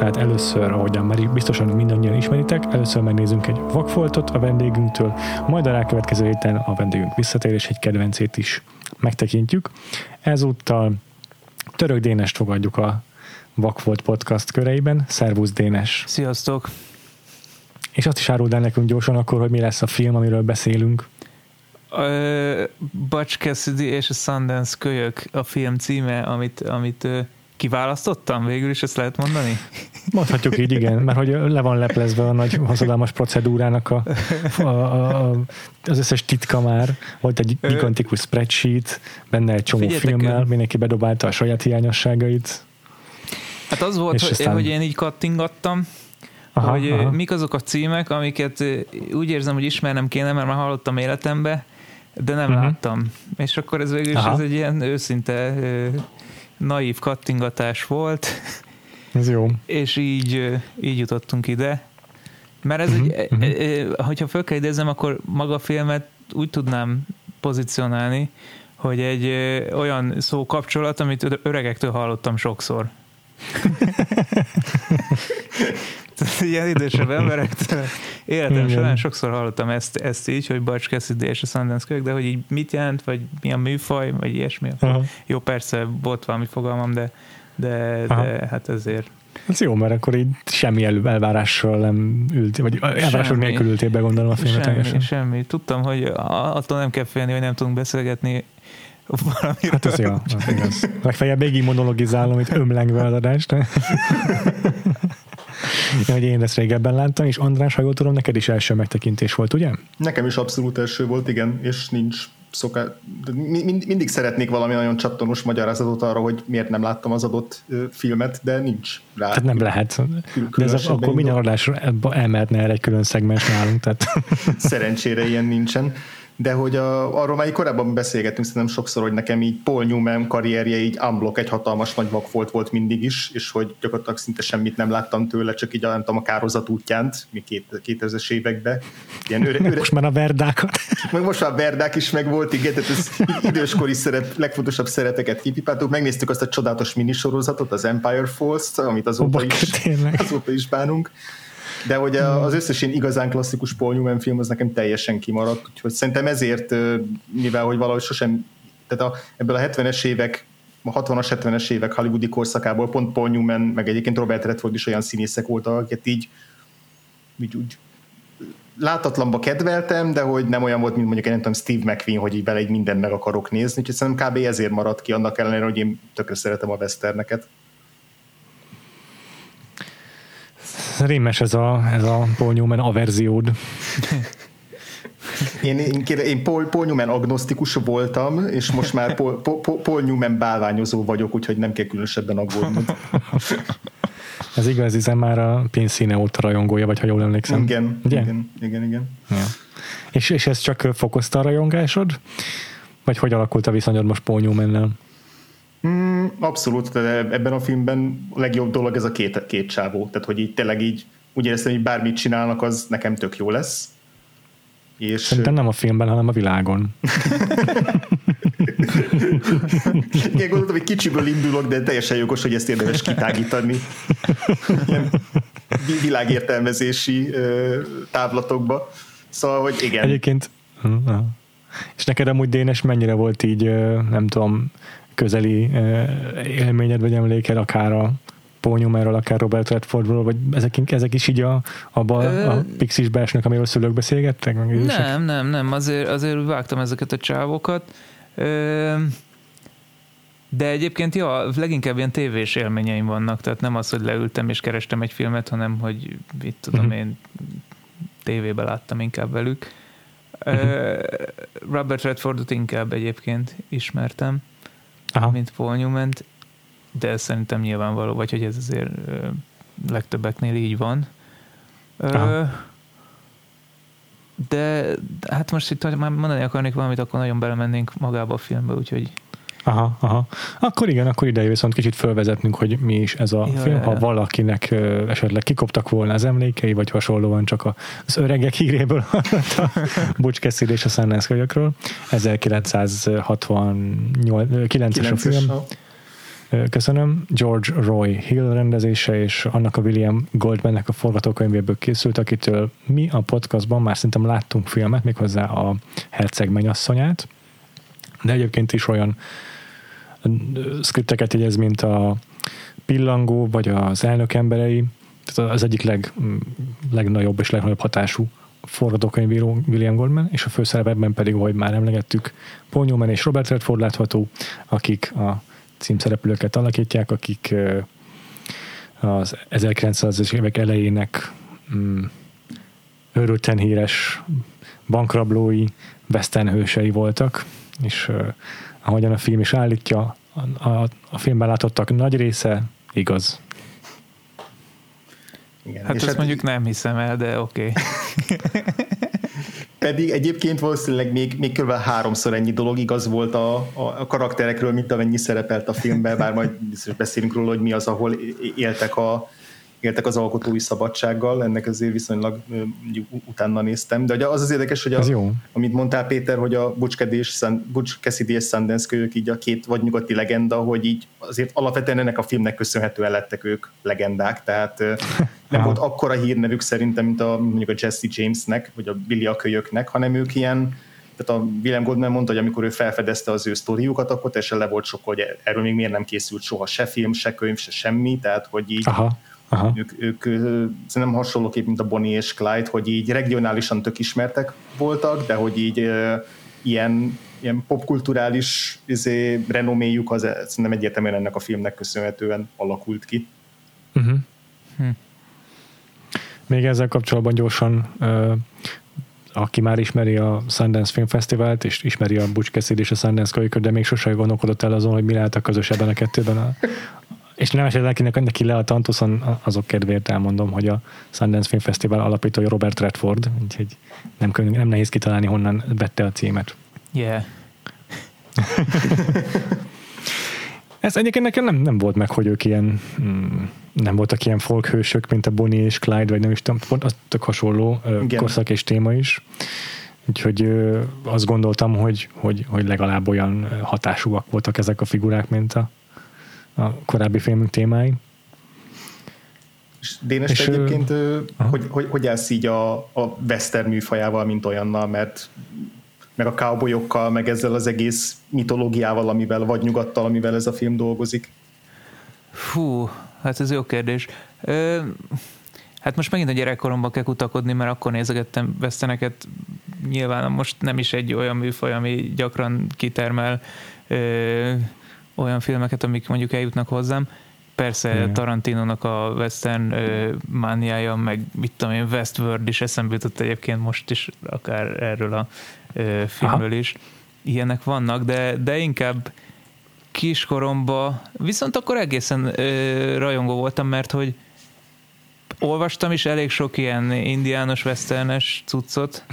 Tehát először, ahogyan már biztosan mindannyian ismeritek, először megnézzünk egy vakfoltot a vendégünktől, majd a rákövetkező héten a vendégünk visszatér, és egy kedvencét is megtekintjük. Ezúttal Török Dénest fogadjuk a Vakfolt podcast köreiben. Szervusz Dénes! Sziasztok! És azt is áruld el nekünk gyorsan akkor, hogy mi lesz a film, amiről beszélünk. Ö, Butch Cassidy és a Sundance kölyök a film címe, amit, amit ö, kiválasztottam végül is, ezt lehet mondani? Mondhatjuk így, igen, mert hogy le van leplezve a nagy hosszadalmas procedúrának a, a, a, az összes titka már. Volt egy gigantikus spreadsheet, benne egy csomó Figyeljetek, filmmel, ö- mindenki bedobálta a saját hiányosságait. Hát az volt, hogy, aztán- hogy én így kattingattam, Aha, hogy aha. mik azok a címek, amiket úgy érzem, hogy ismernem kéne, mert már hallottam életembe, de nem uh-huh. láttam. És akkor ez végül is Aha. ez egy ilyen őszinte naív kattingatás volt, Ez jó. és így, így jutottunk ide. Mert ez Mhm, egy, ö, hogyha fel kell idéznem, akkor maga a filmet úgy tudnám pozícionálni, hogy egy ö, olyan szó kapcsolat, amit öregektől hallottam sokszor. Tehát ilyen idősebb emberektől életem Igen. során sokszor hallottam ezt, ezt így, hogy Butch Cassidy és a Sundance kölyök, de hogy így mit jelent, vagy mi a műfaj, vagy ilyesmi. Aha. Jó, persze volt valami fogalmam, de, de, Aha. de hát ezért. Ez jó, mert akkor így semmi elő, elvárással nem ült, vagy elvárások nélkül ültél be, gondolom a filmet Semmi, teljesen. semmi. Tudtam, hogy attól nem kell félni, hogy nem tudunk beszélgetni valamiről. Hát ez jó, az igaz. Legfeljebb végig monologizálom itt ömlengve az adást. Hogy én ezt régebben láttam, és András, ha jól tudom, neked is első megtekintés volt, ugye? Nekem is abszolút első volt, igen, és nincs szoká... mind, mindig szeretnék valami nagyon csattanós magyarázatot arra, hogy miért nem láttam az adott filmet, de nincs rá. Tehát nem lehet. De ez akkor minden indok. adás elmehetne erre egy külön szegmens nálunk. Tehát Szerencsére ilyen nincsen. De hogy a, arról már így korábban beszélgettünk szerintem sokszor, hogy nekem így Paul Newman karrierje így unblock egy hatalmas nagy vakfolt volt mindig is, és hogy gyakorlatilag szinte semmit nem láttam tőle, csak így nem tudom, a kározat útjánt, mi két- 2000-es években. Ilyen öre, öre, most már a verdákat. meg most már Berdák is meg volt, igen, tehát ez időskori szeret, legfontosabb szereteket kipipáltuk. Megnéztük azt a csodálatos minisorozatot, az Empire Falls-t, amit azóta Ó, is, tényleg. azóta is bánunk. De hogy az összes ilyen igazán klasszikus Paul Newman film az nekem teljesen kimaradt, úgyhogy szerintem ezért, mivel hogy valahogy sosem, tehát a, ebből a 70-es évek, a 60-as, 70-es évek hollywoodi korszakából pont Paul Newman, meg egyébként Robert Redford is olyan színészek voltak, akiket így, így úgy látatlanba kedveltem, de hogy nem olyan volt, mint mondjuk én nem tudom, Steve McQueen, hogy így vele így mindent meg akarok nézni, úgyhogy szerintem kb. ezért maradt ki, annak ellenére, hogy én tökre szeretem a westerneket. Rémes ez a, ez a Paul Newman averziód. Én, én, én Paul, Paul Newman agnosztikus voltam, és most már Paul, Paul, Paul Newman bálványozó vagyok, úgyhogy nem kell különösebben aggódnod. Ez igaz, hiszen már a pénzszíne óta rajongója, vagy ha jól emlékszem. Igen, Ugye? igen, igen, igen. Ja. És, és ez csak fokozta a rajongásod? Vagy hogy alakult a viszonyod most Paul Newmannel? Mm, abszolút, de ebben a filmben a legjobb dolog ez a két, két csávó, tehát hogy így tényleg így úgy éreztem, hogy bármit csinálnak, az nekem tök jó lesz. És Szerintem nem a filmben, hanem a világon. Igen, gondoltam, hogy kicsiből indulok, de teljesen jogos, hogy ezt érdemes kitágítani. Ilyen vi- világértelmezési távlatokba. Szóval, hogy igen. Egyébként, Hm, és neked amúgy Dénes mennyire volt így, nem tudom, közeli ö, élményed, vagy emléked, akár a Paul Newmanről, akár Robert Redfordról, vagy ezek, ezek is így a, abba Ö, a Pixis belsőnek, amiről szülők beszélgettek? Meg? Nem, nem, nem, azért, azért vágtam ezeket a csávokat. Ö, De egyébként, ja, leginkább ilyen tévés élményeim vannak, tehát nem az, hogy leültem és kerestem egy filmet, hanem hogy mit tudom Mhm. én tévébe láttam inkább velük. Mhm. Uh, Robert Redfordot inkább egyébként ismertem, Aha. mint Paul Newman, de ez szerintem nyilvánvaló, vagy hogy ez azért ö, legtöbbeknél így van. Ö, de hát most itt, ha már mondani akarnék valamit, akkor nagyon belemennénk magába a filmbe, úgyhogy Aha, aha. Akkor igen, akkor ideje viszont kicsit fölvezetnünk, hogy mi is ez a Ja, film, ja, ha ja. valakinek ö, esetleg kikoptak volna az emlékei, vagy hasonlóan csak a- az öregek híréből a és a Sundance kölyökről. 1969-es a film. Köszönöm. George Roy Hill rendezése, és annak a William Goldmannek a forgatókönyvéből készült, akitől mi a podcastban már szerintem láttunk filmet, méghozzá a Herceg mennyasszonyát, de egyébként is olyan skripteket jegyez, mint a Pillangó, vagy az Elnök emberei, tehát az egyik leg, m, legnagyobb és legnagyobb hatású forgatókönyvíró William Goldman, és a főszerepben pedig, ahogy már emlegettük, Paul Newman és Robert Redford látható, akik a címszereplőket alakítják, akik az 1900-es évek elejének mm, örülten híres bankrablói, western voltak, és ahogyan a film is állítja, a, a, a filmben látottak nagy része igaz. Igen. hát és ezt mondjuk nem hiszem el, de oké. Okay. Pedig egyébként valószínűleg még, még kb. háromszor ennyi dolog igaz volt a, a, a karakterekről, mint amennyi szerepelt a filmben, bár majd biztos beszélünk róla, hogy mi az, ahol éltek, a, éltek az alkotói szabadsággal, ennek azért viszonylag utána néztem, de az az érdekes, hogy a, jó. amit mondtál Péter, hogy a Butch Cassidy és Sundance kölyök így a két vagy nyugati legenda, hogy így azért alapvetően ennek a filmnek köszönhetően lettek ők legendák, tehát nem volt akkora hírnevük szerintem, mint a, mondjuk a Jesse Jamesnek, vagy a Billy a kölyöknek, hanem ők ilyen, tehát a William Goldman mondta, hogy amikor ő felfedezte az ő sztoriukat, akkor teljesen le volt sok, hogy erről még miért nem készült soha se film, se könyv, se semmi, tehát hogy így Aha, aha. ők, ők szerintem hasonlóképp, mint a Bonnie és Clyde, hogy így regionálisan tök ismertek voltak, de hogy így ilyen, ilyen popkulturális izé, renoméjuk az szerintem egyértelműen ennek a filmnek köszönhetően alakult ki. Uh-huh. Hm. Még ezzel kapcsolatban gyorsan, ö, aki már ismeri a Sundance Film Fesztivált, és ismeri a Butch Cassidy és a Sundance kölyköt, de még sosem gondolkodott el azon, hogy mi lehet a közös ebben a kettőben. A, és nem esetleg akinek neki le a tantuszon, azok kedvéért elmondom, hogy a Sundance Film Fesztivál alapítója Robert Redford, úgyhogy nem, nem nehéz kitalálni, honnan vette a címet. Yeah. Ez egyébként nekem nem, nem volt meg, hogy ők ilyen, mm, nem voltak ilyen folkhősök, mint a Bonnie és Clyde, vagy nem is tudom, pont az tök hasonló Igen. korszak és téma is. Úgyhogy ö, azt gondoltam, hogy, hogy, hogy legalább olyan hatásúak voltak ezek a figurák, mint a, a korábbi filmünk témái. És Dénes, És, egyébként aha. hogy, hogy, hogy állsz így a, a western műfajával, mint olyannal, mert meg a cowboyokkal, meg ezzel az egész mitológiával, amivel, vagy nyugattal, amivel ez a film dolgozik. Fú, hát ez jó kérdés. Ö, hát most megint a gyerekkoromban kell kutakodni, mert akkor nézegettem veszteneket. Nyilván most nem is egy olyan műfaj, ami gyakran kitermel ö, olyan filmeket, amik mondjuk eljutnak hozzám. Persze Igen. Tarantinónak a western ö, mániája, meg mit tudom én, Westworld is eszembe jutott egyébként most is, akár erről a ö, filmről is. Ilyenek vannak, de, de inkább kiskoromba, viszont akkor egészen ö, rajongó voltam, mert hogy olvastam is elég sok ilyen indiános, westernes cuccot,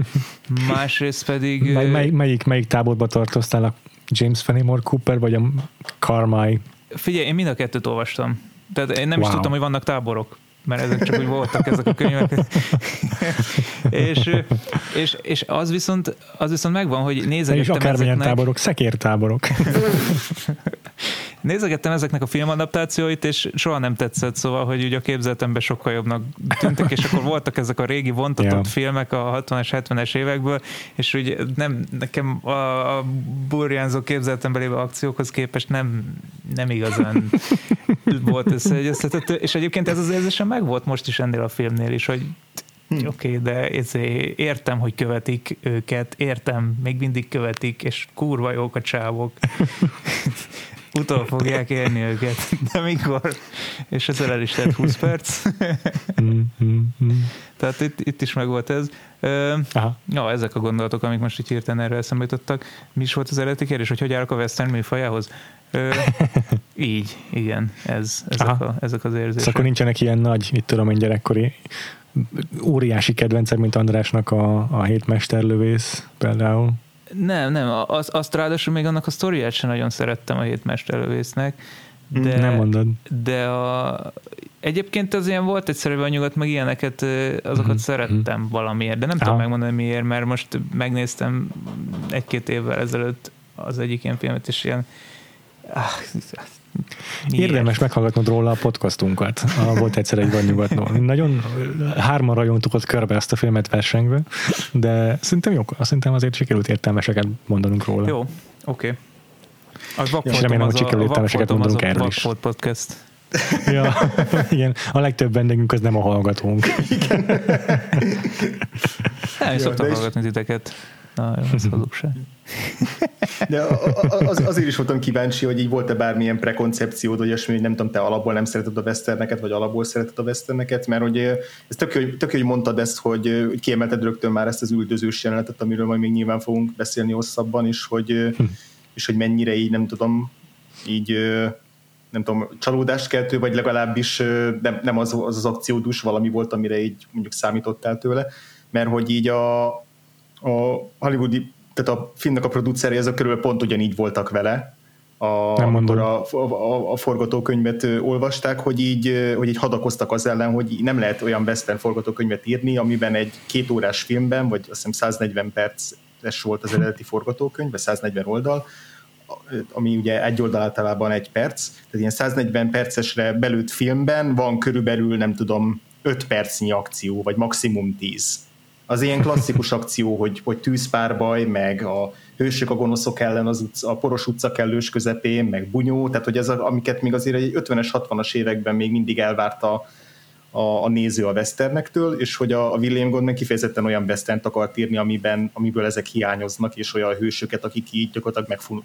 másrészt pedig... Mely, mely, melyik, melyik táborba tartoztál? James Fenimore Cooper, vagy a Carmine? Figyelj, én mind a kettőt olvastam. Tehát én nem wow. is tudtam, hogy vannak táborok, mert ezek csak úgy voltak ezek a könyvek. és, és, és az viszont, az viszont megvan, hogy És nézegettem akármilyen ezeknek, táborok, szekértáborok. nézegettem ezeknek a filmadaptációit, és soha nem tetszett, szóval, hogy ugye a képzeletemben sokkal jobbnak tűntek, és akkor voltak ezek a régi vontatott yeah. filmek a 60-as, 70-es évekből, és úgy nem, nekem a, a burjánzó képzeletemben lévő akciókhoz képest nem, nem igazán volt összeegyeztethető, és egyébként ez az érzésem meg volt most is ennél a filmnél is, hogy Oké, okay, de ezért értem, hogy követik őket, értem, még mindig követik, és kurva jók a csávok. utol fogják érni őket, de mikor? És ezzel el is tett 20 perc. Mm, mm, mm. Tehát itt, itt is meg volt ez. Ö, Aha. ja, ezek a gondolatok, amik most így hirtelen erre eszembe jutottak. Mi is volt az eredeti kérdés, hogy hogy állok a western műfajához? Ö, így, igen, ez, ezek, Aha. a, ezek az Szóval érzések. akkor nincsenek ilyen nagy, mit tudom én, gyerekkori óriási kedvencek, mint Andrásnak a, a hétmesterlövész például. Nem, nem, az, azt ráadásul még annak a sztoriát sem nagyon szerettem a hétmesterlövésznek, de, Nem mondod. de a, egyébként az ilyen volt egyszerűen a nyugat, meg ilyeneket, azokat Mhm, szerettem valamiért, de nem Aha. tudom megmondani miért, mert most megnéztem egy-két évvel ezelőtt az egyik ilyen filmet, és ilyen ah, miért? Érdemes meghallgatnod róla a podcastunkat. A, volt egyszer egy vagy nyugatnól. Nagyon hárman rajontuk ott körbe ezt a filmet versengve, de szerintem jó, szerintem azért sikerült értelmeseket mondanunk róla. Jó, oké. Okay. A És vakfoltom remélem, hogy az a, sikerül a értelmeseket az mondanunk erről is. Podcast. Ja, igen, a legtöbb vendégünk az nem a hallgatónk. Nem, én Ja, szoktam hallgatni titeket. Na, jó, ez hazugság. De az, azért is voltam kíváncsi, hogy így volt-e bármilyen prekoncepciód, vagy olyasmi, hogy nem tudom, te alapból nem szereted a westerneket, vagy alapból szereted a westerneket, mert hogy ez tök, hogy- tök hogy mondtad ezt, hogy, kiemelted rögtön már ezt az üldözős jelenetet, amiről majd még nyilván fogunk beszélni hosszabban, és hogy, eh, és hogy mennyire így, nem tudom, így nem tudom, csalódást keltő, vagy legalábbis nem, nem az, az az akciódus valami volt, amire így mondjuk számítottál tőle, mert hogy így a, a hollywoodi, tehát a filmnek a produceri, ezek körül pont ugyanígy voltak vele, a, Nem amikor a, a, a forgatókönyvet olvasták, hogy így, hogy így hadakoztak az ellen, hogy nem lehet olyan western forgatókönyvet írni, amiben egy két órás filmben, vagy azt hiszem 140 perces volt az eredeti forgatókönyv, vagy 140 oldal, ami ugye egy oldal általában egy perc, tehát ilyen 140 percesre belőtt filmben van körülbelül, nem tudom, 5 percnyi akció, vagy maximum 10. Az ilyen klasszikus akció, hogy, hogy tűzpárbaj, meg a hősök a gonoszok ellen az utca, a poros utca kellős közepén, meg bunyó, tehát hogy ez a, amiket még azért egy 50-es, 60-as években még mindig elvárta a, a néző a westernektől, és hogy a, a William Goldman kifejezetten olyan westernt akart írni, amiben, amiből ezek hiányoznak, és olyan hősöket, akik így gyakorlatilag megfut,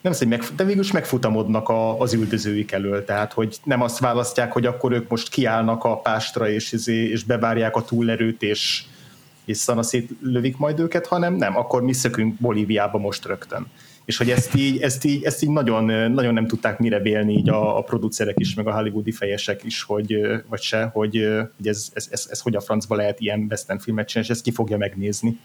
nem meg, de végül is megfutamodnak a, az üldözőik elől, tehát hogy nem azt választják, hogy akkor ők most kiállnak a pástra, és, és bevárják a túlerőt, és, és szanaszét lövik majd őket, hanem nem, akkor mi szökünk Bolíviába most rögtön. És hogy ezt így, ezt így, ezt így nagyon, nagyon nem tudták mire vélni így a, a producerek is, meg a hollywoodi fejesek is, hogy, vagy se, hogy, hogy ez, ez, ez, ez, hogy a francba lehet ilyen western filmet csinálni, és ezt ki fogja megnézni.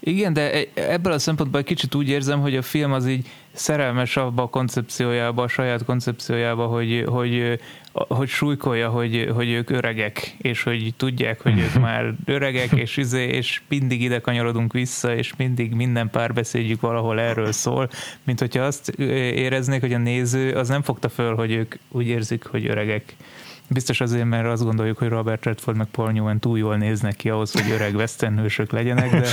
Igen, de e- ebből a szempontból egy kicsit úgy érzem, hogy a film az így szerelmes abba a koncepciójába, a saját koncepciójába, hogy, hogy, hogy súlykolja, hogy, hogy ők öregek, és hogy tudják, hogy ők már öregek, és, izé, és mindig ide kanyarodunk vissza, és mindig minden párbeszédjük valahol erről szól, mint hogyha azt éreznék, hogy a néző az nem fogta föl, hogy ők úgy érzik, hogy öregek. Biztos azért, mert azt gondoljuk, hogy Robert Redford meg Paul Newman túl jól néznek ki ahhoz, hogy öreg western hősök legyenek, de,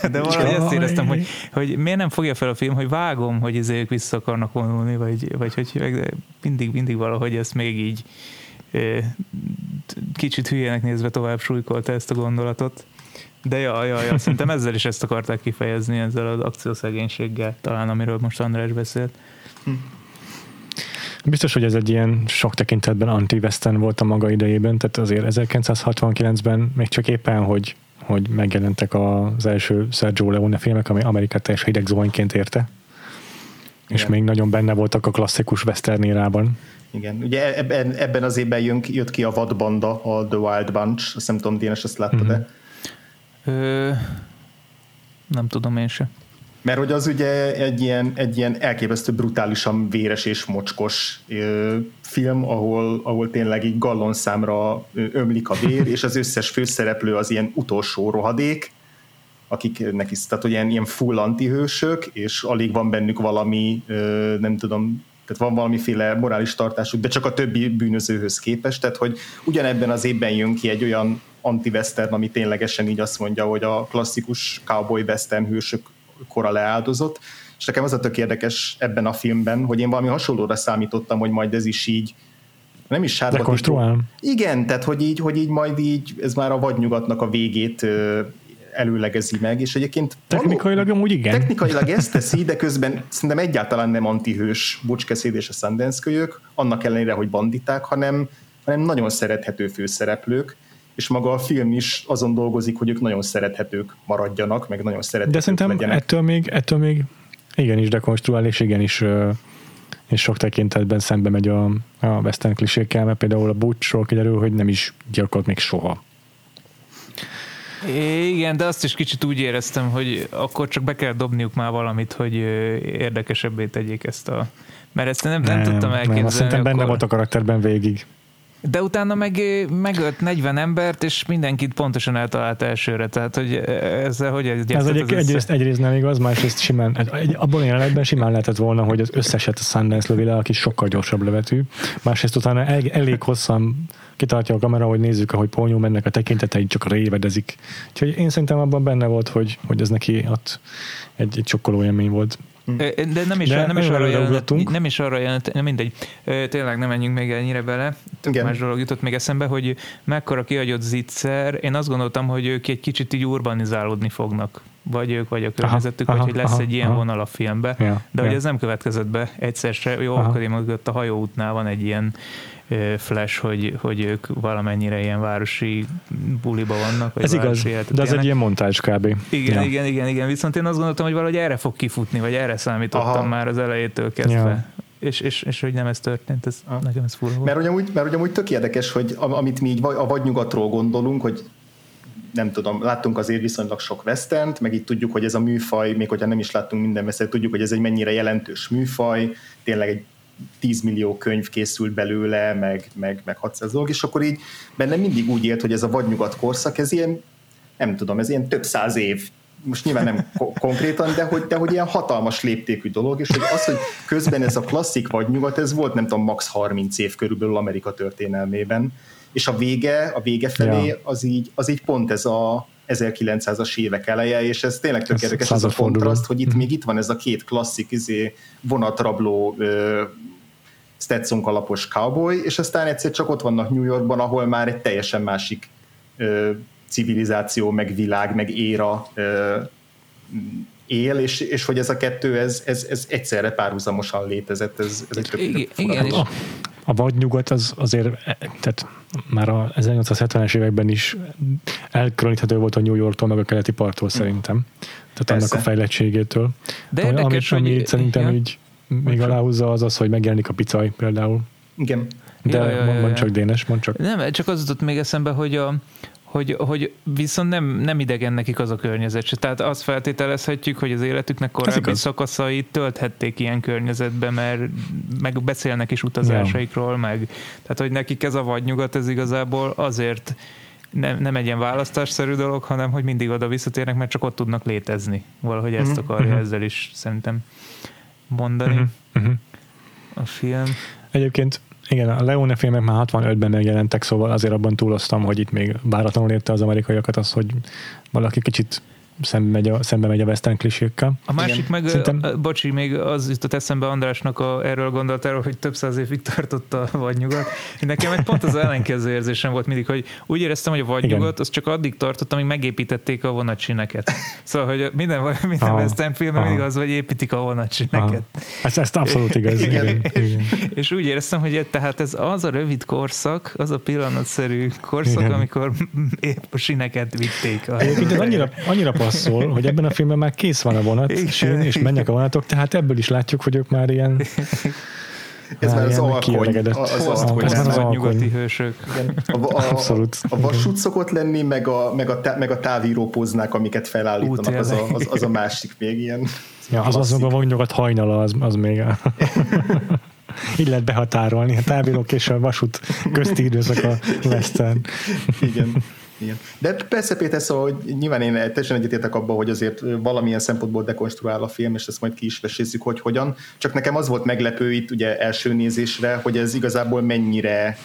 de, de valahogy ezt éreztem, hogy, hogy miért nem fogja fel a film, hogy vágom, hogy ők vissza akarnak vonulni, vagy, vagy hogy mindig, mindig valahogy ezt még így kicsit hülyének nézve tovább súlykolta ezt a gondolatot. De ja, ja, ja, szerintem ezzel is ezt akarták kifejezni, ezzel az akciószegénységgel, talán amiről most András beszélt. Biztos, hogy ez egy ilyen sok tekintetben anti-western volt a maga idejében, tehát azért 1969-ben még csak éppen, hogy, hogy megjelentek az első Sergio Leone filmek, ami Amerikát teljes hideg zuhanyként érte. És Igen. még nagyon benne voltak a klasszikus western érában. Igen, ugye ebben, ebben az évben jön, jött ki a vadbanda, a The Wild Bunch, azt nem tudom, Dénes, azt láttad Mhm. de Ö, nem tudom én se. Mert hogy az ugye egy ilyen, egy ilyen elképesztő brutálisan véres és mocskos ö, film, ahol, ahol tényleg így gallonszámra ömlik a vér, és az összes főszereplő az ilyen utolsó rohadék, akiknek is, tehát hogy ilyen, ilyen full antihősök, és alig van bennük valami, ö, nem tudom, tehát van valamiféle morális tartásuk, de csak a többi bűnözőhöz képest, tehát hogy ugyanebben az évben jön ki egy olyan anti-western, ami ténylegesen így azt mondja, hogy a klasszikus cowboy western hősök kora leáldozott, és nekem az a tök érdekes ebben a filmben, hogy én valami hasonlóra számítottam, hogy majd ez is így nem is sárga Rekonstruál? Igen, tehát hogy így, hogy így majd így, ez már a vadnyugatnak a végét előlegezi meg, és egyébként technikailag való, amúgy igen. Technikailag ezt teszi, de közben szerintem egyáltalán nem antihős Bocskeszéd és a Sundance kölyök, annak ellenére, hogy banditák, hanem, hanem nagyon szerethető főszereplők, és maga a film is azon dolgozik, hogy ők nagyon szerethetők maradjanak, meg nagyon szerethetők De szerintem legyenek. ettől még, ettől még igenis dekonstruál, és igenis és sok tekintetben szembe megy a, a western klisékkel, mert például a Butchról kiderül, hogy nem is gyilkolt még soha. Igen, de azt is kicsit úgy éreztem, hogy akkor csak be kell dobniuk már valamit, hogy érdekesebbé tegyék ezt a... Mert ezt nem, nem, nem tudtam elképzelni. Nem, szerintem benne volt a karakterben végig. De utána meg megölt 40 embert, és mindenkit pontosan eltalált elsőre, tehát hogy ezzel hogy egy Ez egy, egyrészt, egyrészt nem igaz, másrészt simán, egy, abban a jelenetben simán lehetett volna, hogy az összeset a Sundance lövi le, aki sokkal gyorsabb levetű. Másrészt utána el, elég hosszan kitartja a kamera, hogy nézzük, ahogy Ponyó mennek a tekintetei, csak révedezik. Úgyhogy én szerintem abban benne volt, hogy, hogy ez neki ott egy, egy sokkoló élmény volt. De nem is, De nem, is arra jelent, nem is arra jelent, mindegy, tényleg nem menjünk még ennyire bele. Igen. Más dolog jutott még eszembe, hogy mekkora kihagyott zicser. Én azt gondoltam, hogy ők egy kicsit így urbanizálódni fognak. Vagy ők, vagy a környezetük, aha, vagy aha, hogy lesz aha, egy ilyen aha. vonal a filmbe. Ja, De ja. hogy ez nem következett be egyszer se. Jó, akkor mögött a hajóútnál van egy ilyen flash, hogy, hogy ők valamennyire ilyen városi buliba vannak. Vagy Ez igaz, de ez egy ilyen montázs kb. Igen, ja. igen, igen, igen, viszont én azt gondoltam, hogy valahogy erre fog kifutni, vagy erre számítottam Aha. már az elejétől kezdve. Ja. És, és, és hogy nem ez történt, ez, ha. nekem ez fura volt. Mert ugye, mert ugye úgy tök érdekes, hogy amit mi így a vadnyugatról gondolunk, hogy nem tudom, láttunk azért viszonylag sok westent, meg itt tudjuk, hogy ez a műfaj, még hogyha nem is láttunk minden western, tudjuk, hogy ez egy mennyire jelentős műfaj, tényleg egy 10 millió könyv készült belőle, meg, meg, meg 600 dolog, és akkor így benne mindig úgy élt, hogy ez a vadnyugat korszak, ez ilyen, nem tudom, ez ilyen több száz év most nyilván nem konkrétan, de hogy, de hogy ilyen hatalmas léptékű dolog, és hogy az, hogy közben ez a klasszik vagy nyugat, ez volt nem tudom, max 30 év körülbelül Amerika történelmében, és a vége, a vége felé ja. az, így, az így pont ez a 1900-as évek eleje, és ez tényleg tök érdekes ez a kontraszt, hogy itt mm. még itt van ez a két klasszik izé, vonatrabló Stetson alapos cowboy, és aztán egyszer csak ott vannak New Yorkban, ahol már egy teljesen másik ö, civilizáció, meg világ, meg éra ö, él, és, és hogy ez a kettő, ez, ez, ez egyszerre párhuzamosan létezett. Ez, ez egy tök, igen, igen, a, a vadnyugat az azért, e, tehát már a 1870-es években is elkülöníthető volt a New Yorktól, meg a keleti parttól szerintem. Tehát Persze. annak a fejlettségétől. De érdekes, ami, hogy... szerintem ja. így még aláhúzza az az, hogy megjelenik a picaj például. Igen. De ja, ja, ja, mond csak Dénes, mond csak. Nem, csak az jutott még eszembe, hogy a, hogy, hogy viszont nem, nem idegen nekik az a környezet Tehát azt feltételezhetjük, hogy az életüknek korábbi szakaszait tölthették ilyen környezetbe, mert meg beszélnek is utazásaikról, meg tehát, hogy nekik ez a vadnyugat, ez igazából azért nem, nem egy ilyen választásszerű dolog, hanem hogy mindig oda visszatérnek, mert csak ott tudnak létezni. Valahogy ezt mhm. akarja uh-huh. ezzel is szerintem mondani uh-huh. Uh-huh. a film. Egyébként igen, a Leone filmek már 65-ben megjelentek, szóval azért abban túloztam, hogy itt még váratlanul érte az amerikaiakat az, hogy valaki kicsit szembe megy a, szembe megy a western klisékkel. A másik Igen. meg, Szerintem... bocsi, még az jutott eszembe Andrásnak a, erről gondoltáról, hogy több száz évig tartott a vadnyugat. Nekem egy pont az ellenkező érzésem volt mindig, hogy úgy éreztem, hogy a vadnyugat az csak addig tartott, amíg megépítették a vonatsineket. Szóval, hogy minden, minden aha, western filmben mindig az, hogy építik a vonatsineket. Ez, ezt abszolút igaz. Igen. Igen. Igen. És úgy éreztem, hogy tehát ez az a rövid korszak, az a pillanatszerű korszak, Igen. amikor épp a sineket vitték. Egyébként ez annyira, annyira szól, hogy ebben a filmben már kész van a vonat, sín, és mennek a vonatok, tehát ebből is látjuk, hogy ők már ilyen ez már az alkony. Az, az, az, az, az, az nyugati hősök. Igen. A, a, Abszolút. A, a vasút szokott lenni, meg a, meg a, tá, meg a távíró poznák, amiket felállítanak, az a, az, az a másik még ilyen. Ja, az az a nyugat hajnala, az, az még a... Így lehet behatárolni a távírók és a vasút közti időszak a western. Igen. Igen. De persze Péter, szóval hogy nyilván én teljesen egyetértek abban, hogy azért valamilyen szempontból dekonstruál a film, és ezt majd ki is vesézzük, hogy hogyan. Csak nekem az volt meglepő itt ugye első nézésre, hogy ez igazából mennyire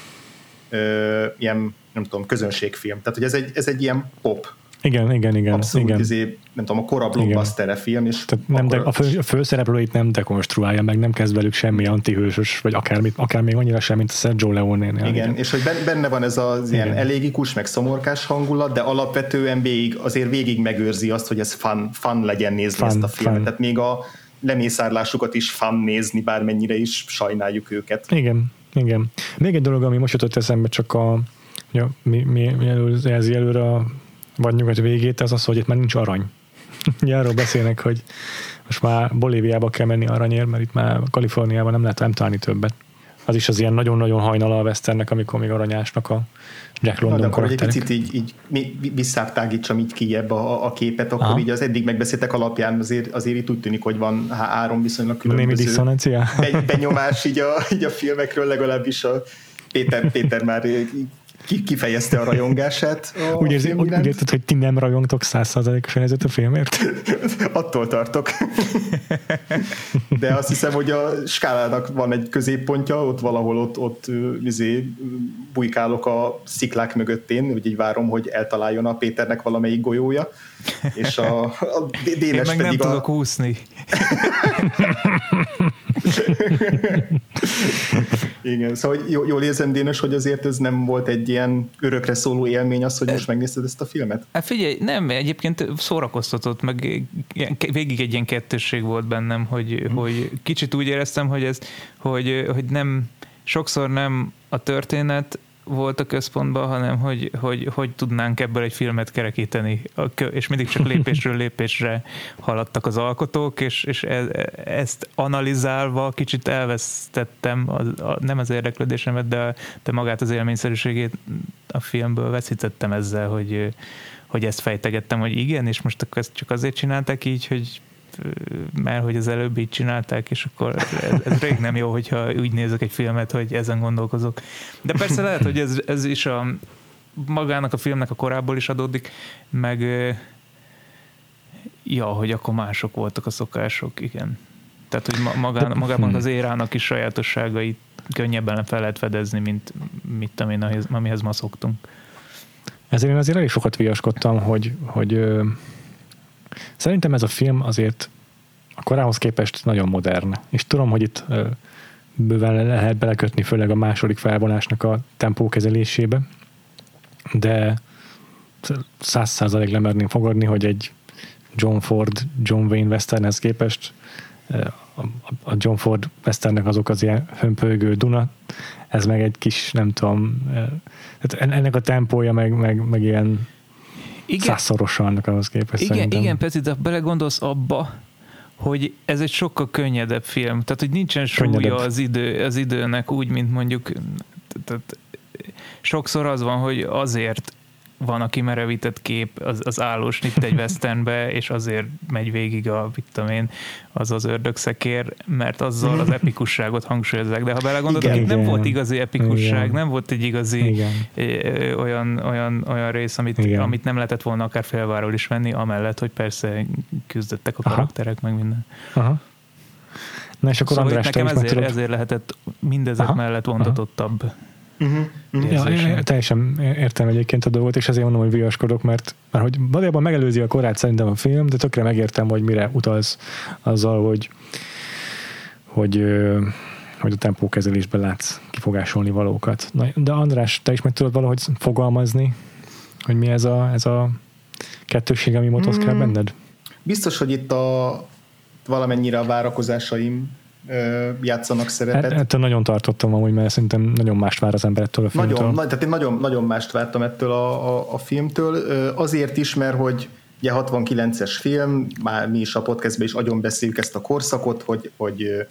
ö, ilyen, nem tudom, közönségfilm. Tehát, hogy ez egy, ez egy ilyen pop Igen, igen, igen. Abszolút, igen. Izé, nem tudom, a kora blockbuster film, és Tehát nem de, a, fő, a főszereplőit nem dekonstruálja, meg nem kezd velük semmi antihősös, vagy akármit, akár még annyira sem, mint a Sergio Leone-nél. Igen, és hogy ben- benne van ez az ilyen Igen. elégikus, meg szomorkás hangulat, de alapvetően végig, azért végig megőrzi azt, hogy ez fun, fun legyen nézni Fun, ezt a filmet. fun. Tehát még a lemészárlásukat is fun nézni, bármennyire is sajnáljuk őket. Igen, igen. Még egy dolog, ami most jutott eszembe, csak a, ja, mi, mi, mi elő, jelzi előre a vagy nyugat végét, az az, hogy itt már nincs arany. Ugye arról beszélnek, hogy most már Bolíviába kell menni aranyért, mert itt már Kaliforniában nem lehet nem találni többet. Az is az ilyen nagyon-nagyon hajnala a Westernnek, amikor még aranyásnak a Jack Na, de London akkor egy picit így, így visszátágítsam így kijebb a, a képet, akkor Aha. így az eddig megbeszéltek alapján azért, azért itt úgy tűnik, hogy van há- három viszonylag Némi különböző diszonancia? be- benyomás így a, így a filmekről, legalábbis a Péter, Péter már ki- kifejezte a rajongását. A Úgy, érzi, úgy, úgy érted, hogy ti nem rajongtok százszázalékosan ezért a filmért? Attól tartok. De azt hiszem, hogy a skálának van egy középpontja, ott valahol ott, ott izé, bujkálok a sziklák mögöttén, úgy így várom, hogy eltaláljon a Péternek valamelyik golyója, és a, a Én Dénes meg nem pedig a, tudok úszni. Igen, szóval jól, jól érzem, Dénes, hogy azért ez nem volt egy ilyen örökre szóló élmény az, hogy most megnézted ezt a filmet? Hát figyelj, nem, egyébként szórakoztatott, meg végig egy ilyen kettősség volt bennem, hogy, hogy kicsit úgy éreztem, hogy ez, hogy, hogy nem, sokszor nem a történet volt a központban, hanem hogy, hogy, hogy tudnánk ebből egy filmet kerekíteni. És mindig csak lépésről lépésre haladtak az alkotók, és, és e, ezt analizálva kicsit elvesztettem, a, a, nem az érdeklődésemet, de, de magát az élményszerűségét a filmből veszítettem ezzel, hogy, hogy ezt fejtegettem, hogy igen, és most akkor ezt csak azért csinálták így, hogy mert hogy az előbb így csinálták, és akkor ez, ez rég nem jó, hogyha úgy nézek egy filmet, hogy ezen gondolkozok. De persze lehet, hogy ez, ez is a magának a filmnek a korából is adódik, meg ja, hogy akkor mások voltak a szokások, igen. Tehát, hogy ma- magán, magában az érának is sajátosságait könnyebben fel lehet fedezni, mint mit tudom én, amihez- ma szoktunk. Ezért én azért elég sokat viaskodtam, hogy, hogy szerintem ez a film azért a korához képest nagyon modern. És tudom, hogy itt bőven le- lehet belekötni, főleg a második felvonásnak a tempó kezelésébe, de száz százalék lemerném fogadni, hogy egy John Ford, John Wayne westernhez képest a, John Ford westernnek azok az ilyen hömpölygő Duna, ez meg egy kis, nem tudom, en- ennek a tempója meg, meg, meg ilyen Igen, százszorosan annak ahhoz képest igen, szerintem. igen, Peti, de belegondolsz abba, hogy ez egy sokkal könnyedebb film. Tehát, hogy nincsen súlya az, idő, az időnek úgy, mint mondjuk tehát sokszor az van, hogy azért van a kimerevített kép, az, az állós itt egy westernbe, és azért megy végig a, mit tudom én, az az ördögszekér, mert azzal az epikusságot hangsúlyozzák. De ha belegondolod, Igen. itt nem Igen. volt igazi epikusság, Igen. nem volt egy igazi Igen. olyan, olyan, olyan rész, amit, Igen. amit nem lehetett volna akár félváról is venni, amellett, hogy persze küzdöttek a Aha. karakterek, meg minden. Aha. Na és akkor Szóval András, nekem ezért, tudod... ezért lehetett mindezek Aha. mellett vontatottabb. Uh-huh. Uh-huh. Ja, én teljesen értem egyébként a dolgot, és ezért mondom, hogy viaskodok, mert, mert hogy valójában megelőzi a korát szerintem a film, de tökre megértem, hogy mire utalsz azzal, hogy hogy, hogy a tempókezelésben látsz kifogásolni valókat. Na, de András, te is meg tudod valahogy fogalmazni, hogy mi ez a, ez a kettősség, ami motoszkál Mm. benned? Biztos, hogy itt a valamennyire a várakozásaim játszanak szerepet. Et, ettől nagyon tartottam amúgy, mert szerintem nagyon mást vár az ember ettől a filmtől. Nagyon, na, tehát én nagyon, nagyon mást vártam ettől a, a, a filmtől. Azért is, mert hogy ugye 69-es film, már mi is a podcastben is agyon beszéljük ezt a korszakot, hogy, hogy,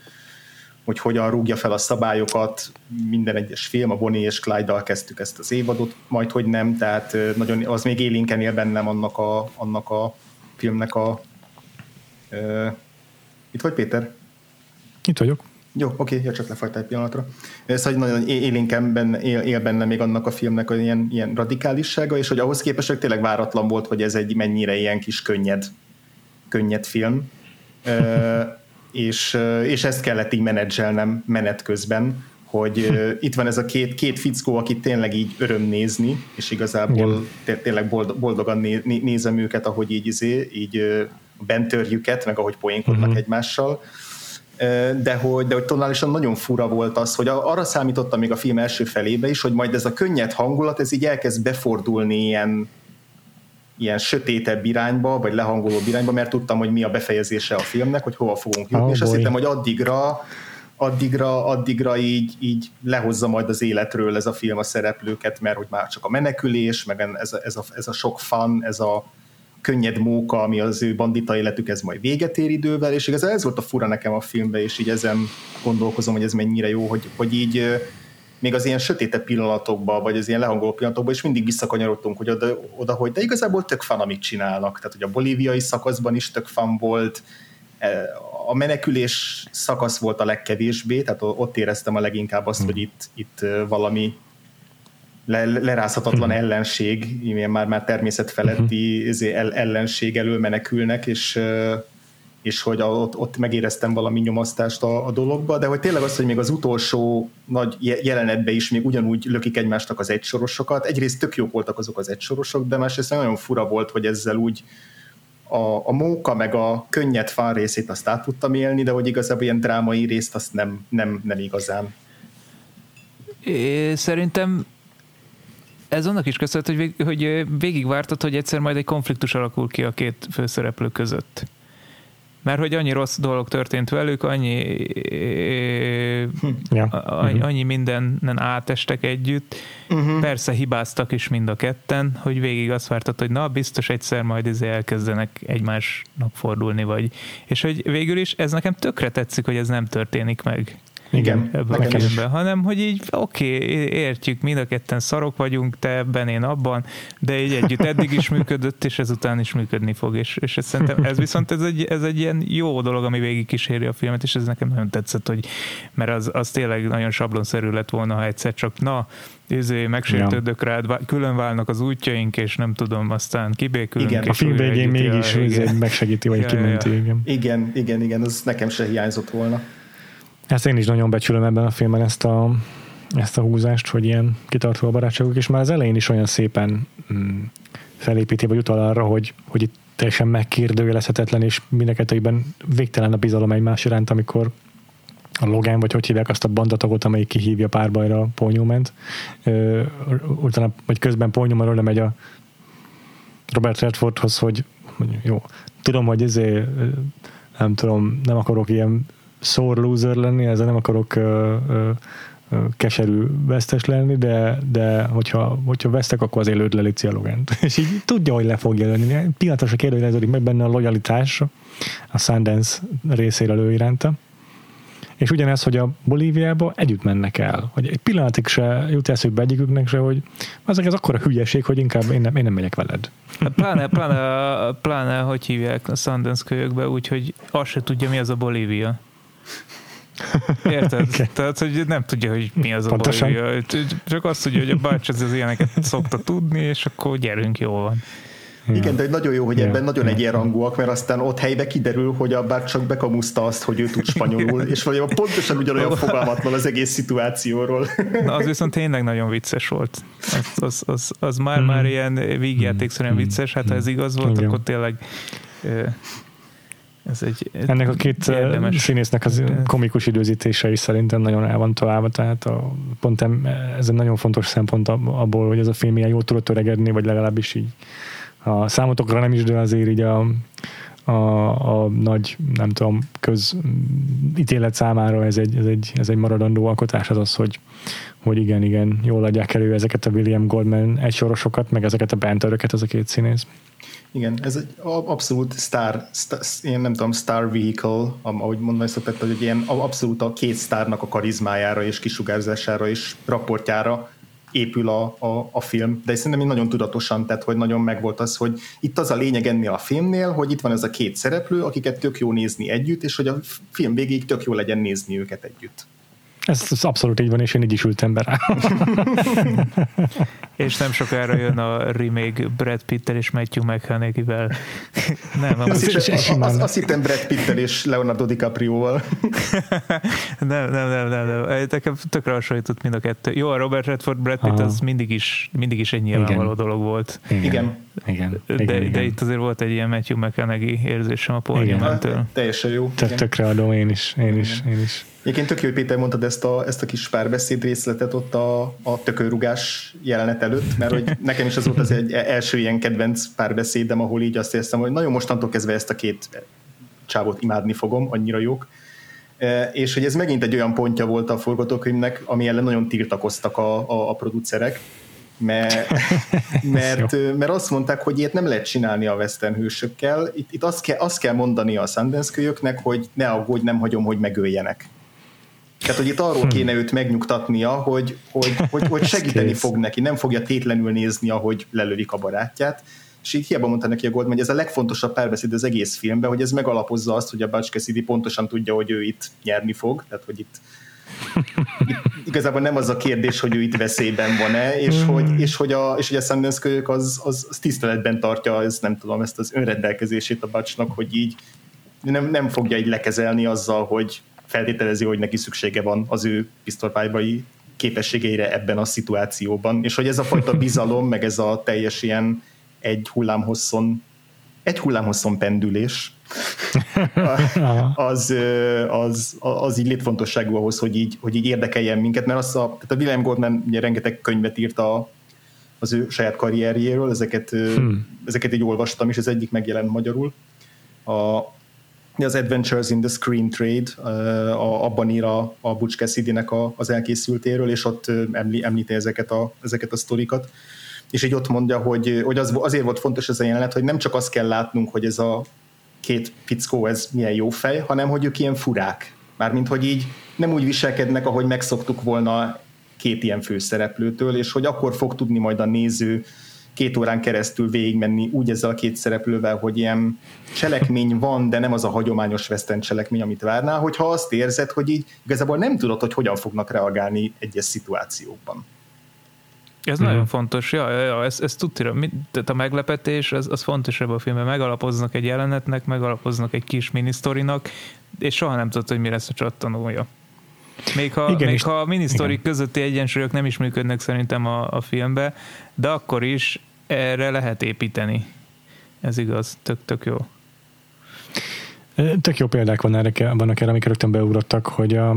hogy hogyan rúgja fel a szabályokat minden egyes film, a Bonnie és Clyde-dal kezdtük ezt az évadot, majd hogy nem, tehát nagyon, az még élénken él bennem annak a, annak a filmnek a ö, itt vagy Péter? Itt vagyok. Jó, oké, ja, csak lefagytál egy pillanatra. Ez hogy nagyon é- élénken benne, él, él benne még annak a filmnek a ilyen, ilyen radikálissága, és hogy ahhoz képest hogy tényleg váratlan volt, hogy ez egy mennyire ilyen kis könnyed, könnyed film. Ö, és, és ezt kellett így menedzselnem menet közben, hogy itt van ez a két, két fickó, akit tényleg így öröm nézni, és igazából tényleg boldogan nézem őket, ahogy így, izé, így bentörjüket, meg ahogy poénkodnak uh-huh. egymással de hogy, de hogy tonálisan nagyon fura volt az, hogy arra számítottam még a film első felébe is, hogy majd ez a könnyed hangulat, ez így elkezd befordulni ilyen, ilyen sötétebb irányba, vagy lehangoló irányba, mert tudtam, hogy mi a befejezése a filmnek, hogy hova fogunk jutni, oh, és boy. azt hittem, hogy addigra addigra, addigra így, így lehozza majd az életről ez a film a szereplőket, mert hogy már csak a menekülés, meg ez a, ez a, ez a sok fan, ez a, könnyed móka, ami az ő bandita életük, ez majd véget ér idővel, és igazán ez volt a fura nekem a filmben, és így ezen gondolkozom, hogy ez mennyire jó, hogy, hogy így még az ilyen sötétebb pillanatokban, vagy az ilyen lehangoló pillanatokban is mindig visszakanyarodtunk, hogy oda, oda, hogy de igazából tök fan, amit csinálnak. Tehát, hogy a bolíviai szakaszban is tök fan volt, e, a menekülés szakasz volt a legkevésbé, tehát ott éreztem a leginkább azt, hmm. hogy itt, itt valami le, lerázhatatlan hmm. ellenség, ilyen már, már természet feletti hmm. ellenség elől menekülnek, és és hogy ott, ott megéreztem valami nyomasztást a, a dologba, de hogy tényleg az, hogy még az utolsó nagy jelenetben is még ugyanúgy lökik egymásnak az egysorosokat, egyrészt tök jók voltak azok az egysorosok, de másrészt nagyon fura volt, hogy ezzel úgy a, a móka meg a könnyed fán részét azt át tudtam élni, de hogy igazából ilyen drámai részt azt nem, nem, nem igazán. É, szerintem ez annak is köszönhet, hogy, vég, hogy végigvártad, hogy egyszer majd egy konfliktus alakul ki a két főszereplő között. Mert hogy annyi rossz dolog történt velük, annyi, ja. annyi, uh-huh. annyi mindenen átestek együtt. Uh-huh. Persze hibáztak is mind a ketten, hogy végig azt vártad, hogy na, biztos egyszer majd izé elkezdenek egymásnak fordulni, vagy. És hogy végül is ez nekem tökre tetszik, hogy ez nem történik meg. Igen, ebben a filmben, hanem hogy így oké, okay, értjük, mind a ketten szarok vagyunk, te ebben, én abban, de így együtt eddig is működött, és ezután is működni fog, és, és ez szerintem ez viszont ez egy, ez egy ilyen jó dolog, ami végig kíséri a filmet, és ez nekem nagyon tetszett, hogy mert az, az tényleg nagyon sablonszerű lett volna, ha egyszer csak na, izé, megsértődök ja. rád, külön válnak az útjaink, és nem tudom, aztán kibékülünk. Igen, a film végén mégis ja, megsegíti, vagy ja, kimenti. Ja. Igen. igen, igen, igen, az nekem se hiányzott volna. Ezt én is nagyon becsülöm ebben a filmben ezt a, ezt a húzást, hogy ilyen kitartó a barátságok, és már az elején is olyan szépen mm, felépíti, vagy utal arra, hogy, hogy itt teljesen megkérdőjelezhetetlen, és mindenkettőjében végtelen a bizalom egymás iránt, amikor a Logan, vagy hogy hívják azt a bandatagot, amelyik kihívja párbajra Paul Newman-t. utána, vagy közben Paul Newman megy a Robert Redfordhoz, hogy jó, tudom, hogy ezért nem tudom, nem akarok ilyen sore loser lenni, ezzel nem akarok ö, ö, keserű vesztes lenni, de, de hogyha, hogyha vesztek, akkor azért lőd le Logent. És így tudja, hogy le fog jelölni. Pillanatosra kérdőjeleződik meg benne a lojalitás a Sundance részére ő iránta. És ugyanez, hogy a Bolíviába együtt mennek el. Hogy egy pillanatig se jut eszükbe egyiküknek se, hogy azok ez akkora hülyeség, hogy inkább én nem, én nem megyek veled. Hát pláne, pláne, pláne, hogy hívják a Sundance kölyökbe, úgyhogy azt se tudja, mi az a Bolívia. Érted? Okay. Tehát, hogy nem tudja, hogy mi az a baj. Csak azt tudja, hogy a bács az ilyeneket szokta tudni, és akkor gyerünk, jól van. Ja. Igen, de nagyon jó, hogy ebben ja. nagyon egyenrangúak, mert aztán ott helybe kiderül, hogy a bár csak bekamuszta azt, hogy ő tud spanyolul, és valójában pontosan ugyanolyan fogalmatlan az egész szituációról. Na, az viszont tényleg nagyon vicces volt. Az, az, az, az már, mm. már ilyen vígjátékszerűen mm. vicces, hát ha ez igaz volt, Igen. akkor tényleg ez egy, ez Ennek a két érdemes. színésznek az komikus időzítése is szerintem nagyon el van találva, tehát a, pont ez egy nagyon fontos szempont abból, hogy ez a film ilyen jól tudott öregedni, vagy legalábbis így a számotokra nem is, de azért így a, a, a nagy, nem tudom, közítélet számára ez egy, ez egy, ez egy maradandó alkotás az az, hogy, hogy igen, igen, jól adják elő ezeket a William Goldman egysorosokat, meg ezeket a bentöröket, ez a két színész. Igen, ez egy abszolút star, star ilyen nem tudom, star vehicle, ahogy mondani szokott, hogy egy ilyen abszolút a két sztárnak a karizmájára és kisugárzására és raportjára épül a, a, a film, de szerintem én nagyon tudatosan, tehát hogy nagyon megvolt az, hogy itt az a lényeg ennél a filmnél, hogy itt van ez a két szereplő, akiket tök jó nézni együtt, és hogy a film végig tök jó legyen nézni őket együtt. Ez, ez abszolút így van, és én így is ültem be rá. és nem sokára jön a remake Brad Pitt-tel és Matthew McConaughey-vel. nem, azt, az, az, az, azt hittem Brad Pitt-tel és Leonardo DiCaprio-val. nem, nem, nem, nem, nem. Nekem tökre hasonlított mind a kettő. Jó, a Robert Redford, Brad Pitt az mindig is, mindig is egy nyilvánvaló igen. dolog volt. Igen. igen. Igen, de, igen, de itt azért volt egy ilyen Matthew McConaughey érzésem a Paul Newman-től. Teljesen jó. Tökre adom én is, én is, én is. Egyébként tök jó, hogy Péter mondtad ezt a, ezt a kis párbeszéd részletet ott a, a tökörrugás jelenet előtt, mert hogy nekem is az volt az egy első ilyen kedvenc párbeszédem, ahol így azt érzem, hogy nagyon mostantól kezdve ezt a két csávot imádni fogom, annyira jók. E, és hogy ez megint egy olyan pontja volt a forgatókönyvnek, ami ellen nagyon tiltakoztak a, a, a producerek, mert, mert, mert azt mondták, hogy ilyet nem lehet csinálni a western hősökkel. Itt, itt azt, kell, azt kell mondani a Sundance kölyöknek, hogy ne aggódj, nem hagyom, hogy megöljenek. Tehát, hogy itt arról hm. kéne őt megnyugtatnia, hogy, hogy, hogy, hogy segíteni fog neki, nem fogja tétlenül nézni, ahogy lelövik a barátját. És így hiába mondta neki a Goldman, hogy ez a legfontosabb párbeszéd az egész filmben, hogy ez megalapozza azt, hogy a Butch Cassidy pontosan tudja, hogy ő itt nyerni fog, tehát hogy itt, itt igazából nem az a kérdés, hogy ő itt veszélyben van-e, és mm. hogy, és hogy a, és hogy a Sundance kölyök az, az, az tiszteletben tartja, ez nem tudom, ezt az önrendelkezését a Butchnak, hogy így nem, nem fogja így lekezelni azzal, hogy feltételezi, hogy neki szüksége van az ő pisztolypálybai képességeire ebben a szituációban, és hogy ez a fajta bizalom, meg ez a teljes ilyen egy hullámhosszon egy hullámhosszon pendülés, az, az, az így létfontosságú ahhoz, hogy így, hogy így érdekeljen minket, mert az a, tehát a William Goldman ugye rengeteg könyvet írt a, az ő saját karrierjéről, ezeket, hmm. ezeket így olvastam, és ez egyik megjelent magyarul. A, az Adventures in the Screen Trade, a, abban ír a, a Butch Cassidy-nek a, az elkészültéről, és ott emlí, említi ezeket a, ezeket a sztorikat. És így ott mondja, hogy, hogy az, azért volt fontos ez a jelenet, hogy nem csak azt kell látnunk, hogy ez a két fickó, ez milyen jó fej, hanem hogy ők ilyen furák. Mármint, hogy így nem úgy viselkednek, ahogy megszoktuk volna két ilyen főszereplőtől, és hogy akkor fog tudni majd a néző két órán keresztül végigmenni úgy ezzel a két szereplővel, hogy ilyen cselekmény van, de nem az a hagyományos western cselekmény, amit várnál, hogyha azt érzed, hogy így igazából nem tudod, hogy hogyan fognak reagálni egyes szituációkban. Ez hmm. nagyon fontos, ja, ja, ja ez, ez tudja, tehát a meglepetés, az, az fontos ebben a filmben, megalapoznak egy jelenetnek, megalapoznak egy kis minisztorinak, és soha nem tudod, hogy mi lesz a csattanója. Még ha, igen, még ha a minisztorik közötti egyensúlyok nem is működnek szerintem a, a filmbe, de akkor is erre lehet építeni. Ez igaz, tök, tök jó. Tök jó példák van erre, vannak erre, amik rögtön beugrottak, hogy a,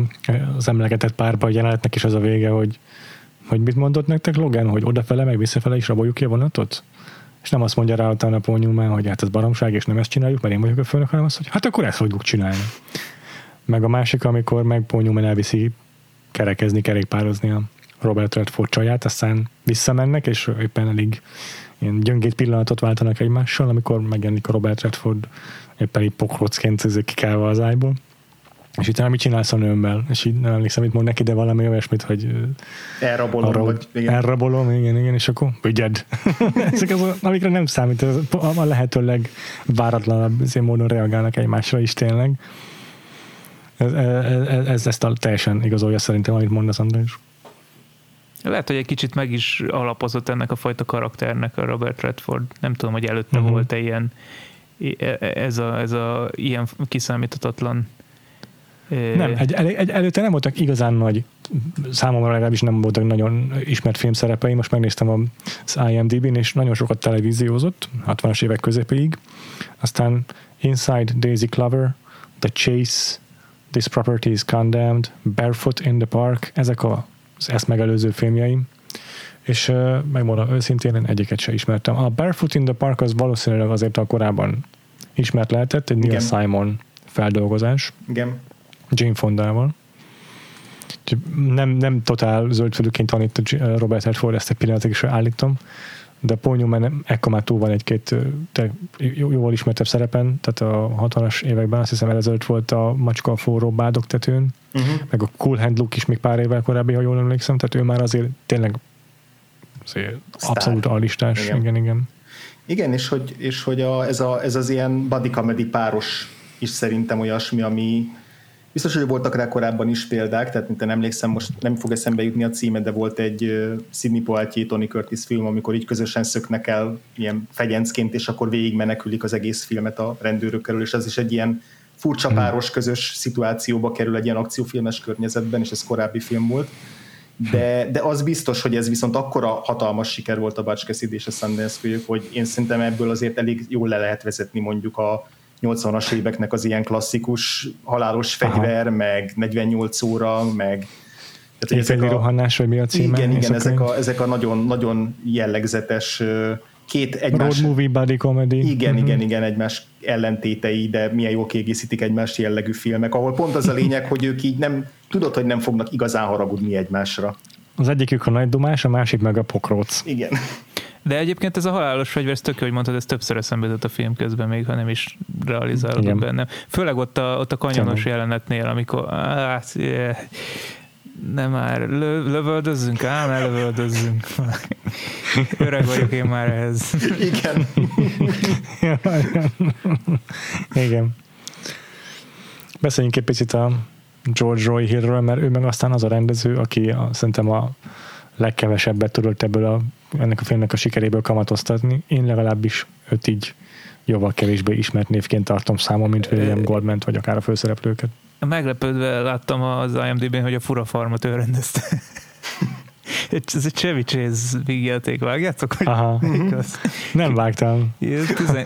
az emlegetett párba jelenetnek is az a vége, hogy, hogy mit mondott nektek Logan, hogy odafele meg visszafele is raboljuk ki a vonatot? És nem azt mondja rá a Paul Newman, hogy hát ez baromság, és nem ezt csináljuk, mert én vagyok a főnök, hanem azt, hogy hát akkor ezt fogjuk csinálni. Meg a másik, amikor meg Paul Newman elviszi kerekezni, kerékpározni a Robert Redford csaját, aztán visszamennek, és éppen elég ilyen gyöngét pillanatot váltanak egymással, amikor megjelenik a Robert Redford éppen így pokrocként kikálva az ágyból. És utána mit csinálsz a nőmmel? És így nem emlékszem, mit mond neki, de valami olyasmit, hogy elrabolom, arra, vagy, igen. elrabolom, igen, igen, és akkor vigyed. Ezek az, amikre nem számít, ez a lehető legváratlanabb módon reagálnak egymásra is tényleg. Ez, ez, ez ezt a teljesen igazolja szerintem, amit mondasz, András. Lehet, hogy egy kicsit meg is alapozott ennek a fajta karakternek a Robert Redford. Nem tudom, hogy előtte uh-huh. volt-e ilyen ez a, ez a ilyen kiszámíthatatlan nem, egy, egy, előtte nem voltak igazán nagy, számomra legalábbis nem voltak nagyon ismert filmszerepei, most megnéztem az IMDb-n, és nagyon sokat televíziózott, 60-as évek közepéig, aztán Inside Daisy Clover, The Chase, This Property is Condemned, Barefoot in the Park, ezek az ezt megelőző filmjeim, és megmondom őszintén, én egyiket sem ismertem. A Barefoot in the Park az valószínűleg azért a korábban ismert lehetett, egy Neil Simon feldolgozás. Igen. Jane Fondával. Nem, nem totál zöldfülőként tanít Robert Redford, ezt egy pillanatig is állítom, de Paul Newman ekkor már túl van egy-két jóval ismertebb szerepen, tehát a 60-as években azt hiszem ezelőtt volt a Macska a forró bádogtetőn, uh-huh. meg a Cool Hand Look is még pár évvel korábbi, ha jól emlékszem, tehát ő már azért tényleg azért abszolút alistás. Igen, igen. igen. Igen, és hogy, és hogy a, ez, a, ez az ilyen body comedy páros is szerintem olyasmi, ami Biztos, hogy voltak rá korábban is példák, tehát mint emlékszem, most nem fog eszembe jutni a címe, de volt egy Sidney Poitier, Tony Curtis film, amikor így közösen szöknek el ilyen fegyencként, és akkor végig menekülik az egész filmet a rendőrök körül, és ez is egy ilyen furcsa hmm. páros közös szituációba kerül egy ilyen akciófilmes környezetben, és ez korábbi film volt. De, de az biztos, hogy ez viszont akkora hatalmas siker volt a Cassidy és a Sundance hogy én szerintem ebből azért elég jól le lehet vezetni mondjuk a 80-as éveknek az ilyen klasszikus halálos fegyver, Aha. meg 48 óra, meg tehát, ezek a rohanás, vagy mi a címe? Igen, igen, ezek a, ezek a nagyon, nagyon jellegzetes két egymás... Road movie, body comedy. Igen, uh-huh. igen, igen, egymás ellentétei, de milyen jól kiegészítik egymást jellegű filmek, ahol pont az a lényeg, hogy ők így nem, tudod, hogy nem fognak igazán haragudni egymásra. Az egyikük a nagy dumás, a másik meg a pokróc. Igen. De egyébként ez a halálos fegyver, ez tök hogy mondtad, ez többször eszembe jutott a film közben még, ha nem is realizálódott benne. Főleg ott a, ott a kanyonos jelenetnél, amikor hát, yeah, nem már, lö, lövöldözzünk, ám lövöldözzünk. Öreg vagyok én már ehhez. Igen. Igen. Beszéljünk egy picit a George Roy Hillről, mert ő meg aztán az a rendező, aki a, szerintem a legkevesebbet tudott ebből a, ennek a filmnek a sikeréből kamatoztatni. Én legalábbis őt így jóval kevésbé ismert névként tartom számon, mint William Goldman vagy akár a főszereplőket. Meglepődve láttam az IMDb-n, hogy a Fura Farmot ő rendezte. Ez egy Chevy Chase vígjáték, vágjátok? Aha. Igaz? Nem vágtam.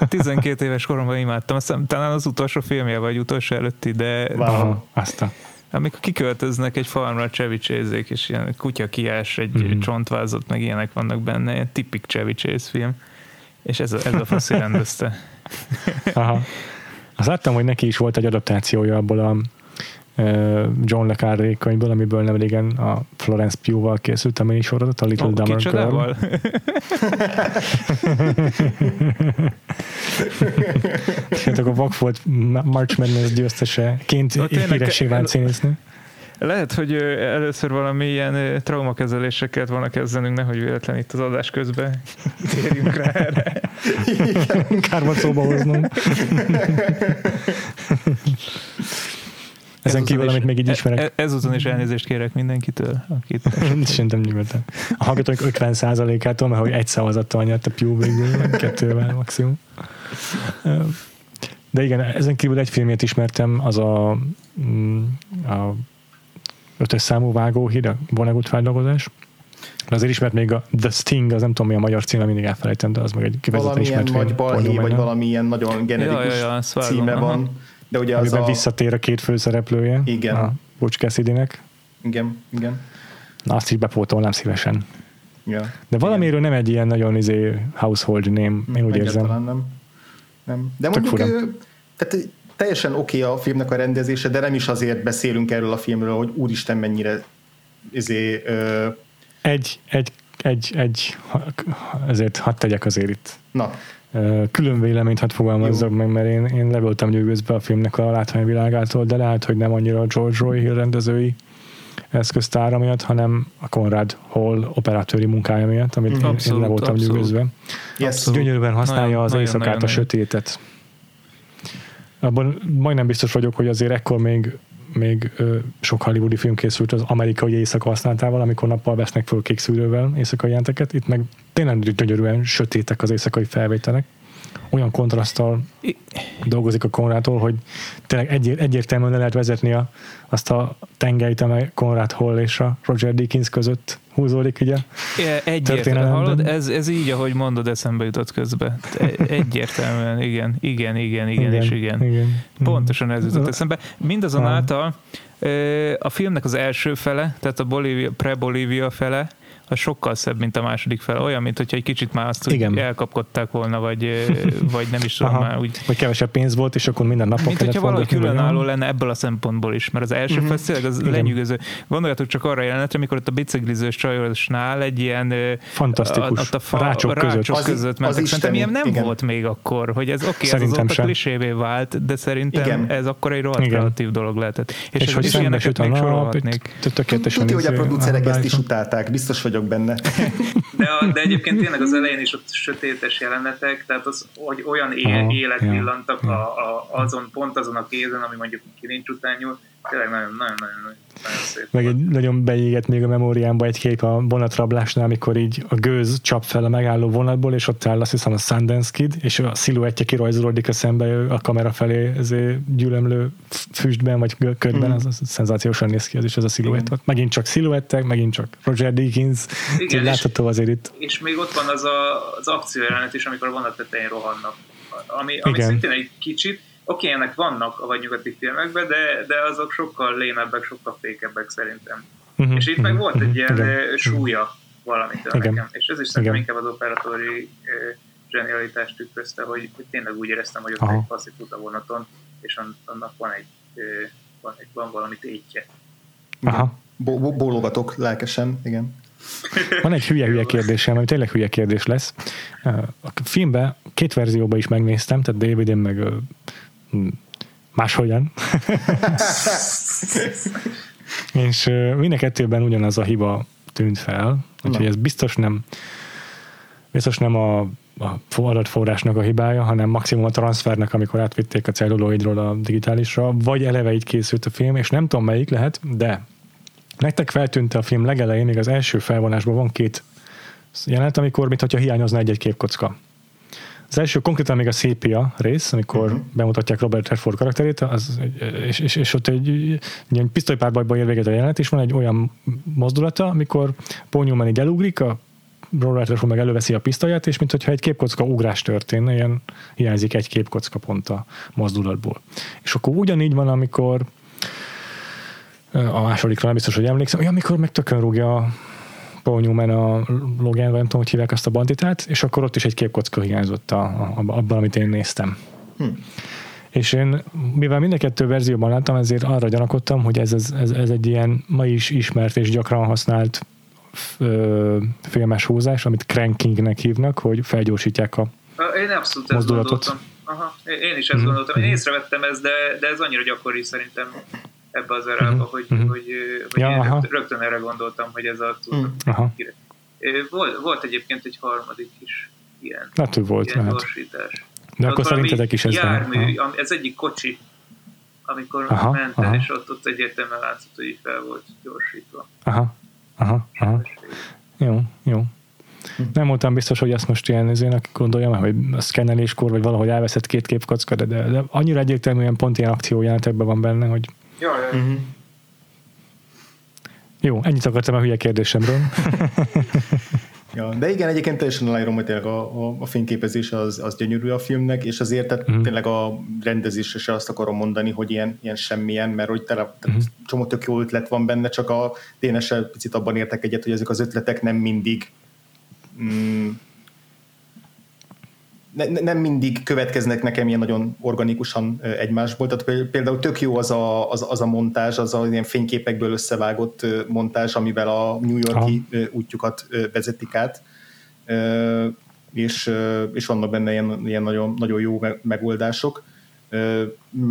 12 éves koromban imádtam, aztán talán az utolsó filmje, vagy utolsó előtti, de... Wow. Azt a amikor kiköltöznek egy farmra chase és ilyen kutya kiás, egy mm-hmm. csontvázat, meg ilyenek vannak benne, ilyen tipik Chase film, és ez a, ez a faszi rendezte. Aha. Azt láttam, hogy neki is volt egy adaptációja abból a John Le Carré könyvből, amiből nem régen a Florence Pugh-val készült a minisorozat, a Little oh, Dumber Girl. Tehát akkor Vak volt March Madness győzteseként híresé vált színésznő. Lehet, hogy először valami ilyen traumakezeléseket van a kezdenünk, nehogy véletlen itt az adás közben térjünk rá erre. Kár volt szóba hoznom. Ezen kívül, amit még így e- ismerek. E- ezúton is elnézést kérek mindenkitől. Akit Szerintem nyugodtan. A hallgatók 50%-ától, mert hogy egy szavazattal nyert a Pew végül, kettővel maximum. De igen, ezen kívül egy filmét ismertem, az a, mm, a ötös számú vágóhíd, a Vonnegut feldolgozás. De azért ismert még a The Sting, az nem tudom mi a magyar cím, mindig elfelejtem, de az meg egy kifejezetten ismert film. Vagy balhé, vagy valami ilyen nagyon generikus ja, ja, ja, címe van. Aha. De ugye az a... visszatér a két főszereplője. Igen. A Butch Cassidy-nek. Igen, igen. Na, azt így bepótolnám szívesen. Ja, De valamiről igen. nem egy ilyen nagyon izé household name, én úgy érzem. nem. nem. De Tök mondjuk, ő, tehát teljesen oké okay a filmnek a rendezése, de nem is azért beszélünk erről a filmről, hogy úristen mennyire izé, ö... egy, egy, egy, egy, ezért hadd tegyek azért itt. Na. Külön véleményt hadd fogalmazzak meg, mert én, én le voltam nyűgözve a filmnek a látványvilágától, de lehet, hogy nem annyira a George Roy Hill rendezői eszköztára miatt, hanem a Conrad Hall operatőri munkája miatt, amit abszolút, én, én le voltam abszolút. nyűgözve. Yes. Gyönyörűen használja nagyon, az éjszakát, nagyon, a nagyon. sötétet. Abban majdnem biztos vagyok, hogy azért ekkor még még ö, sok hollywoodi film készült az amerikai éjszaka használatával, amikor nappal vesznek föl kék szűrővel éjszakai jelenteket. Itt meg tényleg gyönyörűen sötétek az éjszakai felvételek olyan kontraszttal dolgozik a Konrádtól, hogy tényleg egyér, egyértelműen le lehet vezetni a, azt a tengelyt, amely Konrád Hall és a Roger Dickens között húzódik, ugye? Egyértelműen, hallod? Ez, ez így, ahogy mondod, eszembe jutott közbe. Egyértelműen, igen, igen, igen, igen, igen és igen. igen. Pontosan ez jutott eszembe. Mindazonáltal a filmnek az első fele, tehát a Bolívia, pre-Bolívia fele, az sokkal szebb, mint a második fel. Olyan, mint hogyha egy kicsit már azt Igen. elkapkodták volna, vagy, vagy nem is tudom már úgy. Vagy kevesebb pénz volt, és akkor minden napon Mint hogyha valahogy különálló lenne ebből a szempontból is, mert az első uh-huh. fel az Igen. lenyűgöző. Gondoljatok csak arra jelenetre, amikor ott a biciklizős csajosnál egy ilyen fantasztikus a, a, fa, a rácsok, rácsok között, az, között mentek. Az szerintem ilyen nem Igen. volt még akkor, hogy ez oké, okay, ez azóta klisévé vált, de szerintem Igen. ez akkor egy rohadt kreatív dolog lehetett. És, és hogy szembesült a nap, tökéletesen. Tudja, hogy a producerek ezt is utálták, biztos vagyok benne. De, a, de egyébként tényleg az elején is ott sötétes jelenetek, tehát az, hogy olyan él, élet villantak a, a, azon, pont azon a kézen, ami mondjuk kilincs után nyúl, tényleg nagyon, nagyon, nagyon, nagyon szép. Meg egy nagyon beégett még a memóriámba egy kép a vonatrablásnál, amikor így a gőz csap fel a megálló vonatból, és ott áll azt hiszem a Sundance Kid, és a sziluettje kirajzolódik a szembe a kamera felé gyűlömlő füstben, vagy ködben, mm. az, az szenzációsan néz ki az is az a sziluett. Ott megint csak sziluettek, megint csak Roger Deakins, Igen, látható azért itt. És még ott van az a, az akciójelenet is, amikor a vonat tetején rohannak. Ami, ami Igen. szintén egy kicsit, Oké, okay, ennek vannak a vagy nyugati filmekben, de, de azok sokkal lénebbek, sokkal fékebbek szerintem. Uh-huh, és itt uh-huh, meg volt uh-huh, egy ilyen igen. súlya valamitől igen. nekem, és ez is szerintem inkább az operatóri uh, zsenialitást tükrözte, hogy, hogy tényleg úgy éreztem, hogy ott Aha. egy passzit a vonaton, és annak van egy, uh, van, egy van valami tétje. Aha. Bólogatok lelkesen, igen. Van egy hülye-hülye kérdésem, ami tényleg hülye kérdés lesz. A filmben két verzióban is megnéztem, tehát DVD-n meg máshogyan. és mind a kettőben ugyanaz a hiba tűnt fel, úgyhogy ez biztos nem biztos nem a, a adatforrásnak a hibája, hanem maximum a transfernek, amikor átvitték a celluloidról a digitálisra, vagy eleve így készült a film, és nem tudom melyik lehet, de nektek feltűnt a film legelején, még az első felvonásban van két jelenet, amikor mintha hiányozna egy-egy képkocka. Az első konkrétan még a szépia rész, amikor uh-huh. bemutatják Robert Redford karakterét, az, és, és, és ott egy, egy pisztolypárbajban ér véget a jelenet, és van egy olyan mozdulata, amikor Paul Newman így elugrik, a Robert Redford meg előveszi a pisztolyát, és mintha egy képkocka ugrás történne, ilyen hiányzik egy képkocka pont a mozdulatból. És akkor ugyanígy van, amikor a másodikra nem biztos, hogy emlékszem, hogy amikor meg tökön rúgja Paul Newman a Logan, nem tudom, hogy hívják azt a banditát, és akkor ott is egy képkocka hiányzott a, a, abban, amit én néztem. Hm. És én, mivel mind a kettő verzióban láttam, ezért arra gyanakodtam, hogy ez, ez, ez, ez egy ilyen ma is ismert és gyakran használt ö, filmes húzás, amit crankingnek hívnak, hogy felgyorsítják a Én abszolút ezt gondoltam. Aha, én is ezt mm-hmm. gondoltam. Én észrevettem ezt, de, de ez annyira gyakori szerintem ebbe az erába, uh-huh. hogy, uh-huh. hogy, hogy ja, én aha. rögtön erre gondoltam, hogy ez a uh-huh. volt, volt egyébként egy harmadik is ilyen, hát, volt, ilyen lehet. gyorsítás. De ott akkor szerintetek is ez jármű, nem? Ez egyik kocsi, amikor aha, ment el, és ott, ott egyértelműen látszott, hogy fel volt gyorsítva. Aha, aha, aha. Jó, jó. Nem voltam biztos, hogy ezt most ilyen ezének gondoljam, hogy a szkenneléskor, vagy valahogy elveszett két képkocka, de, de annyira egyértelműen pont ilyen akciójánatekben van benne, hogy Jaj, jaj. Uh-huh. Jó, ennyit akartam a hülye kérdésemről. ja, de igen, egyébként teljesen aláírom, hogy tényleg a, a, a fényképezés az, az gyönyörű a filmnek, és azért tehát uh-huh. tényleg a rendezésre se azt akarom mondani, hogy ilyen, ilyen semmilyen, mert hogy tele, uh-huh. csomó tök jó ötlet van benne, csak a tényleg picit abban értek egyet, hogy ezek az ötletek nem mindig mm, ne, nem mindig következnek nekem ilyen nagyon organikusan egymásból. Tehát például tök jó az a, az, az a montázs, az a ilyen fényképekből összevágott montázs, amivel a New Yorki Aha. útjukat vezetik át. És, és vannak benne ilyen, ilyen nagyon, nagyon jó megoldások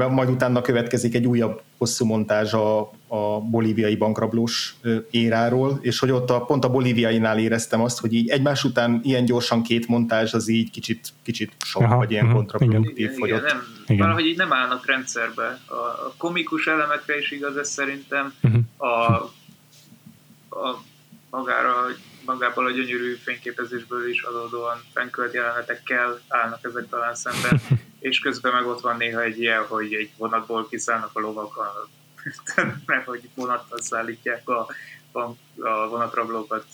majd utána következik egy újabb hosszú montázs a, a bolíviai bankrablós éráról, és hogy ott a, pont a bolíviainál éreztem azt, hogy így egymás után ilyen gyorsan két montázs, az így kicsit, kicsit sok, Aha, vagy ilyen uh-huh, kontraproduktív, ott... Nem, igen. Valahogy így nem állnak rendszerbe. A, a komikus elemekre is igaz ez szerintem, uh-huh. a, a magára, magából a gyönyörű fényképezésből is adódóan fenkölt jelenetekkel állnak ezek talán szemben, és közben meg ott van néha egy ilyen, hogy egy vonatból kiszállnak a lovakkal, mert hogy vonattal szállítják a, a, vonatrablókat,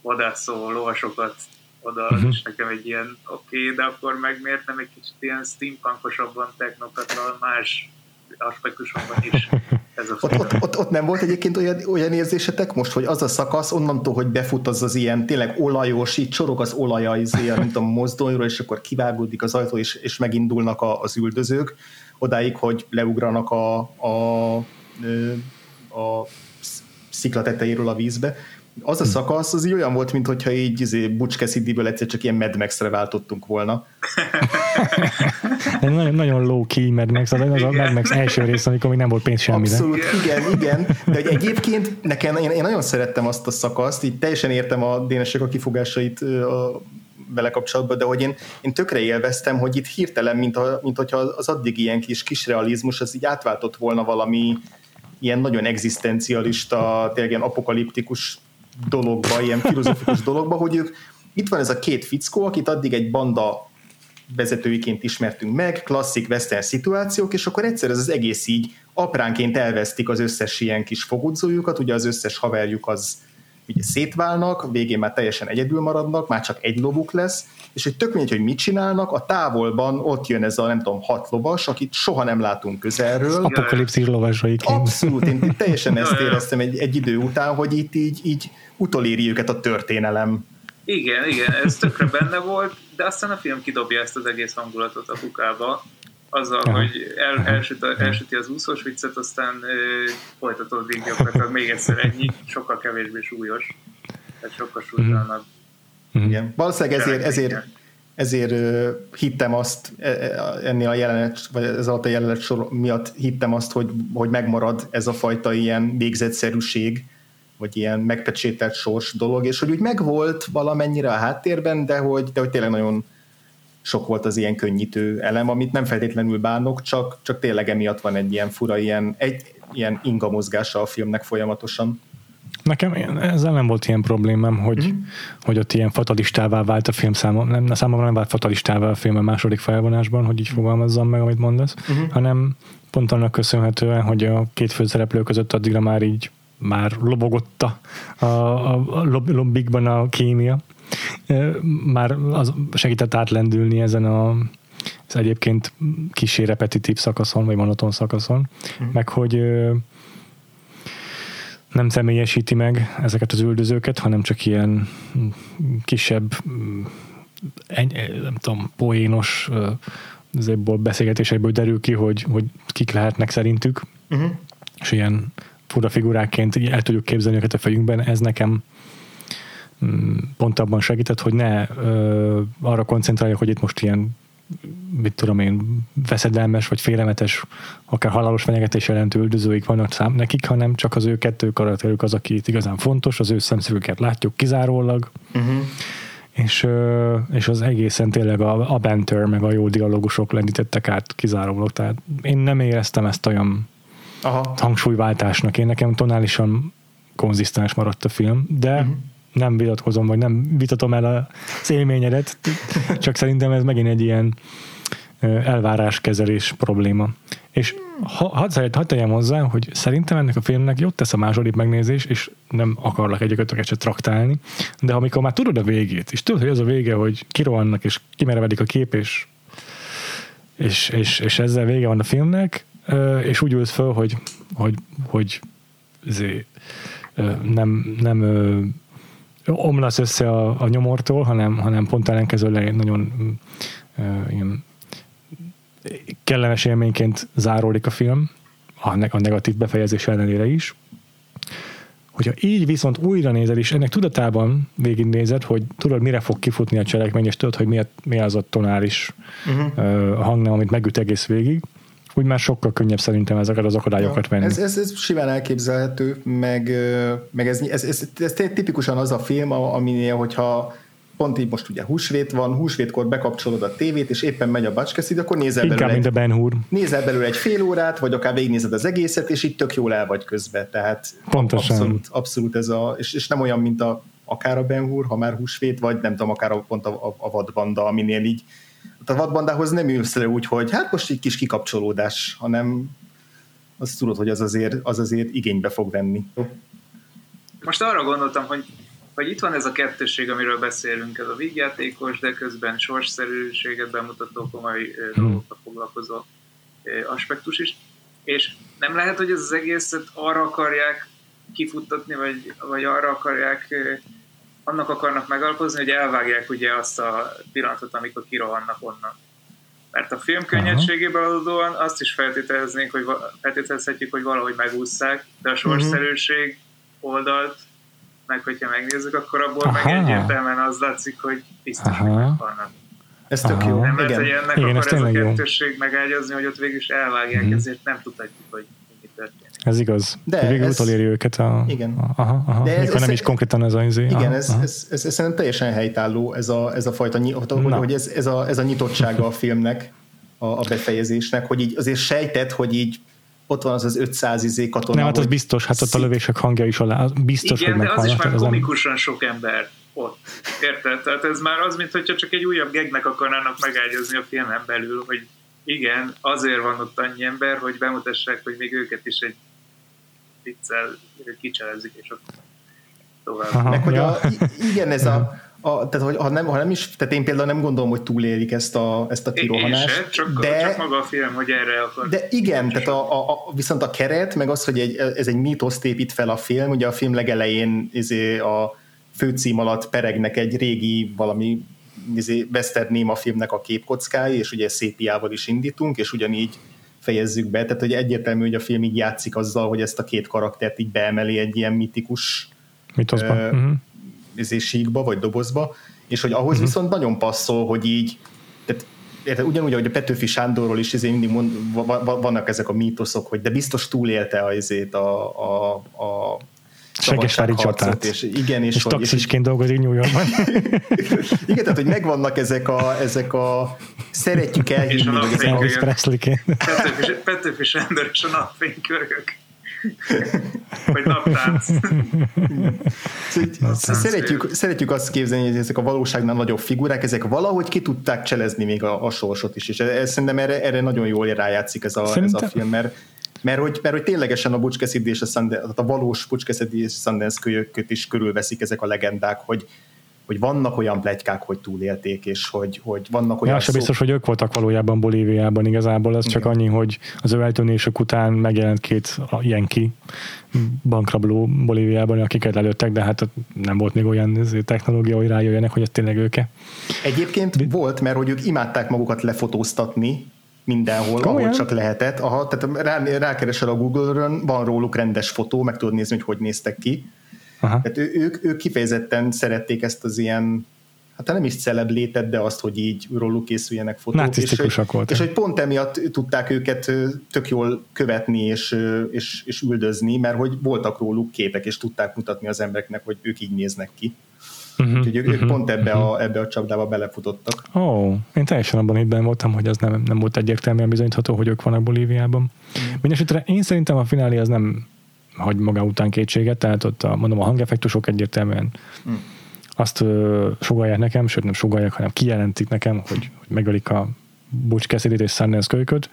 vadászó lovasokat oda, uh-huh. és nekem egy ilyen oké, okay, de akkor meg miért nem egy kicsit ilyen steampunkosabban technokatlan más aspektusokban is ez a ott, ott, ott, ott, nem volt egyébként olyan, olyan érzésetek most, hogy az a szakasz onnantól, hogy befut az az ilyen tényleg olajos, így csorog az olaja, izé, mint a mozdonyról, és akkor kivágódik az ajtó, és, és megindulnak a, az üldözők, odáig, hogy leugranak a, a, a szikla tetejéről a vízbe az a szakasz az így olyan volt, mintha így izé, Butch Cassidy-ből egyszer csak ilyen Mad Max-re váltottunk volna. nagyon, nagyon low key Mad Max, az, az a Mad Max első rész, amikor még nem volt pénz semmire. Abszolút, igen, igen. De hogy egyébként nekem, én, én nagyon szerettem azt a szakaszt, így teljesen értem a Dénesek a kifogásait a, vele kapcsolatban, de hogy én, én tökre élveztem, hogy itt hirtelen, mint, a, mint hogyha az addig ilyen kis kisrealizmus, az így átváltott volna valami, ilyen nagyon egzisztencialista, tényleg ilyen apokaliptikus dologba, ilyen filozofikus dologba, hogy ők itt van ez a két fickó, akit addig egy banda vezetőiként ismertünk meg, klasszik western szituációk, és akkor egyszer ez az egész így apránként elvesztik az összes ilyen kis fogudzójukat, ugye az összes haverjuk az ugye szétválnak, végén már teljesen egyedül maradnak, már csak egy lobuk lesz, és hogy tök mindegy, hogy mit csinálnak, a távolban ott jön ez a nem tudom, hat lovas, akit soha nem látunk közelről. Apokalipszis lovasaiként. Abszolút, én teljesen ezt éreztem egy, egy idő után, hogy itt így, így utoléri őket a történelem. Igen, igen, ez tökre benne volt, de aztán a film kidobja ezt az egész hangulatot a kukába, azzal, Aha. hogy el, elsüt, elsüti az úszós viccet, aztán ö, folytatódik gyakorlatilag még egyszer ennyi, sokkal kevésbé súlyos, tehát sokkal súlytalanabb. Mm-hmm. Igen. Valószínűleg ezért, ezért, ezért hittem azt e, e, ennél a jelenet, vagy ez alatt a jelenet sor miatt hittem azt, hogy, hogy megmarad ez a fajta ilyen végzetszerűség, vagy ilyen megpecsételt sors dolog, és hogy úgy megvolt valamennyire a háttérben, de hogy, de hogy tényleg nagyon sok volt az ilyen könnyítő elem, amit nem feltétlenül bánok, csak, csak tényleg emiatt van egy ilyen fura, ilyen, egy, ilyen inga mozgása a filmnek folyamatosan. Nekem ezzel nem volt ilyen problémám, hogy, mm. hogy ott ilyen fatalistává vált a film számomra, nem, számomra nem vált fatalistává a film a második felvonásban, hogy így fogalmazzam meg, amit mondasz, mm-hmm. hanem pont annak köszönhetően, hogy a két főszereplő között addigra már így már lobogott a, a, a lobbikban a kémia, már az segített átlendülni ezen a ez egyébként kisé repetitív szakaszon, vagy monoton szakaszon, mm. meg hogy nem személyesíti meg ezeket az üldözőket, hanem csak ilyen kisebb, nem tudom, poénos ezéből beszélgetésekből derül ki, hogy, hogy kik lehetnek szerintük, uh-huh. és ilyen fura figuráként el tudjuk képzelni őket a fejünkben, ez nekem mm, pont abban segített, hogy ne ö, arra koncentráljak, hogy itt most ilyen mit tudom én, veszedelmes vagy félelmetes, akár halálos fenyegetés jelentő üldözőik vannak szám nekik, hanem csak az ő kettő karakterük az, aki itt igazán fontos, az ő szemszögüket látjuk kizárólag, uh-huh. és, és az egészen tényleg a, a banter, meg a jó dialógusok lendítettek át kizárólag, tehát én nem éreztem ezt olyan Aha. hangsúlyváltásnak, én nekem tonálisan konzisztens maradt a film, de uh-huh nem vitatkozom, vagy nem vitatom el az élményedet, csak szerintem ez megint egy ilyen elváráskezelés probléma. És ha, hadd had tegyem hozzá, hogy szerintem ennek a filmnek jót tesz a második megnézés, és nem akarlak egyekötöket se traktálni, de amikor már tudod a végét, és tudod, hogy az a vége, hogy kirohannak, és kimerevedik a kép, és, és, és, és ezzel vége van a filmnek, és úgy ülsz föl, hogy, hogy, hogy zé, nem, nem omlasz össze a, a nyomortól, hanem, hanem pont ellenkezőleg nagyon uh, ilyen kellemes élményként záródik a film, a, a negatív befejezés ellenére is. Hogyha így viszont újra nézed, és ennek tudatában végignézed, hogy tudod, mire fog kifutni a cselekmény, és tudod, hogy mi, mi az a tonális uh-huh. uh, hangnem, amit megüt egész végig, úgy már sokkal könnyebb szerintem ezeket az akadályokat venni. Ez, ez, ez simán elképzelhető, meg, meg ez, ez, ez, ez, tipikusan az a film, aminél, hogyha pont így most ugye húsvét van, húsvétkor bekapcsolod a tévét, és éppen megy a bacskeszid, akkor nézel Inkább, belőle, mint a Ben Hur. nézel belőle egy fél órát, vagy akár végignézed az egészet, és itt tök jól el vagy közben. Tehát Pontosan. Abszolút, abszolút ez a, és, és nem olyan, mint a, akár a Ben Hur, ha már húsvét, vagy nem tudom, akár a, pont a, a, a vadbanda, aminél így a vadbandához nem ülsz le úgy, hogy hát most egy kis kikapcsolódás, hanem azt tudod, hogy az azért, az azért igénybe fog venni. Most arra gondoltam, hogy, hogy itt van ez a kettősség, amiről beszélünk, ez a vígjátékos, de közben sorsszerűséget bemutató komoly hmm. dolgokkal foglalkozó aspektus is, és nem lehet, hogy ez az egészet arra akarják kifuttatni, vagy, vagy arra akarják annak akarnak megalapozni, hogy elvágják ugye azt a pillanatot, amikor kirohannak onnan. Mert a film könnyedségéből adódóan azt is feltételeznénk, hogy feltételezhetjük, hogy valahogy megúszszák, de a sorsszerűség oldalt, meg hogyha megnézzük, akkor abból Aha. meg egyértelműen az látszik, hogy biztos, hogy megvannak. Ez tök jó. Nem lehet, hogy ennek Igen, akar ez a kettősség megágyazni, hogy ott végül is elvágják, mm. ezért nem tudhatjuk, hogy. Ez igaz. De végül ez, utoléri őket a... Igen. Aha, aha. De ez, Mikor ez, nem is konkrétan ez a izé. Igen, aha, ez, aha. Ez, ez, ez, szerintem teljesen helytálló ez a, ez a fajta, hogy, hogy ez, ez, a, ez a nyitottsága a filmnek, a, a befejezésnek, hogy így azért sejtett, hogy így ott van az az 500 izé katona. Nem, hát az biztos, hát ott a lövések hangja is alá, biztos, Igen, hogy de az is meghalnak. már nem- komikusan sok ember ott. Érted? Tehát ez már az, mintha csak egy újabb gegnek akarnának megágyazni a filmen belül, hogy igen, azért van ott annyi ember, hogy bemutassák, hogy még őket is egy viccel kicselezik, és akkor tovább. Aha. Meg hogy Ja. a, igen, ez a, a tehát, hogy ha nem, ha nem is, tehát én például nem gondolom, hogy túlélik ezt a, ezt a Én, én kirohanást, se, csak, de, csak maga a film, hogy erre akar. de igen, tehát a, a, a, viszont a keret, meg az, hogy egy, ez egy mítoszt épít fel a film, ugye a film legelején izé a főcím alatt peregnek egy régi valami izé, Western Néma filmnek a képkockái, és ugye szépiával is indítunk, és ugyanígy fejezzük be, tehát hogy egyértelmű, hogy a film így játszik azzal, hogy ezt a két karaktert így beemeli egy ilyen mitikus Mitoszban. Ö, Uh-huh. izé, síkba, vagy dobozba, és hogy ahhoz Mhm. uh-huh. viszont nagyon passzol, hogy így, tehát érted, ugyanúgy, ahogy a Petőfi Sándorról is izé mindig mond, va- va- vannak ezek a mítoszok, hogy de biztos túlélte a, izét, a, a, a Segesvári csatát. És igen, és, És hogy, és, taxisként dolgozik New Yorkban. igen, tehát, hogy megvannak ezek a, ezek a szeretjük És elhívni, ezek a, napfény- Elvis Presleyként. Petőfi, Sándor és a napfénykörök. Vagy naptánc. Szóval szeretjük, szeretjük azt képzelni, hogy ezek a valóságnál nagyobb figurák, ezek valahogy ki tudták cselezni még a, a sorsot is, és ez, szerintem erre, erre nagyon jól rájátszik ez a, ez a Szerintem- film, mert, mert, hogy, mert hogy ténylegesen a Cassidy és a, Sundance, a valós Cassidy és Sundance kölyököt is körülveszik ezek a legendák, hogy, hogy vannak olyan plegykák, hogy túlélték, és hogy, hogy vannak olyan Ja, se biztos, hogy ők voltak valójában Bolíviában igazából, ez csak Igen. annyi, hogy az ő eltűnésük után megjelent két Yankee bankrabló Bolíviában, akiket lelőttek, de hát nem volt még olyan technológia, hogy rájöjjenek, hogy ez tényleg őke. Egyébként volt, mert hogy ők imádták magukat lefotóztatni mindenhol, Komolyan? ahol csak lehetett. Aha, tehát rá, rákeresel a Google-ön, van róluk rendes fotó, meg tudod nézni, hogy hogy néztek ki. Aha. Tehát ő, ők, ők kifejezetten szerették ezt az ilyen, hát nem is celeb létet, de azt, hogy így róluk készüljenek fotók. És, hogy- voltak. És hogy pont emiatt tudták őket tök jól követni és, és, és üldözni, mert hogy voltak róluk képek, és tudták mutatni az embereknek, hogy ők így néznek ki. Uh-huh. Úgyhogy ők, ők pont ebbe a, ebbe a csapdába belefutottak. Ó, oh, én teljesen abban hitben voltam, hogy az nem, nem volt egyértelműen bizonyítható, hogy ők vannak Bolíviában. Mindenesetre én szerintem a finálé az nem hagy maga után kétséget, tehát ott a, mondom, a hangeffektusok egyértelműen Mm. azt ö, sugalják nekem, sőt nem sugalják, hanem kijelentik nekem, hogy, hogy megölik a Butch cassidy és Sundance kölyköt,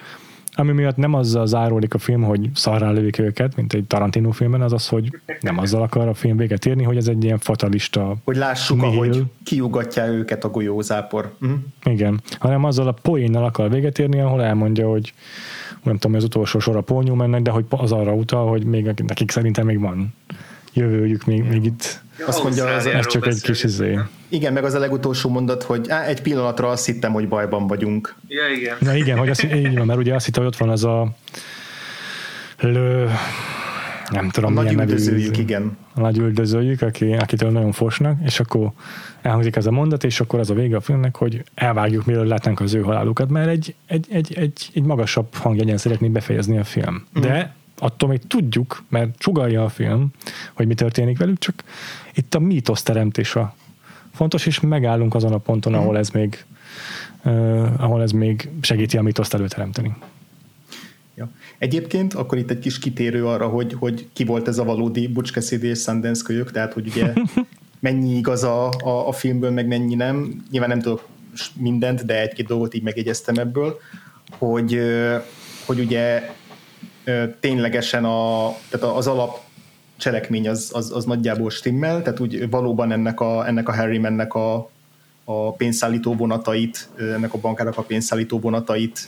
ami miatt nem azzal záródik a film, hogy szarrá lövik őket, mint egy Tarantino filmben, az az, hogy nem azzal akar a film véget érni, hogy ez egy ilyen fatalista Hogy lássuk, Nihil. ahogy kiugatja őket a golyózápor. Mhm. Igen, hanem azzal a poénnal akar véget érni, ahol elmondja, hogy nem tudom, az utolsó sor a Paul mennek, de hogy az arra utal, hogy még nekik szerintem még van jövőjük még, még itt. Azt mondja, az- Ez csak egy kis izé. Igen, meg az a legutolsó mondat, hogy á, egy pillanatra azt hittem, hogy bajban vagyunk. Ja, igen. Na igen, hogy azt, így van, mert ugye azt hitte, hogy ott van az a lő, nem A tudom, nagy milyen nevű, üldözőjük, igen. a nagy üldözőjük, aki, akitől nagyon fosnak, és akkor elhangzik ez a mondat, és akkor az a vége a filmnek, hogy elvágjuk, mielőtt látnánk az ő halálukat, mert egy, egy, egy, egy, egy magasabb hangjegyen szeretnék befejezni a film. De attól még tudjuk, mert csugalja a film, hogy mi történik velük, csak itt a mítosz teremtés a fontos, és megállunk azon a ponton, ahol ez még uh, ahol ez még segíti a mítoszt előteremteni. Ja. Egyébként akkor itt egy kis kitérő arra, hogy, hogy ki volt ez a valódi Butch Cassidy és Sundance kölyök, tehát hogy ugye mennyi igaz a, a, a filmből, meg mennyi nem. Nyilván nem tudok mindent, de egy-két dolgot így megjegyeztem ebből, hogy, hogy ugye ténylegesen a, tehát az alap cselekmény az, az, az nagyjából stimmel, tehát úgy valóban ennek a, ennek a Harrymannek a, a pénzszállító vonatait, ennek a bankárnak a pénzszállító vonatait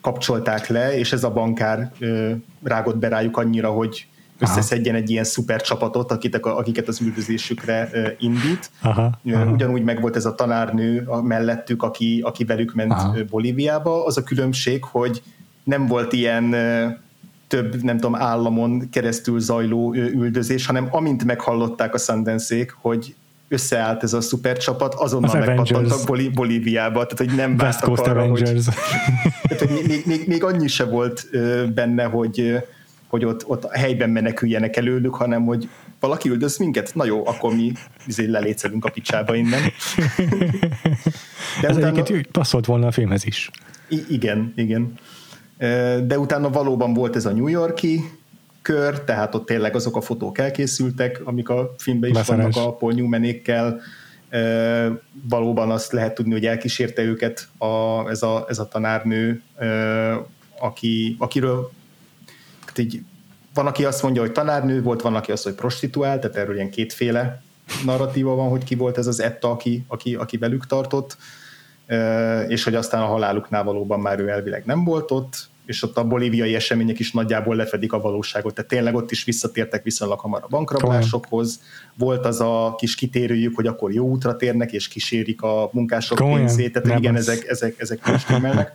kapcsolták le, és ez a bankár rágott be rájuk annyira, hogy összeszedjen egy ilyen szuper csapatot, akiket, akiket az üldözésükre indít. Aha, aha. Ugyanúgy meg volt ez a tanárnő mellettük, aki, aki velük ment Aha. Bolíviába. Az a különbség, hogy nem volt ilyen több, nem tudom, államon keresztül zajló üldözés, hanem amint meghallották a sundance hogy összeállt ez a szupercsapat, azonnal Az megpattantak Boli- Bolíviába, tehát hogy nem West Coast arra, hogy, Avengers. tehát, hogy még, még, még annyi se volt benne, hogy, hogy ott, ott helyben meneküljenek előlük, hanem hogy valaki üldöz minket? Na jó, akkor mi izé lelécelünk a picsába innen. De Ez utána, egyébként passzolt volna a filmhez is. I- igen, igen. De utána valóban volt ez a New Yorki kör, tehát ott tényleg azok a fotók elkészültek, amik a filmben is Beszeres. vannak a Paul Newmanékkel, valóban azt lehet tudni, hogy elkísérte őket a, ez, a, ez a tanárnő, aki, akiről hát így, van, aki azt mondja, hogy tanárnő volt, van, aki azt, hogy prostituált, tehát erről ilyen kétféle narratíva van, hogy ki volt ez az Etta, aki, aki, aki velük tartott, és hogy aztán a haláluknál valóban már ő elvileg nem volt ott, és ott a bolíviai események is nagyjából lefedik a valóságot. Tehát tényleg ott is visszatértek viszonylag hamar a bankrablásokhoz. Volt az a kis kitérőjük, hogy akkor jó útra térnek, és kísérik a munkások Komolyan? pénzét. Tehát igen, ezek, ezek, ezek most emelnek.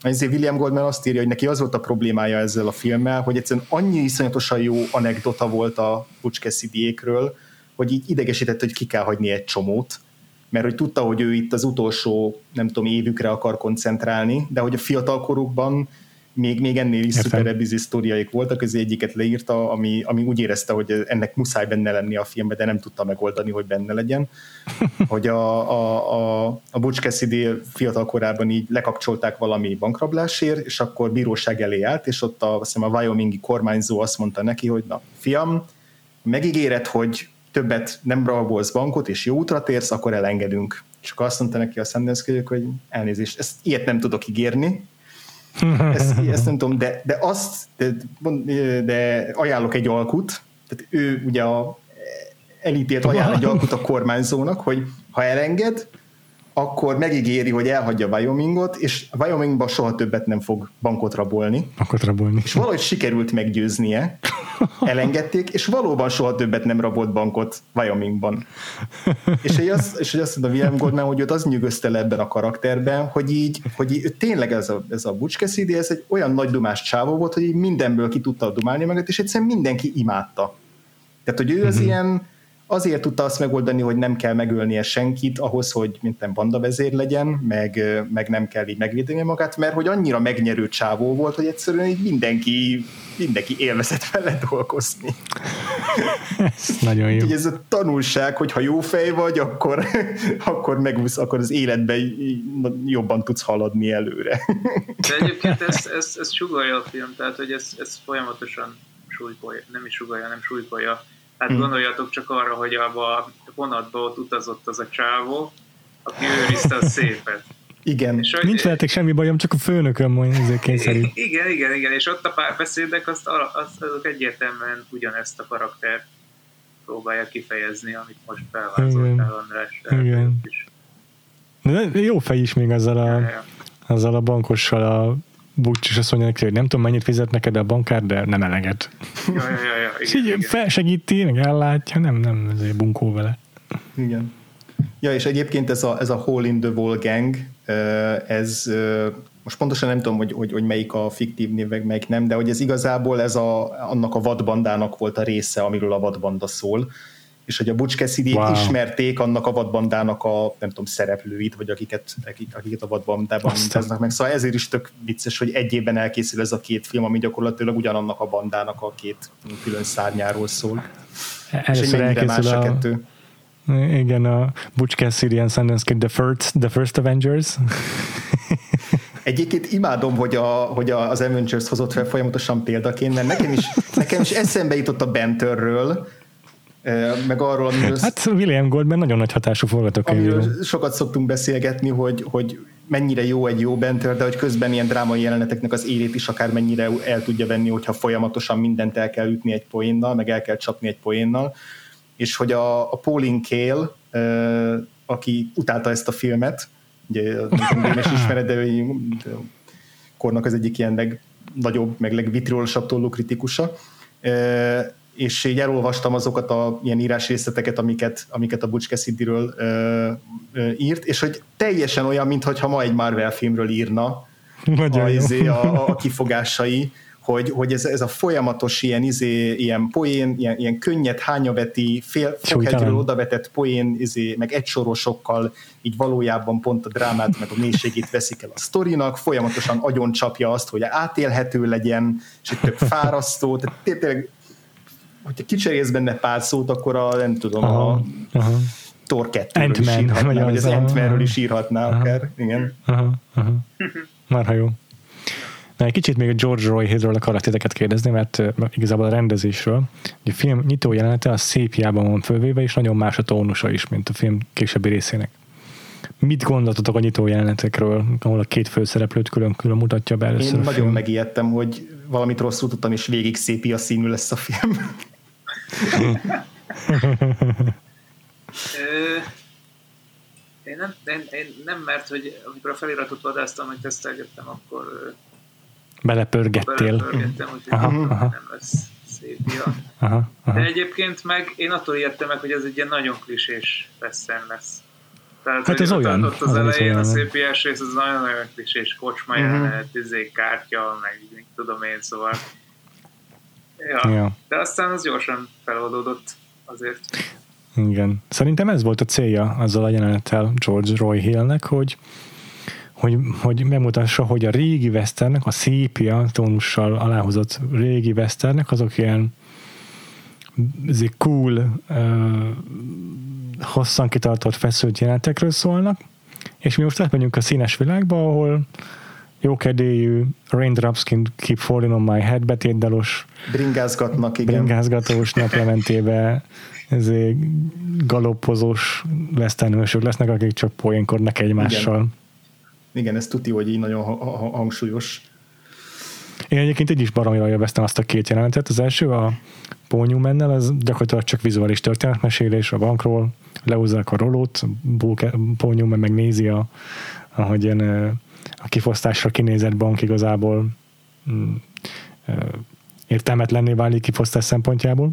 Ezért William Goldman azt írja, hogy neki az volt a problémája ezzel a filmmel, hogy egyszerűen annyi iszonyatosan jó anekdota volt a Butch Cassidy-ékről, hogy így idegesített, hogy ki kell hagyni egy csomót, mert hogy tudta, hogy ő itt az utolsó, nem tudom, évükre akar koncentrálni, de hogy a fiatalkorukban még, még ennél is szuperebb sztoriaik voltak, az egyiket leírta, ami, ami úgy érezte, hogy ennek muszáj benne lenni a filmben, de nem tudta megoldani, hogy benne legyen. hogy a, a, a, a Butch Cassidy fiatal korában így lekapcsolták valami bankrablásért, és akkor bíróság elé állt, és ott a, azt hiszem, a Wyomingi kormányzó azt mondta neki, hogy na, fiam, megígéred, hogy többet nem rabolsz bankot, és jó útra térsz, akkor elengedünk. És akkor azt mondta neki a Sundance hogy elnézést, ezt ilyet nem tudok ígérni, ezt, ezt nem tudom, de, de azt, de, de ajánlok egy alkut, tehát ő ugye a, elítélt ajánl egy alkut a kormányzónak, hogy ha elenged, akkor megígéri, hogy elhagyja Wyomingot, és Wyomingban soha többet nem fog bankot rabolni. Bankot rabolni. És valahogy sikerült meggyőznie, elengedték, és valóban soha többet nem rabolt bankot Wyomingban. és, hogy azt, és hogy azt mondta William Goldman, hogy őt az nyugodta le ebben a karakterben, hogy így, hogy így tényleg ez a, ez a Butch Cassidy, ez egy olyan nagy dumás csávó volt, hogy így mindenből ki tudta dumálni magát, és egyszerűen mindenki imádta. Tehát, hogy ő az uh-huh. ilyen azért tudta azt megoldani, hogy nem kell megölnie senkit ahhoz, hogy mint nem banda vezér legyen, meg, meg nem kell így megvédeni magát, mert hogy annyira megnyerő csávó volt, hogy egyszerűen így mindenki, mindenki élvezett vele dolgozni. Ez nagyon jó. Úgy, ez a tanulság, hogy ha jó fej vagy, akkor, akkor megúsz, akkor az életben jobban tudsz haladni előre. De egyébként ez, ez, ez sugalja a film, tehát hogy ez, ez folyamatosan súlykolja, nem is sugalja, nem súlykolja Hát hmm. gondoljatok csak arra, hogy abba a vonatba ott utazott az a csávó, aki őrizte a szépet. Igen. És hogy, Nincs veletek semmi bajom, csak a főnököm mondja kényszerű. Igen, igen, igen, és ott a párbeszédek azt, azt, azok egyértelműen ugyanezt a karakter próbálja kifejezni, amit most felvázoltál András. Igen. Is. De jó fej is még azzal a, ja, ja. azzal a bankossal a Butch, és azt mondja neki, hogy nem tudom, mennyit fizet neked a bankár, de nem eleget. Ja, ja, ja, ja, így igen. felsegíti, meg ellátja, nem, nem ezért bunkó vele. Igen. Ja, és egyébként ez a, ez a Hole in the Wall gang, ez most pontosan nem tudom, hogy, hogy, hogy melyik a fiktív név, meg melyik nem, de hogy ez igazából ez a, annak a vadbandának volt a része, amiről a vadbanda szól és hogy a Butch cassidy wow. ismerték annak a vadbandának a, nem tudom, szereplőit, vagy akiket, akik, akiket a vadbandában mintáznak meg. Szóval ezért is tök vicces, hogy egy évben elkészül ez a két film, ami gyakorlatilag ugyanannak a bandának a két külön szárnyáról szól. Először és más a... a kettő. Igen, a Butch Cassidy and Sundance Kid, the first, the first Avengers. Egyébként imádom, hogy, a, hogy az Avengers hozott fel folyamatosan példaként, mert nekem is, nekem is eszembe jutott a Banterről, meg arról, amiről... Hát William Goldman nagyon nagy hatású forgatókönyvíró. Sokat szoktunk beszélgetni, hogy, hogy mennyire jó egy jó benter, de hogy közben ilyen drámai jeleneteknek az érét is akár mennyire el tudja venni, hogyha folyamatosan mindent el kell ütni egy poénnal, meg el kell csapni egy poénnal, és hogy a, a Pauline Kael, aki utálta ezt a filmet, ugye nem is ismered, de ő kornak az egyik ilyen legnagyobb, meg legvitriolosabb tollú kritikusa, és így elolvastam azokat a ilyen írás részleteket, amiket, amiket a Butch Cassidy-ről ö, ö, írt, és hogy teljesen olyan, mintha ma egy Marvel filmről írna a, izé, a, a kifogásai, hogy, hogy ez, ez a folyamatos ilyen, izé, ilyen poén, ilyen, ilyen könnyed, hányaveti, fél, fokhegyről odavetett poén, izé, meg egysorosokkal így valójában pont a drámát, meg a mélységét veszik el a sztorinak, folyamatosan agyon csapja azt, hogy átélhető legyen, és egy tök fárasztó, tehát tényleg hogyha kicserélsz benne pár szót, akkor a, nem tudom, aha, a aha. Thor 2 is írhatná, vagy az ant is írhatná aha, akár. Igen. Aha, aha. Már ha jó. Na, egy kicsit még a George Roy Hillről akarok titeket kérdezni, mert igazából a rendezésről. A film nyitó jelenete a szép hiában van fölvéve, és nagyon más a tónusa is, mint a film későbbi részének. Mit gondoltatok a nyitó jelenetekről, ahol a két főszereplőt külön-külön mutatja be először Én a nagyon film? megijedtem, hogy valamit rosszul tudtam, és végig szépia színű lesz a film. Én nem, én, én nem, mert hogy amikor a feliratot vadáztam, hogy tesztelgettem, akkor Belepörgettél. belepörgettem, úgyhogy Aha, nem aha. lesz szépia. Aha, aha. De egyébként meg én attól ijedtem meg, hogy ez egy ilyen nagyon klisés western lesz. Tehát, Hát ez olyan, Ott az az is elején a olyan. szépiás rész, az nagyon-nagyon klisés kocsma Mhm. jelenet, izé, kártya, meg mit tudom én, szóval. Ja. Ja. De aztán az gyorsan feloldódott azért. Igen. Szerintem ez volt a célja azzal a jelenettel George Roy Hillnek, hogy, hogy, hogy megmutassa, hogy a régi westernek, a szépia tónussal aláhozott régi westernek, azok ilyen ezért cool, uh, hosszan kitartott feszült jelenetekről szólnak, és mi most átmegyünk a színes világba, ahol jókedélyű Raindrops Can Keep Falling on My Head betétdalos Bringázgatnak, igen. bringázgatós naplementébe ezért galoppozós westernősök lesznek, akik csak poénkodnak egymással. Igen, ez tuti, hogy így nagyon ha- ha- hangsúlyos. Én egyébként így is baromira élveztem azt a két jelenetet. Az első, a Paul Newman-nel, az gyakorlatilag csak vizuális történetmesélés a bankról, lehúzzák a rolót, Paul Newman megnézi, a, ahogy ilyen, a kifosztásra kinézett bank igazából mm, értelmetlenné válik kifosztás szempontjából.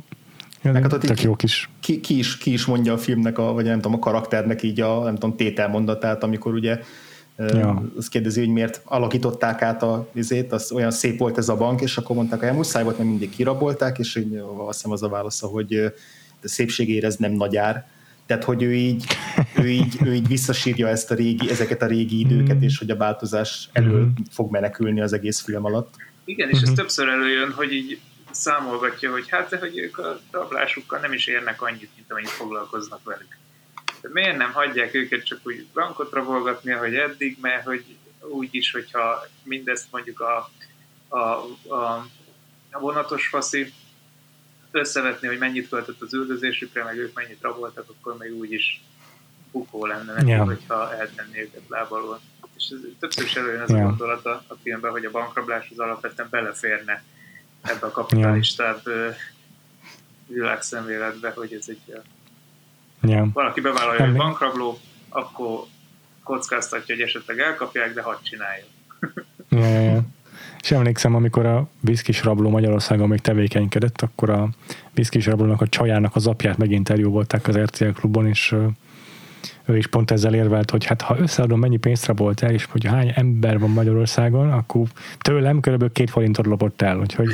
Meg hát Tök jó kis Ki, ki, is, ki is mondja a filmnek, a, vagy nem tudom, a karakternek így a nem tudom, tételmondatát, amikor ugye Ja. azt kérdezi, hogy miért alakították át a vizét, az olyan szép volt ez a bank, és akkor mondták, hogy muszáj volt, mert mindig kirabolták, és azt hiszem az a válasza, hogy a szépségére ez nem nagy ár. Tehát, hogy ő így, ő így, ő így visszasírja ezt a régi, ezeket a régi időket, és hogy a változás elől fog menekülni az egész film alatt. Igen, és ez többször előjön, hogy így számolgatja, hogy hát hogy ők a rablásukkal nem is érnek annyit, mint amennyit foglalkoznak velük. De miért nem hagyják őket csak úgy bankot rabolgatni, ahogy eddig, mert hogy úgy is, hogyha mindezt mondjuk a, a, a, a vonatos faszi összevetni, hogy mennyit költött az üldözésükre, meg ők mennyit raboltak, akkor még úgy is bukó lenne neki, Ja. yeah. hogyha eltenni őket lábalól. És ez többször is előjön ez Ja. a gondolat a, a filmben, hogy a bankrablás az alapvetően beleférne ebbe a kapitalistább ja. világszemléletbe, hogy ez egy ja. valaki bevállalja, hogy bankrabló, akkor kockáztatja, hogy esetleg elkapják, de hadd csinálja. Ja, ja, ja. És emlékszem, amikor a viszkis rabló Magyarországon még tevékenykedett, akkor a viszkis rablónak a csajának az apját meginterjú volták az RTL klubon, és ő is pont ezzel érvelt, hogy hát ha összeadom, mennyi pénzt rabolt el, és hogy hány ember van Magyarországon, akkor tőlem körülbelül két forintot lopott el, úgyhogy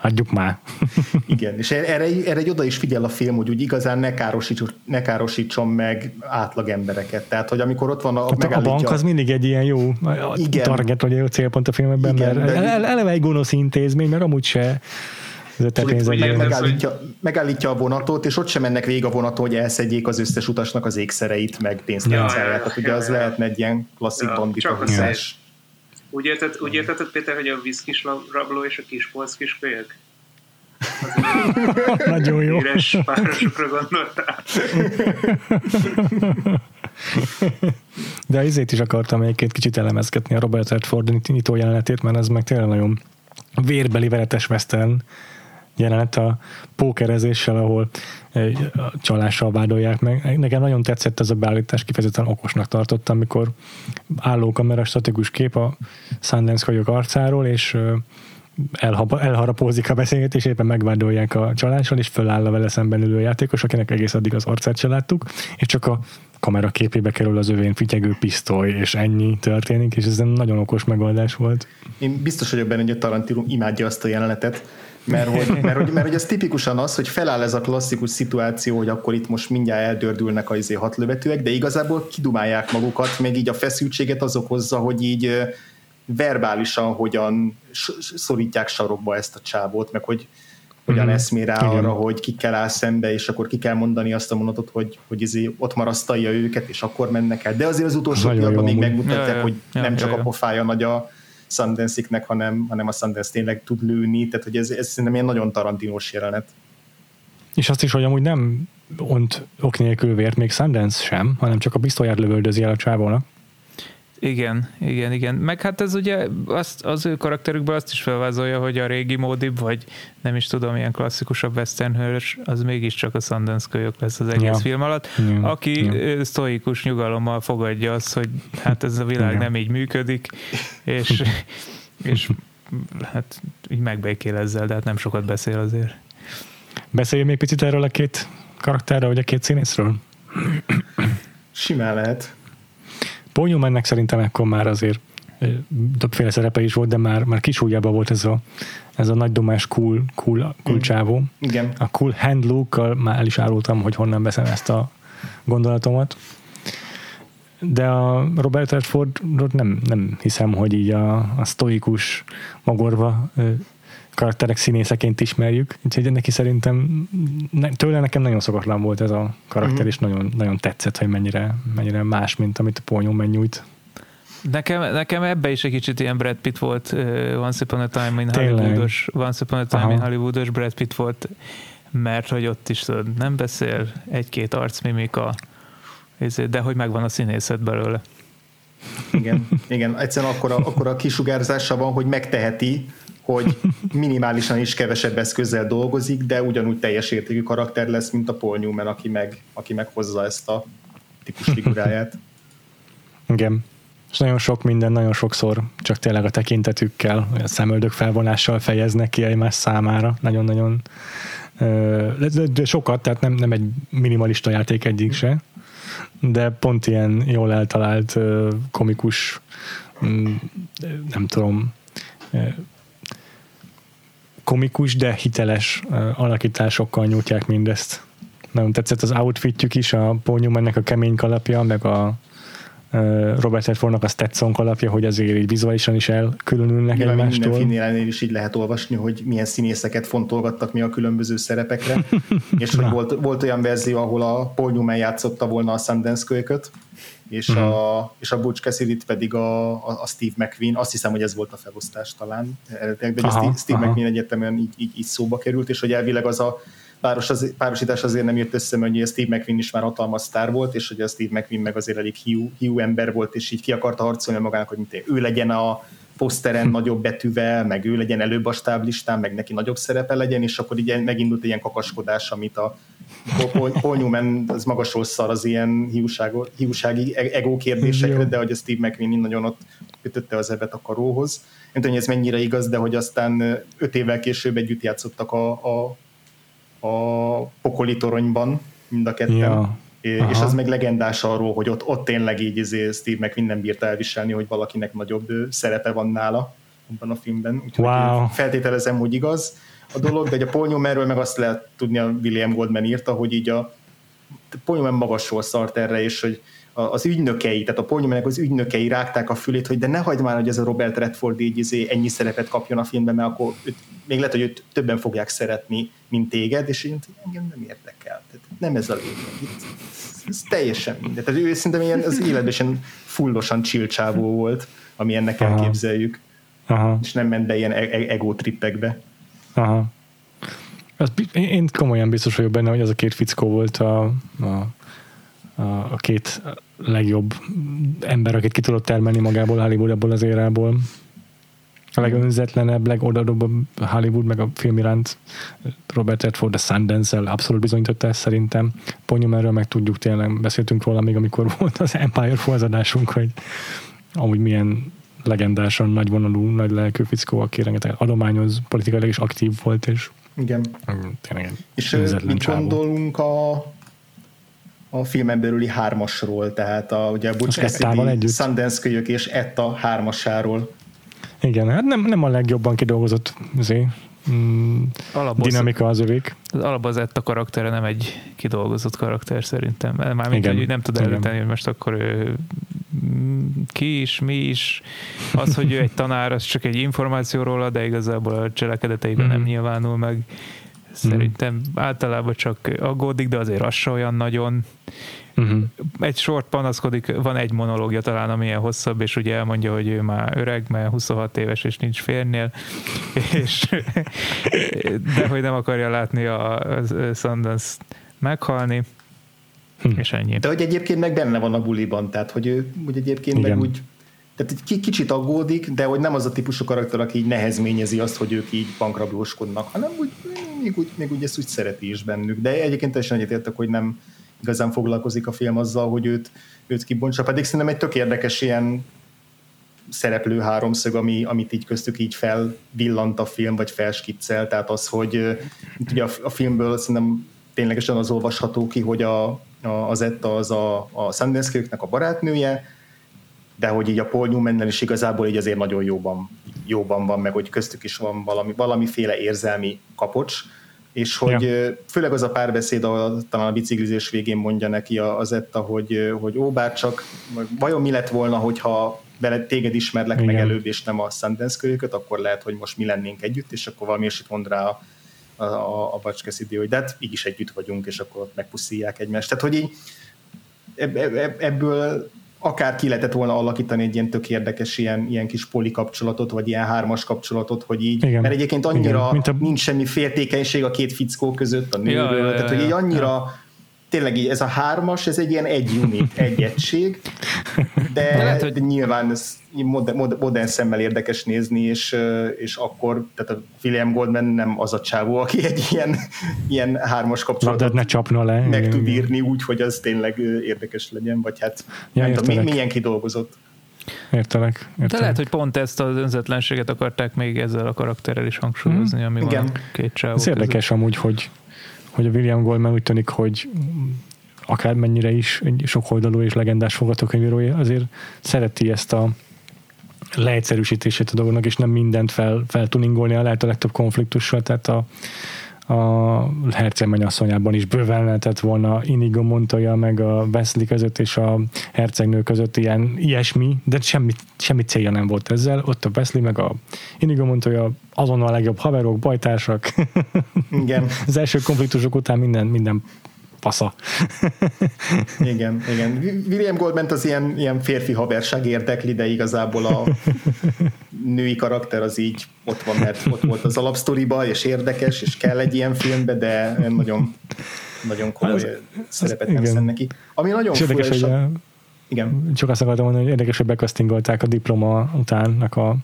hagyjuk már. Igen, és erre, erre egy oda is figyel a film, hogy úgy igazán ne, károsítson, ne károsítson meg átlag embereket. Tehát, hogy amikor ott van a, Hát a bank az mindig egy ilyen jó Igen. target, vagy egy jó célpont a filmben, Igen, mert de- ele- eleve egy gonosz intézmény, mert amúgy se meg, ez, megállítja, megállítja a vonatot, és ott sem mennek végig a vonaton, hogy elszedjék az összes utasnak az ékszereit, meg pénztárcáját. Ja, Tehát ugye ja, az ja. lehetne egy ilyen klasszik Ja, bandita csak a húzás. Úgy, érted, úgy értetted, Péter, hogy a viszkis rabló és a kispolc kiskölyök? Nagyon jó. Híres párosokra gondoltál? De ezért is akartam egyébként kicsit elemezgetni a Robert Redford nyitó jelenetét, mert ez meg tényleg nagyon vérbeli veretes western jelenet a pókerezéssel, ahol csalással vádolják meg. Nekem nagyon tetszett ez a beállítás, kifejezetten okosnak tartottam, amikor állókamera statikus kép a Sundance hajók arcáról, és elharapózik a beszélgetés, éppen megvádolják a csalással, és föláll a vele szemben ülő játékos, akinek egész addig az arcát se láttuk, és csak a kamera képébe kerül az övén fityegő pisztoly, és ennyi történik, és ez egy nagyon okos megoldás volt. Én biztos vagyok benne, hogy a Tarantino imádja azt a jelenetet, mert hogy, mert, hogy, mert hogy ez tipikusan az, hogy feláll ez a klasszikus szituáció, hogy akkor itt most mindjárt eldördülnek a izé hatlövetőek, de igazából kidumálják magukat, még így a feszültséget az okozza, hogy így verbálisan hogyan szorítják sarokba ezt a csávót, meg hogy hogyan Mhm. eszmél rá Igen. arra, hogy ki kell áll szembe, és akkor ki kell mondani azt a mondatot, hogy, hogy izé ott marasztalja őket, és akkor mennek el. De azért az utolsó pillanatban még megmutatják, hogy Ja, nem ja, csak ja. a pofája nagy a sundance hanem, hanem a Sundance tényleg tud lőni, tehát hogy ez, ez szerintem ilyen nagyon tarantinos jelenet. És azt is, hogy amúgy nem ont ok nélkül vért még Sundance sem, hanem csak a pisztolyát lövöldözi el a csávónak. Igen, igen, igen. Meg hát ez ugye azt, az ő karakterükben azt is felvázolja, hogy a régi módibb, vagy nem is tudom, ilyen klasszikusabb western hős, az mégiscsak a Sundance kölyök lesz az egész ja. film alatt, ja. aki ja. sztoikus nyugalommal fogadja azt, hogy hát ez a világ ja. nem így működik, és, és hát így megbékél ezzel, de hát nem sokat beszél azért. Beszélj még picit erről a két karakterről, vagy a két színészről? Simán lehet. Paul Newmannek szerintem ekkor már azért többféle szerepe is volt, de már, már kis volt ez a, ez a nagy domás cool, cool, cool mm. csávó. Igen. A cool hand look már el is árultam, hogy honnan veszem ezt a gondolatomat. De a Robert Redfordot nem, nem hiszem, hogy így a, a sztoikus magorva karakterek színészeként ismerjük, úgyhogy neki szerintem ne, tőle nekem nagyon szokatlan volt ez a karakter, mm-hmm. és nagyon, nagyon tetszett, hogy mennyire, mennyire más, mint amit a Paul Newman nyújt. Nekem, nekem ebbe is egy kicsit ilyen Brad Pitt volt, uh, Once Upon a Time in Hollywoodos, Once Upon a Time Aha. in Hollywoodos Brad Pitt volt, mert hogy ott is tudod, nem beszél, egy-két arcmimika, de hogy megvan a színészet belőle. Igen, igen, egyszerűen akkor a, akkor a kisugárzása van, hogy megteheti, hogy minimálisan is kevesebb eszközzel dolgozik, de ugyanúgy teljes értékű karakter lesz, mint a Paul Newman, aki meg, aki meg hozza ezt a típus figuráját. Igen. És nagyon sok minden, nagyon sokszor csak tényleg a tekintetükkel, a szemöldök felvonással fejeznek ki egymás számára. Nagyon-nagyon de, sokat, tehát nem, nem egy minimalista játék egyik se, de pont ilyen jól eltalált komikus mm, nem tudom komikus, de hiteles alakításokkal nyújtják mindezt. Nagyon tetszett az outfitjük is, a Paul ennek a kemény kalapja, meg a Robert Redfordnak a Stetson kalapja, hogy azért így vizuálisan is elkülönülnek Nyilván egymástól. Minden filmnél is így lehet olvasni, hogy milyen színészeket fontolgattak mi a különböző szerepekre, és hogy volt, volt olyan verzió, ahol a Paul Newman játszotta volna a Sundance kölyköt, és, mm. a, és a Butch cassidy pedig a, a, a Steve McQueen, azt hiszem, hogy ez volt a felosztás talán, de aha, Steve, aha. McQueen egyértelműen így, így, így szóba került, és hogy elvileg az a páros az, párosítás azért nem jött össze, mert ugye Steve McQueen is már hatalmas sztár volt, és hogy a Steve McQueen meg azért elég hiú, hiú ember volt, és így ki akarta harcolni magának, hogy mint ő legyen a poszteren nagyobb betűvel, meg ő legyen előbb a stáblistán, meg neki nagyobb szerepe legyen, és akkor így megindult ilyen kakaskodás, amit a Paul Newman az magasról szar az ilyen hiúsági e- ego kérdésekre, de hogy a Steve McQueen nagyon ott kötötte az ebet a karóhoz. Nem tudom, hogy ez mennyire igaz, de hogy aztán öt évvel később együtt játszottak a, a, a pokoli toronyban, mind a ketten. Ja. És Aha. az meg legendás arról, hogy ott, ott tényleg így izé Steve McQueen nem bírta elviselni, hogy valakinek nagyobb szerepe van nála abban a filmben. Úgyhogy wow. feltételezem, hogy igaz a dolog, de a Paul Newmanről meg azt lehet tudni, a William Goldman írta, hogy így a Paul Newman magasról szart erre, és hogy az ügynökei, tehát a Paul Newmannek az ügynökei rágták a fülét, hogy de ne hagyd már, hogy ez a Robert Redford így izé ennyi szerepet kapjon a filmben, mert akkor őt, még lehet, hogy őt többen fogják szeretni, mint téged, és én engem nem érdekel. Nem ez a lényeg. Itt, ez teljesen minden. Tehát ő szerintem ilyen, az életben ilyen fullosan csillcsávó volt, ami ennek Aha. elképzeljük. Aha. És nem ment be ilyen e- e- ego trippekbe. Aha. Az, én komolyan biztos vagyok benne, hogy az a két fickó volt a, a, a, a két legjobb ember, akit ki tudott termelni magából Hollywood ebből az érából. A legönzetlenebb, legoldalóbb Hollywood, meg a film iránt Robert Redford a Sundance-el abszolút bizonyította ezt szerintem. Ponyumerről meg tudjuk tényleg, beszéltünk róla még, amikor volt az Empire forradásunk, hogy amúgy milyen legendásan nagyvonalú, nagy lelkű fickó, aki rengeteg adományoz, politikailag is aktív volt, és igen. Tényleg és mit csávó. gondolunk a, a filmen belüli hármasról, tehát a, ugye a Butch Cassidy, Sundance kölyök és Etta hármasáról. Igen, hát nem, nem a legjobban kidolgozott azért, mm, dinamika az övék. Az az Etta karaktere nem egy kidolgozott karakter szerintem. Mármint, hogy nem tud elíteni, hogy most akkor ő ki is, mi is. Az, hogy ő egy tanár, az csak egy információ róla, de igazából a cselekedeteiben mm. nem nyilvánul meg. Szerintem általában csak aggódik, de azért az se olyan nagyon. Uh-huh. Egy sort panaszkodik, van egy monológia talán, ami ilyen hosszabb, és ugye elmondja, hogy ő már öreg, mert 26 éves, és nincs férnél, és de hogy nem akarja látni a Sundance meghalni, hm. és ennyi. De hogy egyébként meg benne van a buliban, tehát hogy ő úgy egyébként Igen. meg úgy tehát egy kicsit aggódik, de hogy nem az a típusú karakter, aki így nehezményezi azt, hogy ők így bankrablóskodnak, hanem úgy, még, úgy, még úgy ezt úgy szereti is bennük. De egyébként teljesen egyetértek, hogy nem igazán foglalkozik a film azzal, hogy őt, őt kibontsa, pedig szerintem egy tök érdekes ilyen szereplő háromszög, ami, amit így köztük így felvillant a film, vagy felskiccel, tehát az, hogy ugye a, a filmből szerintem ténylegesen az olvasható ki, hogy a, a, az Etta az a, a Sundance a barátnője, de hogy így a Paul newman is igazából így azért nagyon jóban, jóban van, meg hogy köztük is van valami, valamiféle érzelmi kapocs, és hogy ja. főleg az a párbeszéd, ahol talán a biciklizés végén mondja neki az Etta, hogy, hogy ó, bár csak vajon mi lett volna, hogyha vele téged ismerlek Igen. meg előbb, és nem a Sundance kölyököt, akkor lehet, hogy most mi lennénk együtt, és akkor valami is mond rá a, a, a, a Bacska hogy de hát így is együtt vagyunk, és akkor megpuszíják egymást. Tehát, hogy így ebből akár ki lehetett volna alakítani egy ilyen tök érdekes ilyen, ilyen kis poli kapcsolatot, vagy ilyen hármas kapcsolatot, hogy így, Igen. mert egyébként annyira Igen. A... nincs semmi féltékenység a két fickó között, a nőről, ja, ja, ja, tehát hogy így annyira ja tényleg így ez a hármas, ez egy ilyen egy unit, egy egység, de, de, lehet, hogy... de nyilván ez modern, modern szemmel érdekes nézni, és, és akkor, tehát a William Goldman nem az a csávó, aki egy ilyen, ilyen hármas kapcsolatot ne csapna le. meg tud írni úgy, hogy az tényleg érdekes legyen, vagy hát ja, nem tudom, milyen kidolgozott. Értelek, értelek. De lehet, hogy pont ezt az önzetlenséget akarták még ezzel a karakterrel is hangsúlyozni, ami Igen. van két csávó Ez érdekes amúgy, hogy hogy a William Goldman úgy tűnik, hogy akármennyire is egy sokoldalú és legendás forgatókönyvírója, azért szereti ezt a leegyszerűsítését a dolognak, és nem mindent fel, feltuningolni a lehet a legtöbb konfliktussal, tehát a, a herceg mennyasszonyában is bőven lehetett volna Inigo Montoya meg a Wesley között és a hercegnő között ilyen ilyesmi, de semmi, semmi célja nem volt ezzel. Ott a Wesley meg a Inigo Montoya azonnal a legjobb haverok, bajtársak. Igen. Az első konfliktusok után minden, minden fasza. igen, igen. William Goldman az ilyen, ilyen férfi haverság érdekli, de igazából a női karakter az így ott van, mert ott volt az alapsztoriba, és érdekes, és kell egy ilyen filmbe, de nagyon, nagyon komoly az, szerepet az, nem neki. Ami nagyon és érdekes, hogy a, igen. Csak azt akartam mondani, hogy érdekes, hogy bekasztingolták a diploma utánnak a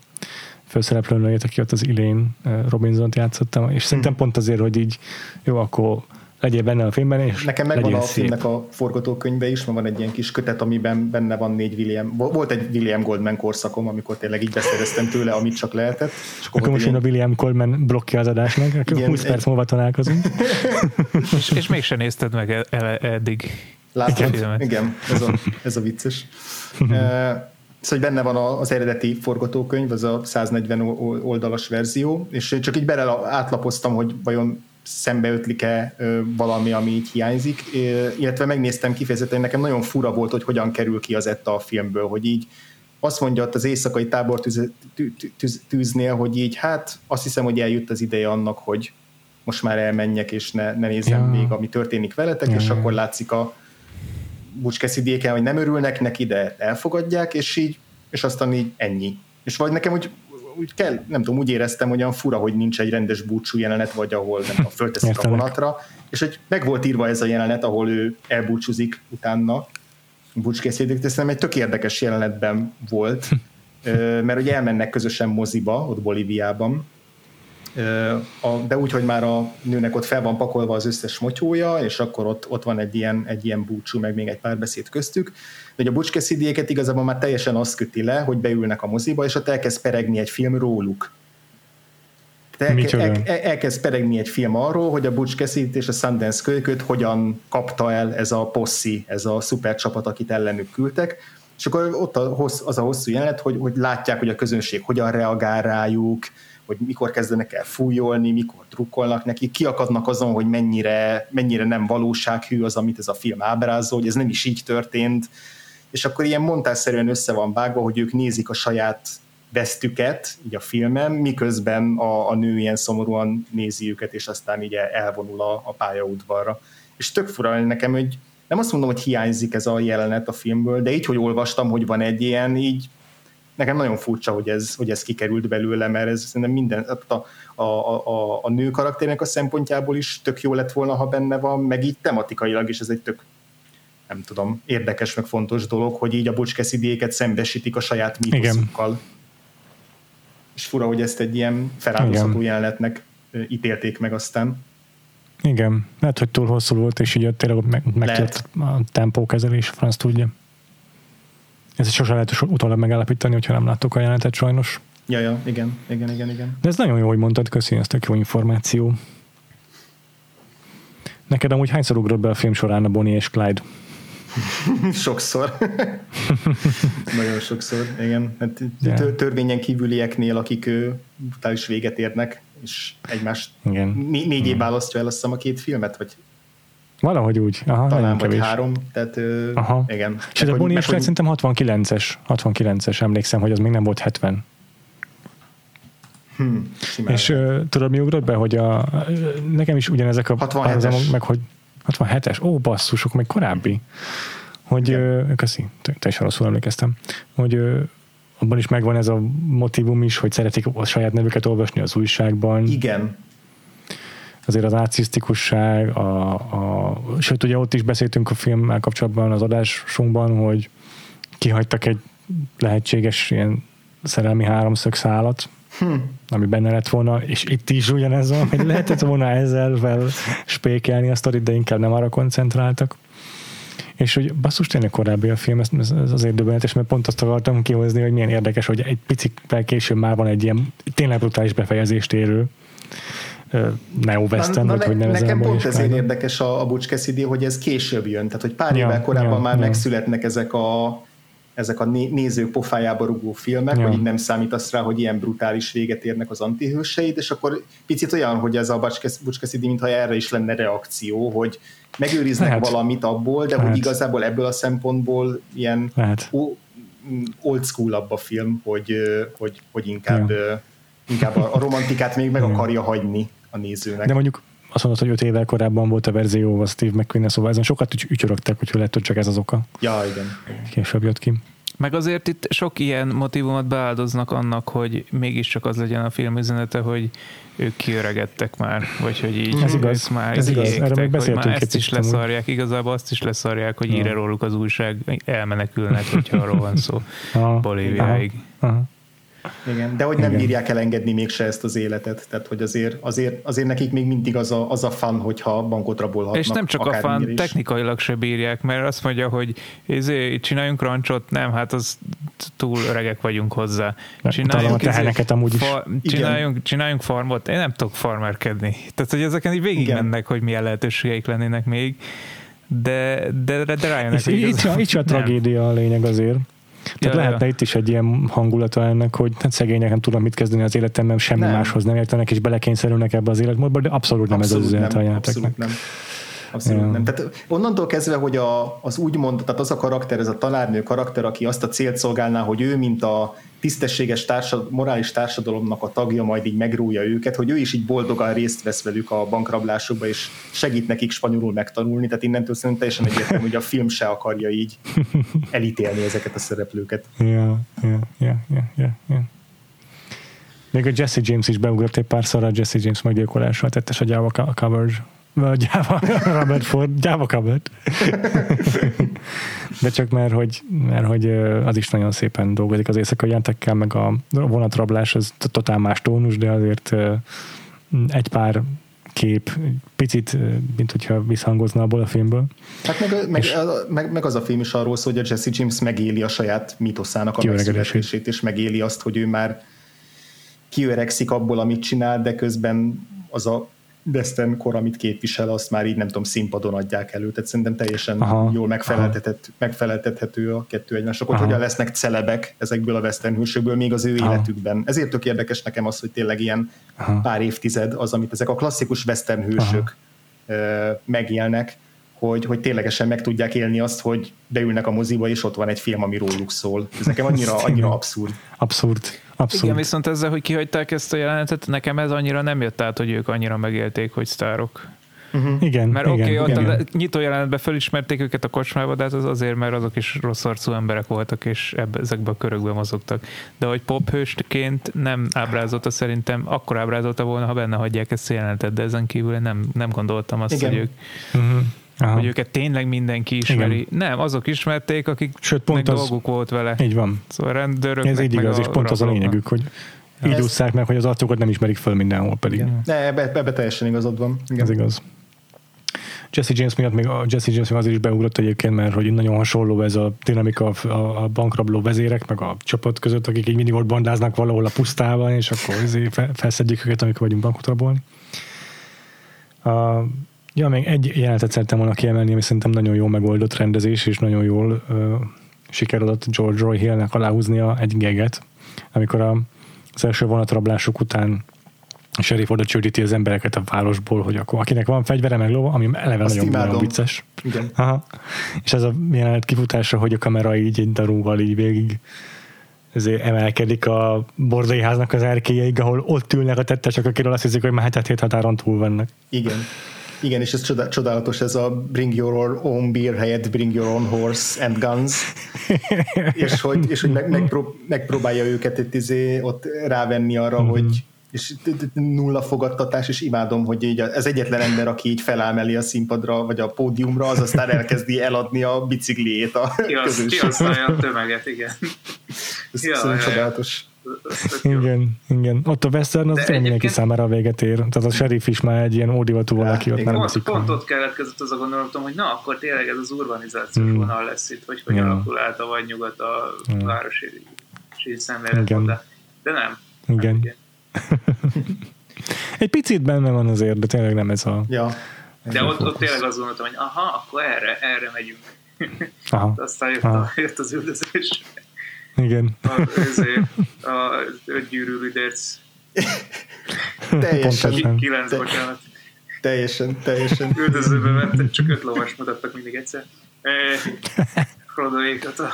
főszereplőnőjét, aki ott az Ilén eh, Robinson-t játszottam, és szerintem hmm. pont azért, hogy így jó, akkor legyél benne a filmben, és Nekem megvan a szép. filmnek a forgatókönyve is, mert van egy ilyen kis kötet, amiben benne van négy William, volt egy William Goldman korszakom, amikor tényleg így beszereztem tőle, amit csak lehetett. És akkor, akkor most ilyen... a William Goldman blokkja az adásnak, akkor Igen, 20 egy... perc múlva találkozunk. és, és mégsem nézted meg e- e- eddig. Látod? Igen, Igen ez, a, ez a vicces. Szóval benne van az eredeti forgatókönyv, az a 140 oldalas verzió, és csak így bele átlapoztam, hogy vajon szembeötlik-e valami, ami így hiányzik, illetve megnéztem kifejezetten, nekem nagyon fura volt, hogy hogyan kerül ki az Etta a filmből, hogy így azt mondja ott az éjszakai tábor tűz, tűz, tűznél, hogy így hát azt hiszem, hogy eljött az ideje annak, hogy most már elmenjek, és ne, ne nézzem ja. még, ami történik veletek, ja. és akkor látszik a bucskeszidéken, hogy nem örülnek neki, de elfogadják, és így, és aztán így ennyi. És vagy nekem úgy úgy kell, nem tudom, úgy éreztem, hogy olyan fura, hogy nincs egy rendes búcsú jelenet, vagy ahol nem tudom, fölteszik a vonatra, és hogy meg volt írva ez a jelenet, ahol ő elbúcsúzik utána, búcskészítik, de szerintem egy tök érdekes jelenetben volt, mert ugye elmennek közösen moziba, ott Bolíviában, de úgy, hogy már a nőnek ott fel van pakolva az összes motyója, és akkor ott, ott van egy ilyen, egy ilyen búcsú, meg még egy pár beszéd köztük, de hogy a Butch igazából már teljesen azt köti le, hogy beülnek a moziba, és ott elkezd peregni egy film róluk. Elke, el, el, elkezd peregni egy film arról, hogy a Butch Cassidy és a Sundance kölyköt hogyan kapta el ez a possi, ez a szupercsapat, akit ellenük küldtek, és akkor ott a az a hosszú jelenet, hogy, hogy látják, hogy a közönség hogyan reagál rájuk, hogy mikor kezdenek el fújolni, mikor drukkolnak neki, kiakadnak azon, hogy mennyire, mennyire nem valósághű az, amit ez a film ábrázol, hogy ez nem is így történt, és akkor ilyen montásszerűen össze van vágva, hogy ők nézik a saját vesztüket így a filmen, miközben a, a nő ilyen szomorúan nézi őket, és aztán így elvonul a, a pályaudvarra. És tök fura nekem, hogy nem azt mondom, hogy hiányzik ez a jelenet a filmből, de így, hogy olvastam, hogy van egy ilyen, így nekem nagyon furcsa, hogy ez, hogy ez kikerült belőle, mert ez szerintem minden, a, a, a, a nő karakternek a szempontjából is tök jó lett volna, ha benne van, meg így tematikailag is ez egy tök nem tudom, érdekes, meg fontos dolog, hogy így a bocskeszidiéket szembesítik a saját mítoszukkal. És fura, hogy ezt egy ilyen feláldozható jelenetnek ítélték meg aztán. Igen, lehet, hogy túl hosszú volt, és így tényleg meg, megtört a tempókezelés, franc tudja. Ez sose lehet utólag megállapítani, hogyha nem láttuk a jelenetet sajnos. Ja, ja, igen, igen, igen, igen. De ez nagyon jó, hogy mondtad, köszi, ez tök jó információ. Neked amúgy hányszor ugrott be a film során a Bonnie és Clyde? sokszor. Nagyon sokszor, igen. Hát törvényen kívülieknél, akik brutális véget érnek, és egymást igen. Né- négy év választja el azt hiszem a két filmet, vagy Valahogy úgy. Aha, Talán vagy kevés. három, tehát Aha. igen. És ez a Bonnie és szerintem 69-es, 69-es, emlékszem, hogy az még nem volt 70. Hmm, és uh, tudod, mi ugrott be, hogy a, nekem is ugyanezek a 67-es. meg hogy 67-es, ó, basszusok, még korábbi. Hogy, uh, köszi, te is rosszul emlékeztem, hogy abban is megvan ez a motivum is, hogy szeretik a saját nevüket olvasni az újságban. Igen. Azért az ácisztikusság, a, a, sőt ugye ott is beszéltünk a filmmel kapcsolatban az adásunkban, hogy kihagytak egy lehetséges ilyen szerelmi háromszög szálat, hm. Ami benne lett volna, és itt is ugyanez van, hogy lehetett volna ezzel fel spékelni a sztorit, de inkább nem arra koncentráltak. És hogy basszus tényleg korábbi a film, ez, ez azért döbbenetes, mert pont azt akartam kihozni, hogy milyen érdekes, hogy egy picit később már van egy ilyen tényleg brutális befejezést érő neo western, vagy hogy nevezem. Nekem pont ezért érdekes a, a Butch Cassidy, hogy ez később jön, tehát hogy pár ja, évvel korábban ja, már ja. megszületnek ezek a ezek a nézők pofájába rugó filmek, ja. hogy így nem számítasz rá, hogy ilyen brutális véget érnek az antihőseid, és akkor picit olyan, hogy ez a Butch Cassidy, mintha erre is lenne reakció, hogy megőriznek Lehet. valamit abból, de Lehet. hogy igazából ebből a szempontból ilyen Lehet. old school a film, hogy, hogy, hogy inkább, ja. inkább a romantikát még meg akarja hagyni a nézőnek. De mondjuk azt mondod, hogy öt évvel korábban volt a verzió a Steve mcqueen szóval ezen sokat ücsörögtek, hogy lehet, hogy csak ez az oka. Ja, igen. Később jött ki. Meg azért itt sok ilyen motivumot beáldoznak annak, hogy mégiscsak az legyen a film üzenete, hogy ők kiöregedtek már, vagy hogy így ez igaz, már ez igaz. Erre még beszéltünk már ezt is leszarják, igazából azt is leszarják, hogy ír róluk az újság, elmenekülnek, hogyha arról van szó Bolíviáig. Aha. Aha. Igen, de hogy nem Igen. bírják elengedni mégse ezt az életet, tehát hogy azért, azért, azért nekik még mindig az a, az a fan, hogyha bankot rabolhatnak. És nem csak a fan, technikailag se bírják, mert azt mondja, hogy ezért csináljunk rancsot, nem, hát az túl öregek vagyunk hozzá. Csináljunk, a teheneket amúgy is. Fa, csináljunk, csináljunk farmot, én nem tudok farmerkedni. Tehát, hogy ezeken így végig Igen. mennek, hogy milyen lehetőségeik lennének még, de, de, de rájönnek, itt, itt, itt a tragédia a lényeg azért. Tehát ja, lehetne ja. itt is egy ilyen hangulata ennek, hogy hát szegények nem tudom mit kezdeni az életemben, semmi nem. máshoz nem értenek, és belekényszerülnek ebbe az életmódba, de abszolút nem abszolút ez az üzenet a játéknak. Abszolút nem. Tehát onnantól kezdve, hogy a, az úgymond, tehát az a karakter, ez a tanárnő karakter, aki azt a célt szolgálná, hogy ő, mint a tisztességes társad, morális társadalomnak a tagja majd így megrója őket, hogy ő is így boldogan részt vesz velük a bankrablásokba, és segít nekik spanyolul megtanulni, tehát innentől szerintem teljesen egyértelmű, hogy a film se akarja így elítélni ezeket a szereplőket. Ja, ja, ja, ja, ja. Még a Jesse James is beugrott egy párszor a Jesse James meggyilkolásra, tettes a Java coverage Java, Robert Ford, Java Cupboard. De csak mert hogy, mert hogy az is nagyon szépen dolgozik az éjszakai jelentekkel, meg a vonatrablás, ez totál más tónus, de azért egy pár kép, picit, mint hogyha visszhangozna abból a filmből. Hát meg, meg, és, meg, meg az a film is arról szól, hogy a Jesse James megéli a saját mitoszának a megszületését, és megéli azt, hogy ő már kiöregszik abból, amit csinál, de közben az a western kor, amit képvisel, azt már így nem tudom, színpadon adják elő. Tehát szerintem teljesen aha, jól megfeleltethet, megfeleltethető a kettő egymások, hogy hogyan lesznek celebek ezekből a western hősökből még az ő aha. életükben. Ezért tök érdekes nekem az, hogy tényleg ilyen aha. pár évtized az, amit ezek a klasszikus western hősök aha. megélnek, hogy, hogy ténylegesen meg tudják élni azt, hogy beülnek a moziba, és ott van egy film, ami róluk szól. Ez nekem annyira, annyira abszurd. Abszurd. Abszolút. Igen, viszont ezzel, hogy kihagyták ezt a jelenetet, nekem ez annyira nem jött át, hogy ők annyira megélték, hogy sztárok. Uh-huh. Igen, Mert igen, oké, okay, ott igen. a nyitó jelenetben felismerték őket a kocsmába, de hát az azért, mert azok is rossz arcú emberek voltak, és ebbe, ezekbe a körökbe mozogtak. De hogy pophőstként nem ábrázolta szerintem, akkor ábrázolta volna, ha benne hagyják ezt a jelenetet, de ezen kívül nem, nem gondoltam azt, Igen. hogy ők Uh-huh. Aha. hogy őket tényleg mindenki ismeri. Igen. Nem, azok ismerték, akik Sőt, pont az, dolguk volt vele. így van. Szóval a rendőrök. Ez így igaz, és pont az a lényegük, hogy így Ez- ússzák meg, hogy az arcokat nem ismerik föl mindenhol pedig. Igen. Ne, ebbe, ebbe teljesen igazad van. Igen. Ez igaz. Jesse James miatt még a Jesse James még azért is beugrott egyébként, mert hogy nagyon hasonló ez a dinamika a, a bankrabló vezérek, meg a csapat között, akik így mindig ott bandáznak valahol a pusztában, és akkor izé fel, felszedjük őket, amikor vagyunk bankot rabolni. A, ja, még egy jelenetet szerettem volna kiemelni, ami szerintem nagyon jól megoldott rendezés, és nagyon jól ö, sikerült George Roy Hillnek aláhúznia egy geget, amikor a, az első vonatrablások után a sheriff oda csődíti az embereket a városból, hogy akkor akinek van fegyvere meg lova, ami eleve Azt nagyon, nagyon imádom. vicces. Igen. Aha. És ez a jelenet kifutása, hogy a kamera így egy darúval így végig ezért emelkedik a bordai háznak az erkélyeig, ahol ott ülnek a tettesek, akiről azt hiszik, hogy már hetet hét határon túl vannak. Igen. Igen, és ez csodá- csodálatos, ez a bring your own beer helyett bring your own horse and guns, és hogy, és hogy meg, megprób- megpróbálja őket itt izé, ott rávenni arra, Mhm. mm-hmm. hogy és nulla fogadtatás, és imádom, hogy így az egyetlen ember, aki így felámeli a színpadra, vagy a pódiumra, az aztán elkezdi eladni a bicikliét a kihasználja a tömeget, igen. Ez Ja, szerintem ja, ja. csodálatos. Jó. Igen, igen. Ott a western az tényleg mindenki számára a véget ér. Tehát a sheriff is már egy ilyen ódivatú valaki, ott igen. nem Pont, veszik pont ott keletkezett az a gondolatom, hogy na, akkor tényleg ez az urbanizációs Hmm. vonal lesz itt, hogy hogy Ja. alakul át a vagy nyugat a Ja. városi sí szemlélet. Igen. De, de nem. Igen. Nem, Egy picit benne van azért, de tényleg nem ez a... Ja. De ott, ott tényleg azt gondoltam, hogy aha, akkor erre, erre megyünk. Aha, Aztán jött, Aha. a, jött az üldözés. Igen. A, ezért, a ötgyűrű lidérc Teljesen, kilenc, Te- bocsánat. teljesen, teljesen. Üldözőbe vettek, csak öt lovas mutattak mindig egyszer. E, Frodoékat a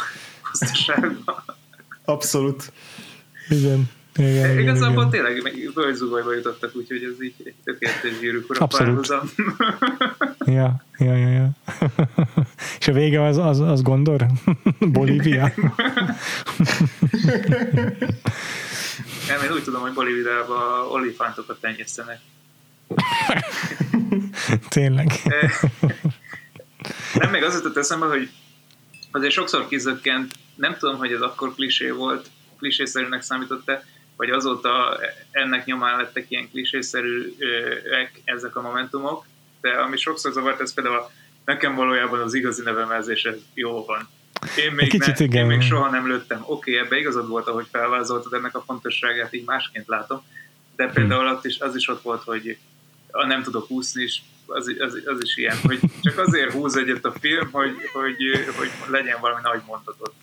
pusztaságban. Abszolút. Igen. Igen, igen, Igazából igen. tényleg meg bölcsúvajba jutottak, úgyhogy ez így tökéletes gyűrűk ura Abszolút. Ja, ja, ja, ja. És a vége az, az, az Gondor? Bolívia? Nem, én úgy tudom, hogy Bolíviában olifántokat tenyésztenek. Tényleg. Nem, még az jutott eszembe, hogy azért sokszor kizökkent, nem tudom, hogy ez akkor klisé volt, klisészerűnek számított-e, vagy azóta ennek nyomán lettek ilyen klisészerűek ezek a momentumok, de ami sokszor zavart, ez például a, nekem valójában az igazi nevemezés ez jó van. Én még, Kicsit ne, igen. én még soha nem lőttem. Oké, okay, ebbe igazad volt, ahogy felvázoltad ennek a fontosságát, így másként látom, de például ott is, az is ott volt, hogy a nem tudok úszni is, az, az, az is ilyen, hogy csak azért húz egyet a film, hogy, hogy, hogy legyen valami nagy mondatot.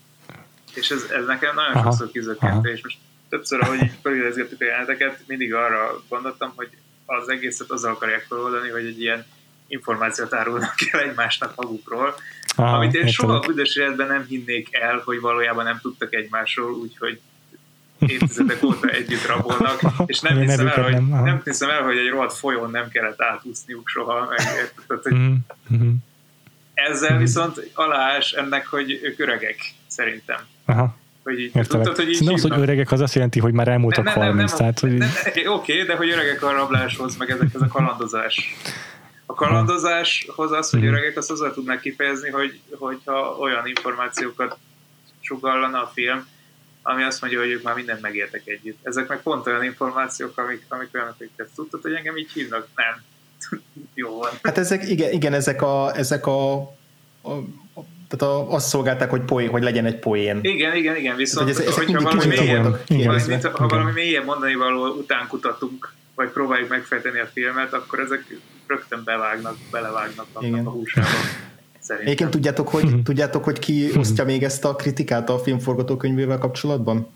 És ez, ez nekem nagyon Aha, sokszor kizökkent, és most többször, ahogy így felidezgettük a jeleneteket, mindig arra gondoltam, hogy az egészet azzal akarják feloldani, hogy egy ilyen információt árulnak el egymásnak magukról, Aha, amit én soha a büdös életben nem hinnék el, hogy valójában nem tudtak egymásról, úgyhogy évtizedek óta együtt rabolnak, és nem hiszem, el, hogy, nem hiszem el, hogy egy rohadt folyón nem kellett átúszniuk soha, meg, tehát, hogy Mhm, mhm. ezzel viszont aláás ennek, hogy ők öregek, szerintem. Aha, Hogy így, értelek. tudtad, hogy így Szerintem az, hogy öregek, az azt jelenti, hogy már elmúltak 30, tehát hogy... nem, nem, Oké, de hogy öregek a rabláshoz, meg ezekhez a kalandozás. A kalandozáshoz az, hogy Mhm. öregek, azt azzal tudnak kifejezni, hogy, hogyha olyan információkat sugallana a film, ami azt mondja, hogy ők már mindent megértek együtt. Ezek meg pont olyan információk, amik, amik olyanok, hogy te tudtad, hogy engem így hívnak? Nem. Jó van. Hát ezek, igen, igen ezek a, ezek a, a, a tehát a, azt szolgálták, hogy, poén, hogy legyen egy poén. Igen, igen, igen, viszont Hogy ezek- ezek hogyha valami mélyebb, Igen. ha valami mélyebb mondani való után kutatunk, vagy próbáljuk megfejteni a filmet, akkor ezek rögtön bevágnak, belevágnak Igen. a húsába. Szerintem. Egyébként tudjátok, hogy, tudjátok, hogy ki osztja még ezt a kritikát a filmforgatókönyvével kapcsolatban?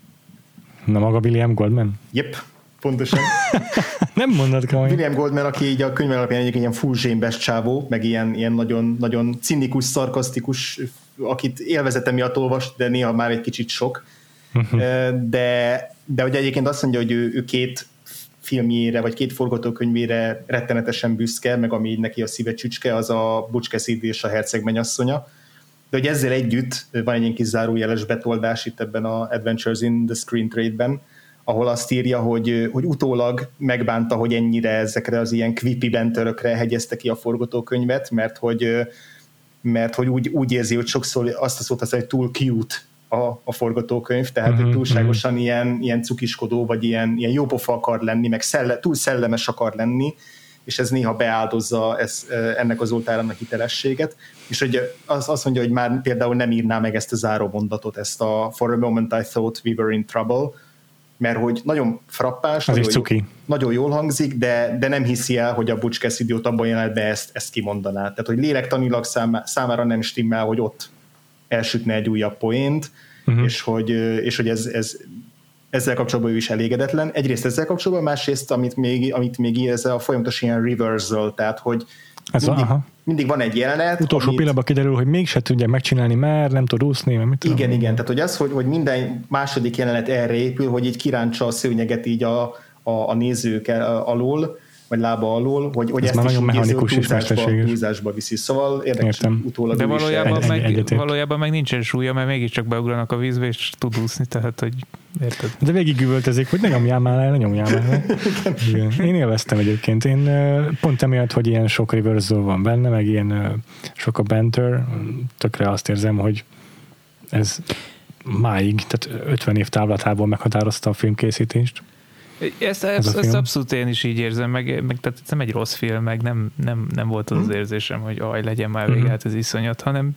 Na maga William Goldman? Jep, pontosan. Nem mondod komolyan. William Goldman, aki így a könyv alapján egyik ilyen full zsémbes csávó, meg ilyen, ilyen nagyon, nagyon cinikus, szarkasztikus, akit élvezete miatt olvas, de néha már egy kicsit sok. Mhm. De de ugye egyébként azt mondja, hogy ő, ő két filmjére, vagy két forgatókönyvére rettenetesen büszke, meg ami neki a szíve csücske, az a Butch Cassidy és a Herceg mennyasszonya. De hogy ezzel együtt van egy ilyen kis zárójeles betoldás itt ebben a Adventures in the Screen Trade-ben, ahol azt írja, hogy, hogy utólag megbánta, hogy ennyire ezekre az ilyen quippy bentörökre hegyezte ki a forgatókönyvet, mert hogy, mert hogy úgy, úgy érzi, hogy sokszor azt a szót az, hogy túl cute a, a forgatókönyv, tehát uh-huh, túlságosan uh-huh. ilyen, ilyen cukiskodó, vagy ilyen, ilyen jópofa akar lenni, meg szelle, túl szellemes akar lenni, és ez néha beáldozza ez, ennek az oltárának hitelességet, és hogy az, azt mondja, hogy már például nem írná meg ezt a záró mondatot, ezt a For a moment I thought we were in trouble, mert hogy nagyon frappás, nagyon, cuki. Jó, nagyon jól hangzik, de, de nem hiszi el, hogy a Butch Cassidy ott abban jelenetben ezt, ezt kimondaná. Tehát, hogy lélektanilag számára nem stimmel, hogy ott elsütne egy újabb poént, uh-huh. és hogy, és hogy ez, ez ezzel kapcsolatban ő is elégedetlen. Egyrészt ezzel kapcsolatban, másrészt, amit még, amit még ír, ez a folyamatos ilyen reversal, tehát hogy ez mindig, aha. mindig van egy jelenet. Utolsó amit, pillanatban kiderül, hogy mégse tudja megcsinálni, mert nem tud úszni, mert mit Igen, tudom. igen, tehát hogy az, hogy, hogy minden második jelenet erre épül, hogy így kiráncsa a szőnyeget így a, a, a nézők alól, vagy lába alól, hogy, hogy Ez ezt már nagyon mechanikus és túlzásba, túlzásba viszi. Szóval érdekes, Értem. utólag De valójában egy- meg, egyetért. valójában meg nincsen súlya, mert mégiscsak beugranak a vízbe, és tud úszni, tehát hogy érted? De végig üvöltezik, hogy ne nyomjál már el, ne nyomjál már el. Igen. Én élveztem egyébként. Én pont emiatt, hogy ilyen sok reversal van benne, meg ilyen sok a banter, tökre azt érzem, hogy ez máig, tehát 50 év távlatából meghatározta a filmkészítést. Ezt, Ez ezt, ezt abszolút én is így érzem, meg, meg tehát ez nem egy rossz film, meg nem, nem, nem volt az az érzésem, hogy aj, legyen már vége, Mhm. hát ez iszonyat, hanem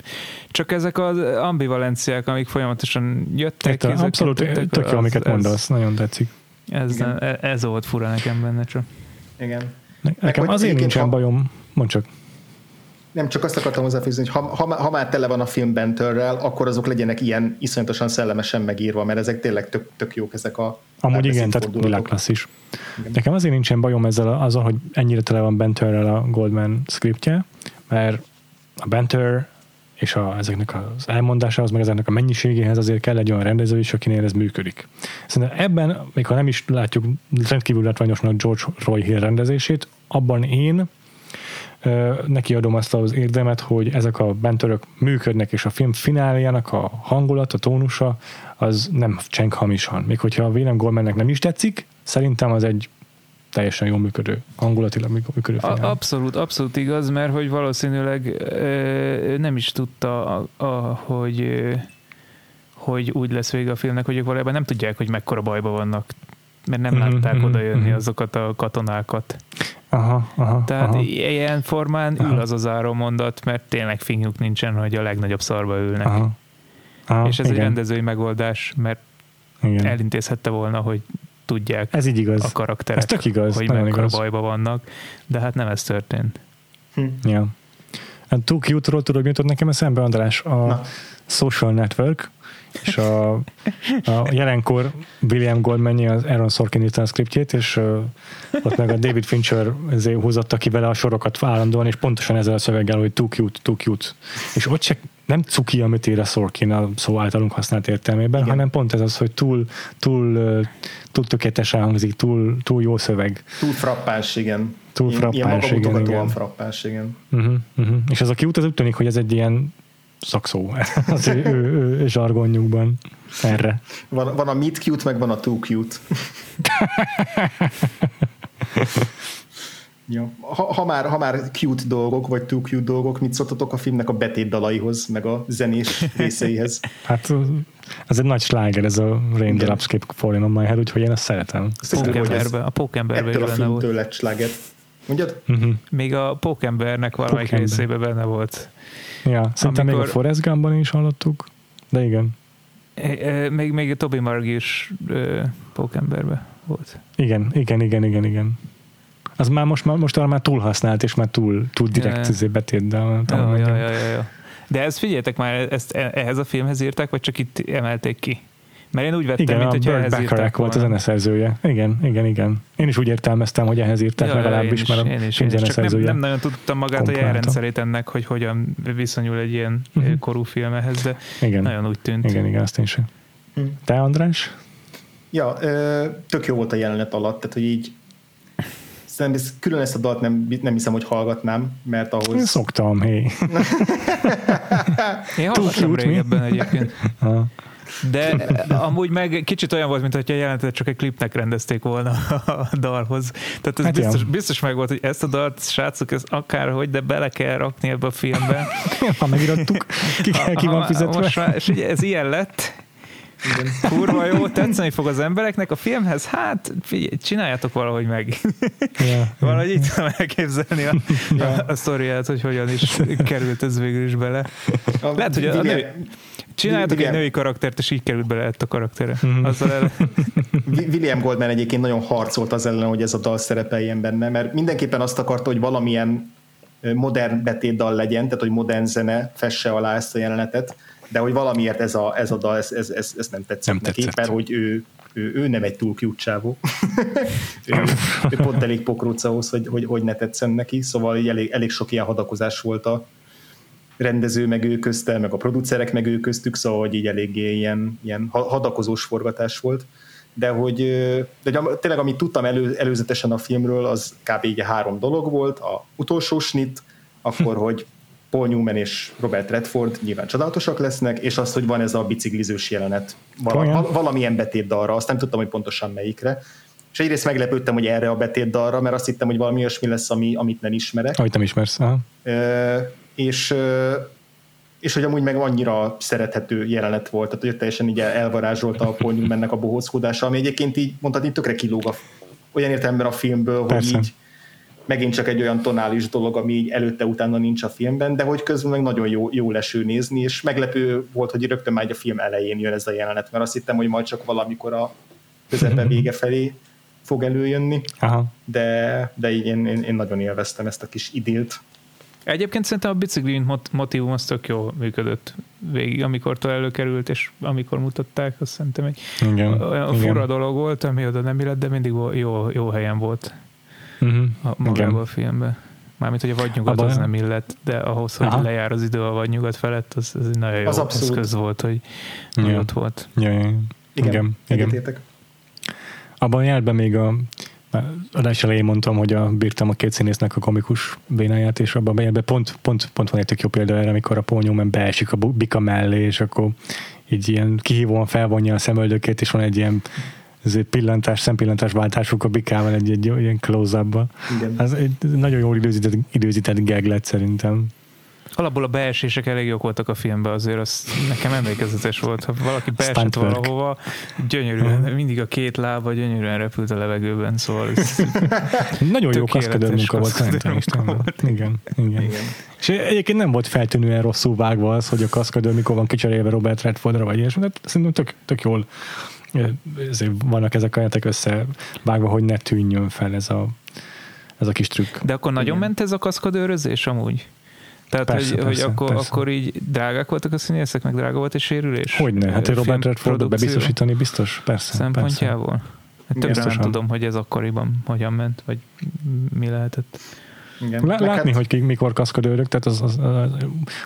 csak ezek az ambivalenciák, amik folyamatosan jöttek. Ezek abszolút jöttek, tök jó, amiket ez, mondasz, nagyon tetszik. Ez, Igen. ez, ez volt fura nekem benne csak. Igen. Ne- Nekem azért nincsen ha- bajom, mondd csak. Nem, csak azt akartam hozzáfűzni, hogy ha, ha, ha már tele van a film bentörrel, akkor azok legyenek ilyen iszonyatosan szellemesen megírva, mert ezek tényleg tök, tök jók ezek a Amúgy igen, tehát fordulatok. világklasszis. Nekem azért nincsen bajom ezzel a- azzal, hogy ennyire tele van Benterrel a Goldman scriptje, mert a Benter és a, ezeknek az elmondásához, meg ezeknek a mennyiségéhez azért kell egy olyan rendező is, akinél ez működik. Szerintem ebben, még ha nem is látjuk rendkívül látványosan a George Roy Hill rendezését, abban én neki adom azt az érdemet, hogy ezek a bentörök működnek, és a film fináljának a hangulat, a tónusa, az nem cseng hamisan. Még hogyha a Willem Goldmannek nem is tetszik, szerintem az egy teljesen jól működő, hangulatilag működő finál. abszolút, abszolút igaz, mert hogy valószínűleg ö, nem is tudta, a, a, hogy, ö, hogy úgy lesz vége a filmnek, hogy ők valójában nem tudják, hogy mekkora bajba vannak, mert nem Mhm, látták mhm, oda jönni mhm. azokat a katonákat. Aha, aha, Tehát aha, ilyen formán ül Aha. az az záró mondat, mert tényleg fingjuk nincsen, hogy a legnagyobb szarba ülnek. aha, aha, És ez egy igen, rendezői megoldás, mert igen. elintézhette volna, hogy tudják Ez így igaz. a karakterek, Ez tök igaz, hogy mekkora igaz. bajba vannak, de hát nem ez történt. Ja. A Too Cute-ról tudod, mi jutott nekem eszembe, András? A Na. Social Network, és a, a jelenkor William Goldman az Aaron Sorkin írta a scriptjét, és uh, ott meg a David Fincher ezért húzotta ki vele a sorokat állandóan, és pontosan ezzel a szöveggel, hogy too cute, too cute. És ott se nem cuki, amit ír a Sorkin a szó általunk használt értelmében, Igen. hanem pont ez az, hogy túl, túl, túl tökéletesen hangzik, túl, túl jó szöveg. Túl frappáns, igen. Túl Ilyen- Ilyen frappáns, igen, igen. frappáns, igen. Uh-huh, uh-huh. És az a cute, az úgy tűnik, hogy ez egy ilyen szakszó az ő, ő, ő zsargonjukban erre. Van, van a meet cute, meg van a too cute. ja. ha, ha, már, ha már cute dolgok, vagy too cute dolgok, mit szóltatok a filmnek a betét dalaihoz, meg a zenés részeihez? Hát ez egy nagy sláger, ez a Rain the Keep Falling on My Head, úgyhogy én azt szeretem. Azt hiszem, hogy ez Pókemberbe, a Pókemberbe is ettől a filmtől lett sláger. Mondjad? Uh-huh. Még a Pókembernek valamelyik Pókember. részében benne volt. Ja, szerintem még a Amikor- Forrest Gumpban is hallottuk, de igen. Még, még a Toby Marg is ö, Pókemberbe volt. Igen, igen, igen, igen, igen. Az már most, már, most arra már túl használt, és már túl, túl direkt Ja. yeah. betét, de Ja, ja, ja, ja, ja. De ezt figyeljetek már, ezt e- ehhez a filmhez írták, vagy csak itt emelték ki? Mert én úgy vettem, Igen, mint Burt ehhez írták Bacharach volt a zeneszerzője. Igen, igen, igen. Én is úgy értelmeztem, hogy ehhez írták Ja, legalábbis, én is, mert a én is, én is, csak nem, nem nagyon tudtam magát a jelrendszerét ennek, hogy hogyan viszonyul egy ilyen Mhm. uh-huh. korú filmhez, de Igen, nagyon úgy tűnt. igen, igen, azt én sem. Hm. Te, András? Ja, tök jó volt a jelenet alatt, tehát hogy így Szerintem ez, külön ezt a dalt nem, nem hiszem, hogy hallgatnám, mert ahhoz... Én szoktam, hé. Én hallgattam régebben egyébként. De amúgy meg kicsit olyan volt, mint hogy a jelentet csak egy klipnek rendezték volna a dalhoz. Tehát ez hát biztos, biztos meg volt, hogy ezt a dalt, srácok, ez akárhogy, de bele kell rakni ebbe a filmbe. ha megirattuk, ki, ki van fizetve. Most már, és ez ilyen lett, igen. Kurva jó, tetszeni fog az embereknek. A filmhez, hát figyelj, csináljátok valahogy meg. Ja, valahogy így tudom elképzelni a, ja. a, a sztoriát, hogy hogyan is került ez végül is bele. A, Lehet, hogy a, a nő, csináljátok egy női karaktert, és így került bele a karaktere. Mm-hmm. Azzal el... William Goldman egyébként nagyon harcolt az ellen, hogy ez a dal szerepeljen benne, mert mindenképpen azt akarta, hogy valamilyen modern betétdal legyen, tehát hogy modern zene fesse alá ezt a jelenetet, de hogy valamiért ez a, ez a dal, ez, ez, ez, ez nem tetszett nem neki, tetszett. mert hogy ő, ő, ő nem egy túl cute csávó. ő, ő pont elég pokróc ahhoz, hogy, hogy, hogy ne tetszen neki, szóval elég, elég sok ilyen hadakozás volt a rendező meg ő közte, meg a producerek meg ő köztük, szóval hogy így eléggé ilyen, ilyen hadakozós forgatás volt. De hogy de tényleg amit tudtam elő, előzetesen a filmről, az kb. így három dolog volt. A utolsó snit, akkor, hogy Paul Newman és Robert Redford nyilván csodálatosak lesznek, és az, hogy van ez a biciklizős jelenet val- val- valamilyen betét dalra, azt nem tudtam, hogy pontosan melyikre. És egyrészt meglepődtem, hogy erre a betét dalra, mert azt hittem, hogy valami olyasmi lesz, ami, amit nem ismerek. Amit nem ismersz. Aha. És, és hogy amúgy meg annyira szerethető jelenet volt, tehát hogy teljesen így elvarázsolta a Paul Newmannek a bohózkodása, ami egyébként így mondhatni tökre kilóg a, olyan értelemben a filmből, Persze. hogy így megint csak egy olyan tonális dolog, ami így előtte-utána nincs a filmben, de hogy közben meg nagyon jó, jó leső nézni, és meglepő volt, hogy rögtön már a film elején jön ez a jelenet, mert azt hittem, hogy majd csak valamikor a közepe vége felé fog előjönni, Aha. de, de így én, én, én nagyon élveztem ezt a kis idilt. Egyébként szerintem a bicikli motivum az tök jól működött végig, amikor előkerült, és amikor mutatták, azt szerintem egy igen, olyan igen. fura dolog volt, ami oda nem illett, de mindig jó, jó helyen volt uh-huh. a magában a filmben. Mármint, hogy a vadnyugat Abba, az nem illet, de ahhoz, hogy Aha. lejár az idő a vadnyugat felett, az, az egy nagyon jó az eszköz volt, hogy ja. ott volt. Ja, ja. Igen, igen. igen. Abban járt be még a adás elején mondtam, hogy a, bírtam a két színésznek a komikus bénáját, és abban be pont, pont, pont van egy tök jó példa erre, amikor a Paul Newman beesik a bika mellé, és akkor így ilyen kihívóan felvonja a szemöldökét, és van egy ilyen ezért pillantás, szempillantás váltásuk a bikával egy, egy ilyen close up Ez egy nagyon jól időzített, időzített gag lett szerintem. Alapból a beesések elég jók voltak a filmben, azért az nekem emlékezetes volt. Ha valaki beesett valahova, gyönyörűen, uh-huh. mindig a két lába gyönyörűen repült a levegőben, szóval ez Nagyon jó kaszkadőr munka volt szerintem is. Igen, igen. igen. És egyébként nem volt feltűnően rosszul vágva az, hogy a kaszkadőr mikor van kicserélve Robert Redfordra, vagy ilyesmi, de szerintem tök, tök jól ezért vannak ezek a jelentek összevágva, hogy ne tűnjön fel ez a, ez a kis trükk. De akkor nagyon Igen. ment ez a kaszkadőrözés amúgy? Tehát, persze, hogy, persze, hogy akkor, persze. akkor így drágák voltak a színészek, meg drága volt egy sérülés? Hogyne, hát Robert Redfordot bebiztosítani biztos, persze. Szempontjából? Persze. Hát többre nem tudom, hogy ez akkoriban hogyan ment, vagy mi lehetett. Igen. Lá- látni, hogy ki, mikor kaszkadőrök, tehát az, az, az,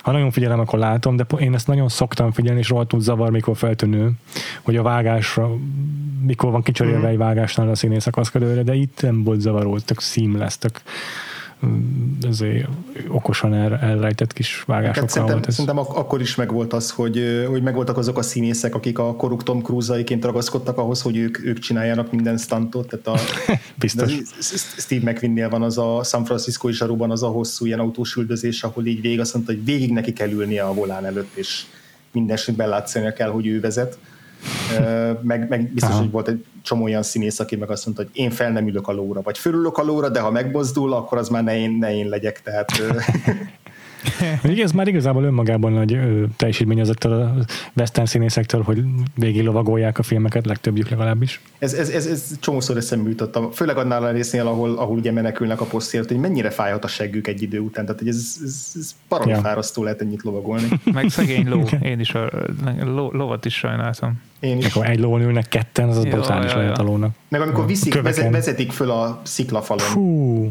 ha nagyon figyelem, akkor látom, de én ezt nagyon szoktam figyelni, és rohadtul zavar, mikor feltűnő, hogy a vágásra, mikor van kicserélve mm-hmm. egy vágásnál a színész a kaszkadőre, de itt nem volt zavaró, tök seamless, tök ezért okosan el, elrejtett kis vágásokkal hát szerintem, volt ez. Szerintem ak- akkor is megvolt az, hogy, hogy megvoltak azok a színészek, akik a koruk Tom Cruise-aiként ragaszkodtak ahhoz, hogy ők, ők csináljanak minden stuntot. Tehát a, Biztos. Steve McQueen-nél van az a San Francisco és zsaruban az a hosszú ilyen autós üldözés, ahol így végig azt mondta, hogy végig neki kell ülnie a volán előtt, és minden esetben látszani kell, hogy ő vezet meg, meg biztos, Aha. hogy volt egy csomó olyan színész, aki meg azt mondta, hogy én fel nem ülök a lóra, vagy fölülök a lóra, de ha megbozdul, akkor az már ne én, ne én legyek, tehát Ugye ez már igazából önmagában nagy teljesítmény azoktól a western színészektől, hogy végig lovagolják a filmeket, legtöbbjük legalábbis. Ez, ez, ez, ez csomószor eszembe jutottam, főleg annál a résznél, ahol, ahol ugye menekülnek a posztért, hogy mennyire fájhat a seggük egy idő után, tehát hogy ez, ez, ez ja. fárasztó lehet ennyit lovagolni. Meg szegény ló, én is a ló, lovat is sajnáltam. Én is. Akkor egy lón ülnek ketten, az az brutális lehet a lónak. Meg amikor viszik, vezetik föl a sziklafalon. Fú,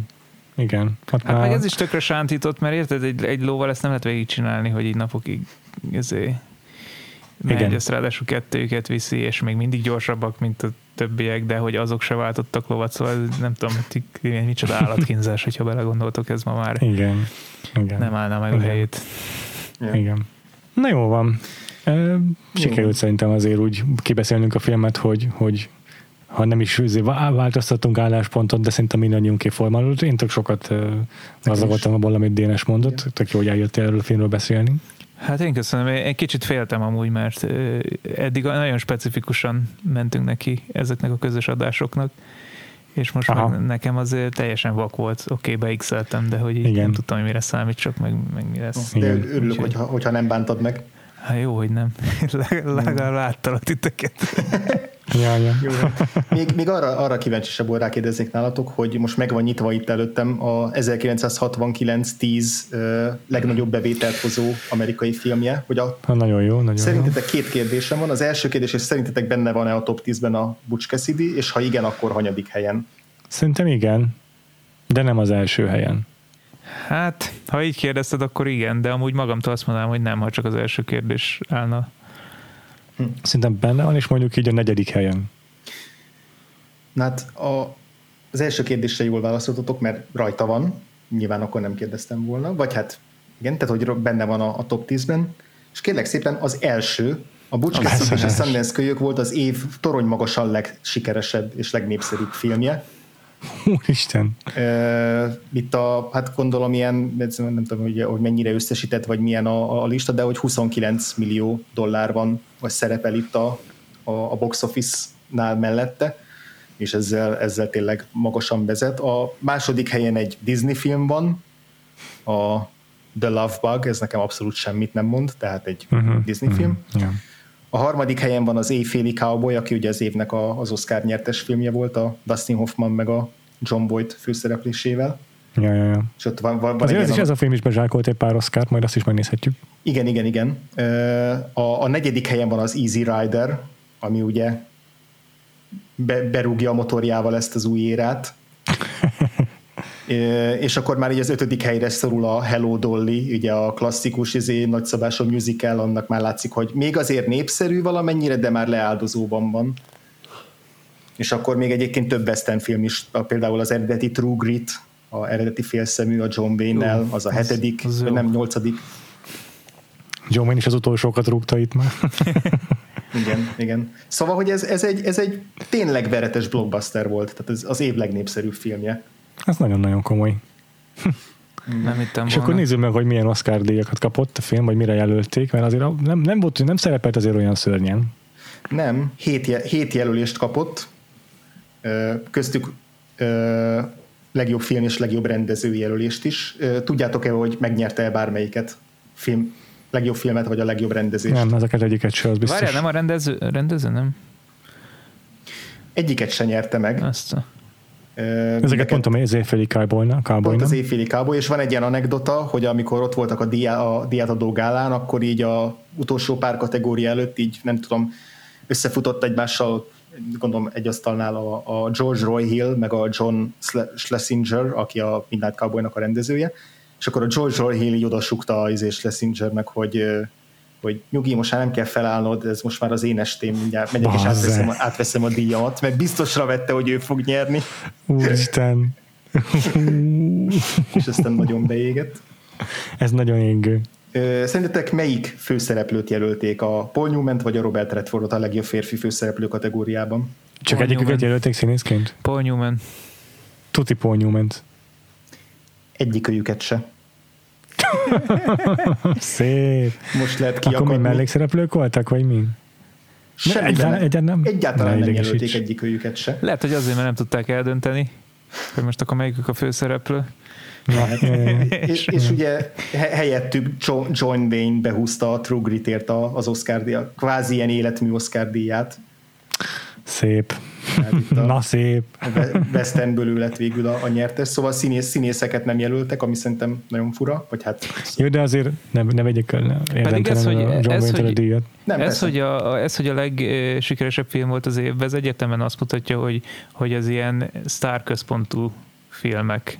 igen. Hát, hát meg ez is tökre sántított, mert érted, egy, egy lóval ezt nem lehet végigcsinálni, hogy így napokig ezért megy, ezt ráadásul kettőjüket viszi, és még mindig gyorsabbak, mint a többiek, de hogy azok se váltottak lovat, szóval nem tudom, hogy micsoda állatkínzás, hogyha belegondoltok, ez ma már igen, igen. nem állna meg igen. a helyét. Ja. Igen. Na jó van. Sikerült szerintem azért úgy kibeszélnünk a filmet, hogy, hogy ha nem is változtatunk álláspontot, de szerintem mindannyiunké formálódott. Én tök sokat gazdagodtam abból, amit Dénes mondott. Tök jó, hogy eljöttél erről a filmről beszélni. Hát én köszönöm. Én kicsit féltem amúgy, mert eddig nagyon specifikusan mentünk neki ezeknek a közös adásoknak, és most meg nekem az teljesen vak volt. Oké, okay, beixeltem, de hogy így nem tudtam, hogy mire számítsak, meg, meg mi lesz. De örülök, hogyha, hogyha nem bántad meg. Hát jó, hogy nem. Legalább láttalak titeket. Ja, ja. Jó. Még, még arra, arra kíváncsisabb rákérdeznék nálatok, hogy most meg van nyitva itt előttem a 1969-10 uh, legnagyobb bevételt hozó amerikai filmje. Hogy a, ha, nagyon jó, nagyon Szerintetek jó. két kérdésem van. Az első kérdés, és szerintetek benne van-e a top 10-ben a Butch Cassidy, és ha igen, akkor hanyadik helyen? Szerintem igen, de nem az első helyen. Hát, ha így kérdezted, akkor igen, de amúgy magamtól azt mondanám, hogy nem, ha csak az első kérdés állna. Hm. Szerintem benne van, és mondjuk így a negyedik helyen. Na hát a, az első kérdésre jól válaszoltatok, mert rajta van, nyilván akkor nem kérdeztem volna, vagy hát igen, tehát hogy benne van a, a top 10-ben, és kérlek szépen az első, a Cassidy és a Sundance kölyök volt az év torony magasan legsikeresebb és legnépszerűbb filmje. Úristen. Uh, itt a, hát gondolom ilyen, nem tudom, hogy, hogy mennyire összesített, vagy milyen a, a lista, de hogy 29 millió dollár van, vagy szerepel itt a, a, a box office-nál mellette, és ezzel, ezzel tényleg magasan vezet. A második helyen egy Disney film van, a The Love Bug, ez nekem abszolút semmit nem mond, tehát egy uh-huh, Disney uh-huh, film. Yeah. A harmadik helyen van az Éjféli Cowboy, aki ugye az évnek a, az Oscar nyertes filmje volt, a Dustin Hoffman meg a John Boyd főszereplésével. Ja, ja, ja. És ott van, van, van Azért ez, is ez a film is bezsákolt egy pár Oscar, majd azt is megnézhetjük. Igen, igen, igen. A, a negyedik helyen van az Easy Rider, ami ugye be, berúgja a motorjával ezt az új érát. És akkor már így az ötödik helyre szorul a Hello Dolly, ugye a klasszikus izé, nagyszabású musical, annak már látszik, hogy még azért népszerű valamennyire, de már leáldozóban van. És akkor még egyébként több western film is, például az eredeti True Grit, a eredeti félszemű a John Wayne-nel, az a hetedik, az, az nem nyolcadik. John Wayne is az utolsókat rúgta itt már. igen, igen. Szóval, hogy ez, ez, egy, ez egy tényleg veretes blockbuster volt, tehát ez az év legnépszerűbb filmje. Ez nagyon-nagyon komoly. Nem hittem És akkor nézzük meg, hogy milyen Oscar díjakat kapott a film, vagy mire jelölték, mert azért nem, nem, volt, nem szerepelt azért olyan szörnyen. Nem, hét, hét jelölést kapott, köztük legjobb film és legjobb rendező jelölést is. Tudjátok-e, hogy megnyerte-e bármelyiket? Film, legjobb filmet, vagy a legjobb rendezést? Nem, ezeket egyiket se, az biztos. Várjál, nem a rendező, rendező nem? Egyiket se nyerte meg. Azt a... Ezeket mondtam, az éjféli cowboy Pont az éjféli cowboy, és van egy ilyen anekdota, hogy amikor ott voltak a, diá, a diátadó gálán, akkor így a utolsó pár kategória előtt így nem tudom, összefutott egymással gondolom egy asztalnál a, a George Roy Hill, meg a John Schlesinger, aki a Midnight Cowboy-nak a rendezője, és akkor a George Roy Hill így odasukta az és Schlesingernek, hogy hogy nyugi, most már nem kell felállnod, ez most már az én estém, mindjárt megyek és átveszem, átveszem a díjamat, mert biztosra vette, hogy ő fog nyerni. Úristen! és aztán nagyon beégett. Ez nagyon égő. Szerintetek melyik főszereplőt jelölték, a Paul Newman vagy a Robert Redfordot a legjobb férfi főszereplő kategóriában? Csak egyiküket jelölték színészként? Paul Newman. Tuti Paul Newman. Egyikőjüket se. Szép. Most lehet kiakadni. Akkor mi mellékszereplők voltak, vagy mi? Semmi egyáltalán, egyáltalán nem, egyáltalán nem jelölték egyikőjüket se. Lehet, hogy azért, mert nem tudták eldönteni, hogy most akkor melyikük a főszereplő. Na, és, és ugye helyettük John Wayne behúzta a True Gritért az Oscar díjat, kvázi ilyen életmű Oscar díját. Szép. Na szép. A Westernből ő lett végül a, a nyertes, szóval színész, színészeket nem jelöltek, ami szerintem nagyon fura, vagy hát... Jó, de azért nem, nem vegyek el Pedig ez, hogy, a John ez, hogy, a díjat. Nem, ez, hogy a, ez, hogy a legsikeresebb film volt az évben, ez egyetemen azt mutatja, hogy, hogy az ilyen sztárközpontú filmek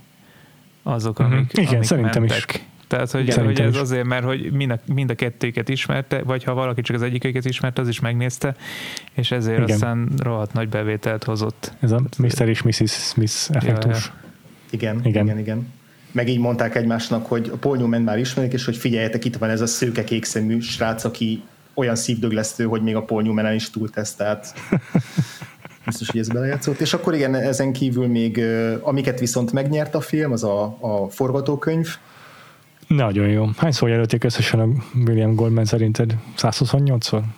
azok, amik, uh-huh. Igen, amik szerintem mentek. is. Tehát, hogy, hogy ez is. azért, mert hogy mind a, mind a kettőket ismerte, vagy ha valaki csak az egyiket ismerte, az is megnézte, és ezért Igen. aztán rohadt nagy bevételt hozott. Ez a Mr. és Mrs. Smith effektus. Ja, Igen, Igen. igen, igen, igen. Meg így mondták egymásnak, hogy a Paul Newman már ismerik, és hogy figyeljetek, itt van ez a szőke kékszemű srác, aki olyan szívdöglesztő, hogy még a Paul Newman is túltesz, tehát biztos, hogy ez belejátszott. És akkor igen, ezen kívül még, amiket viszont megnyert a film, az a, a forgatókönyv, Nagyon jó. Hányszor jelölték összesen a William Goldman szerinted? 128-szor?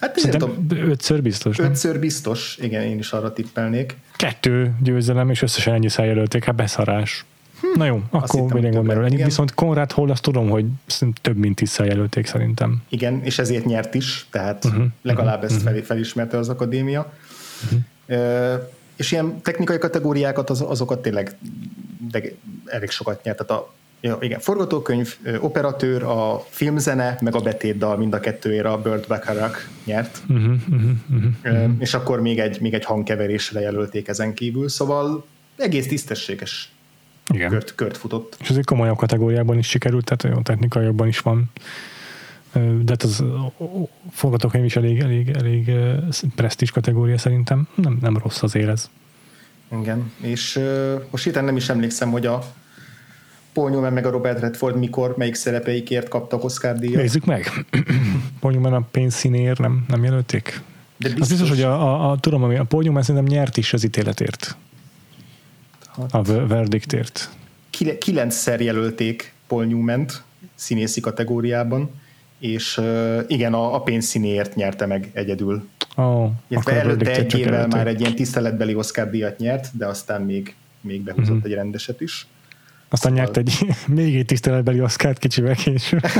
Hát nem tudom, Szerintem ötször biztos. Nem? ötször biztos, igen, én is arra tippelnék. Kettő győzelem, és összesen ennyi jelölték, hát beszarás. Na jó, akkor William Goldman. többet, Ennyi, viszont Konrad Hall azt tudom, hogy szerintem több mint tízszer jelölték szerintem. Igen, és ezért nyert is, tehát uh-huh, legalább ezt fel, felismerte az akadémia. Uh-huh. És ilyen technikai kategóriákat, az, azokat tényleg de elég sokat nyert. Tehát a ja, igen, forgatókönyv, operatőr, a filmzene, meg a betétdal mind a kettőért a Burt Bacharach nyert. Uh-huh, uh-huh, uh-huh. És akkor még egy, még egy hangkeverésre jelölték ezen kívül, szóval egész tisztességes Igen. kört, kört futott. És azért komolyabb kategóriában is sikerült, tehát jó, technikaiakban is van. De hát az a forgatókönyv is elég, elég, elég presztis kategória szerintem. Nem, nem rossz az érez. Igen, és uh, most hirtelen nem is emlékszem, hogy a Paul Newman meg a Robert Redford mikor, melyik szerepeikért kaptak Oscar díjat. Nézzük meg. Mondjuk már a pénzszínér nem, nem jelölték? De Az biztos, hogy a, a, a tudom, ami a Paul Newman szerintem nyert is az ítéletért. A ver- verdiktért. Kile- kilencszer jelölték Paul Newman-t színészi kategóriában, és igen, a, a pénzszínéért nyerte meg egyedül. Oh, Illetve előtte egy évvel jelölték. már egy ilyen tiszteletbeli Oscar díjat nyert, de aztán még, még behúzott Mhm. uh-huh. egy rendeset is. Aztán Szóval- nyert egy még egy tiszteletbeli oszkárt kicsivel később.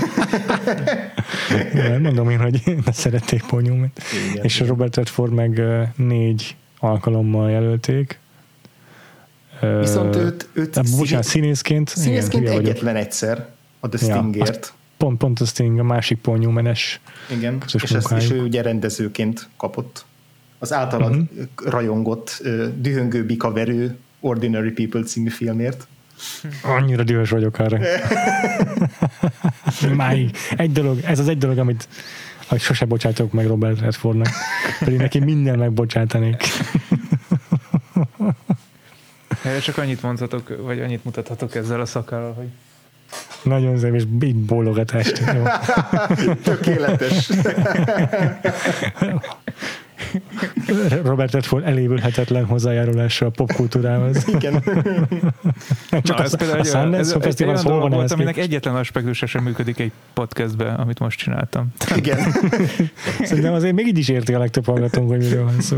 Jó, mondom én, hogy ne szerették Paul Newman. Igen, És a Robert Redford meg négy alkalommal jelölték. Viszont őt, őt de, bocsánat, színész- színészként, színészként igen, hülye vagyok. egyetlen egyszer a The Ja, Stingért. Pont, pont a Sting, a másik Paul Newman-es. Igen, közös és, ezt, és ő ugye rendezőként kapott. Az általad uh-huh. rajongott ö, dühöngő bikaverő Ordinary People című filmért. Annyira dühös vagyok arra. Máig. Egy dolog, ez az egy dolog, amit, amit sose bocsátok meg Robert Redfordnak. Pedig neki minden megbocsátanék. Erre csak annyit mondhatok, vagy annyit mutathatok ezzel a szakállal, hogy Nagyon szép, és így bólogatást. Jó. Tökéletes. Robert Redford elévülhetetlen hozzájárulása a popkultúrához. Igen. Csak Na, a, ez például a egy, Sundance ez, Film ez egy Festival olyan hol van volt, aminek egyetlen aspektusa sem működik egy podcastbe, amit most csináltam. Igen. Szerintem azért még így is érti a legtöbb hallgatónk, hogy miről van szó.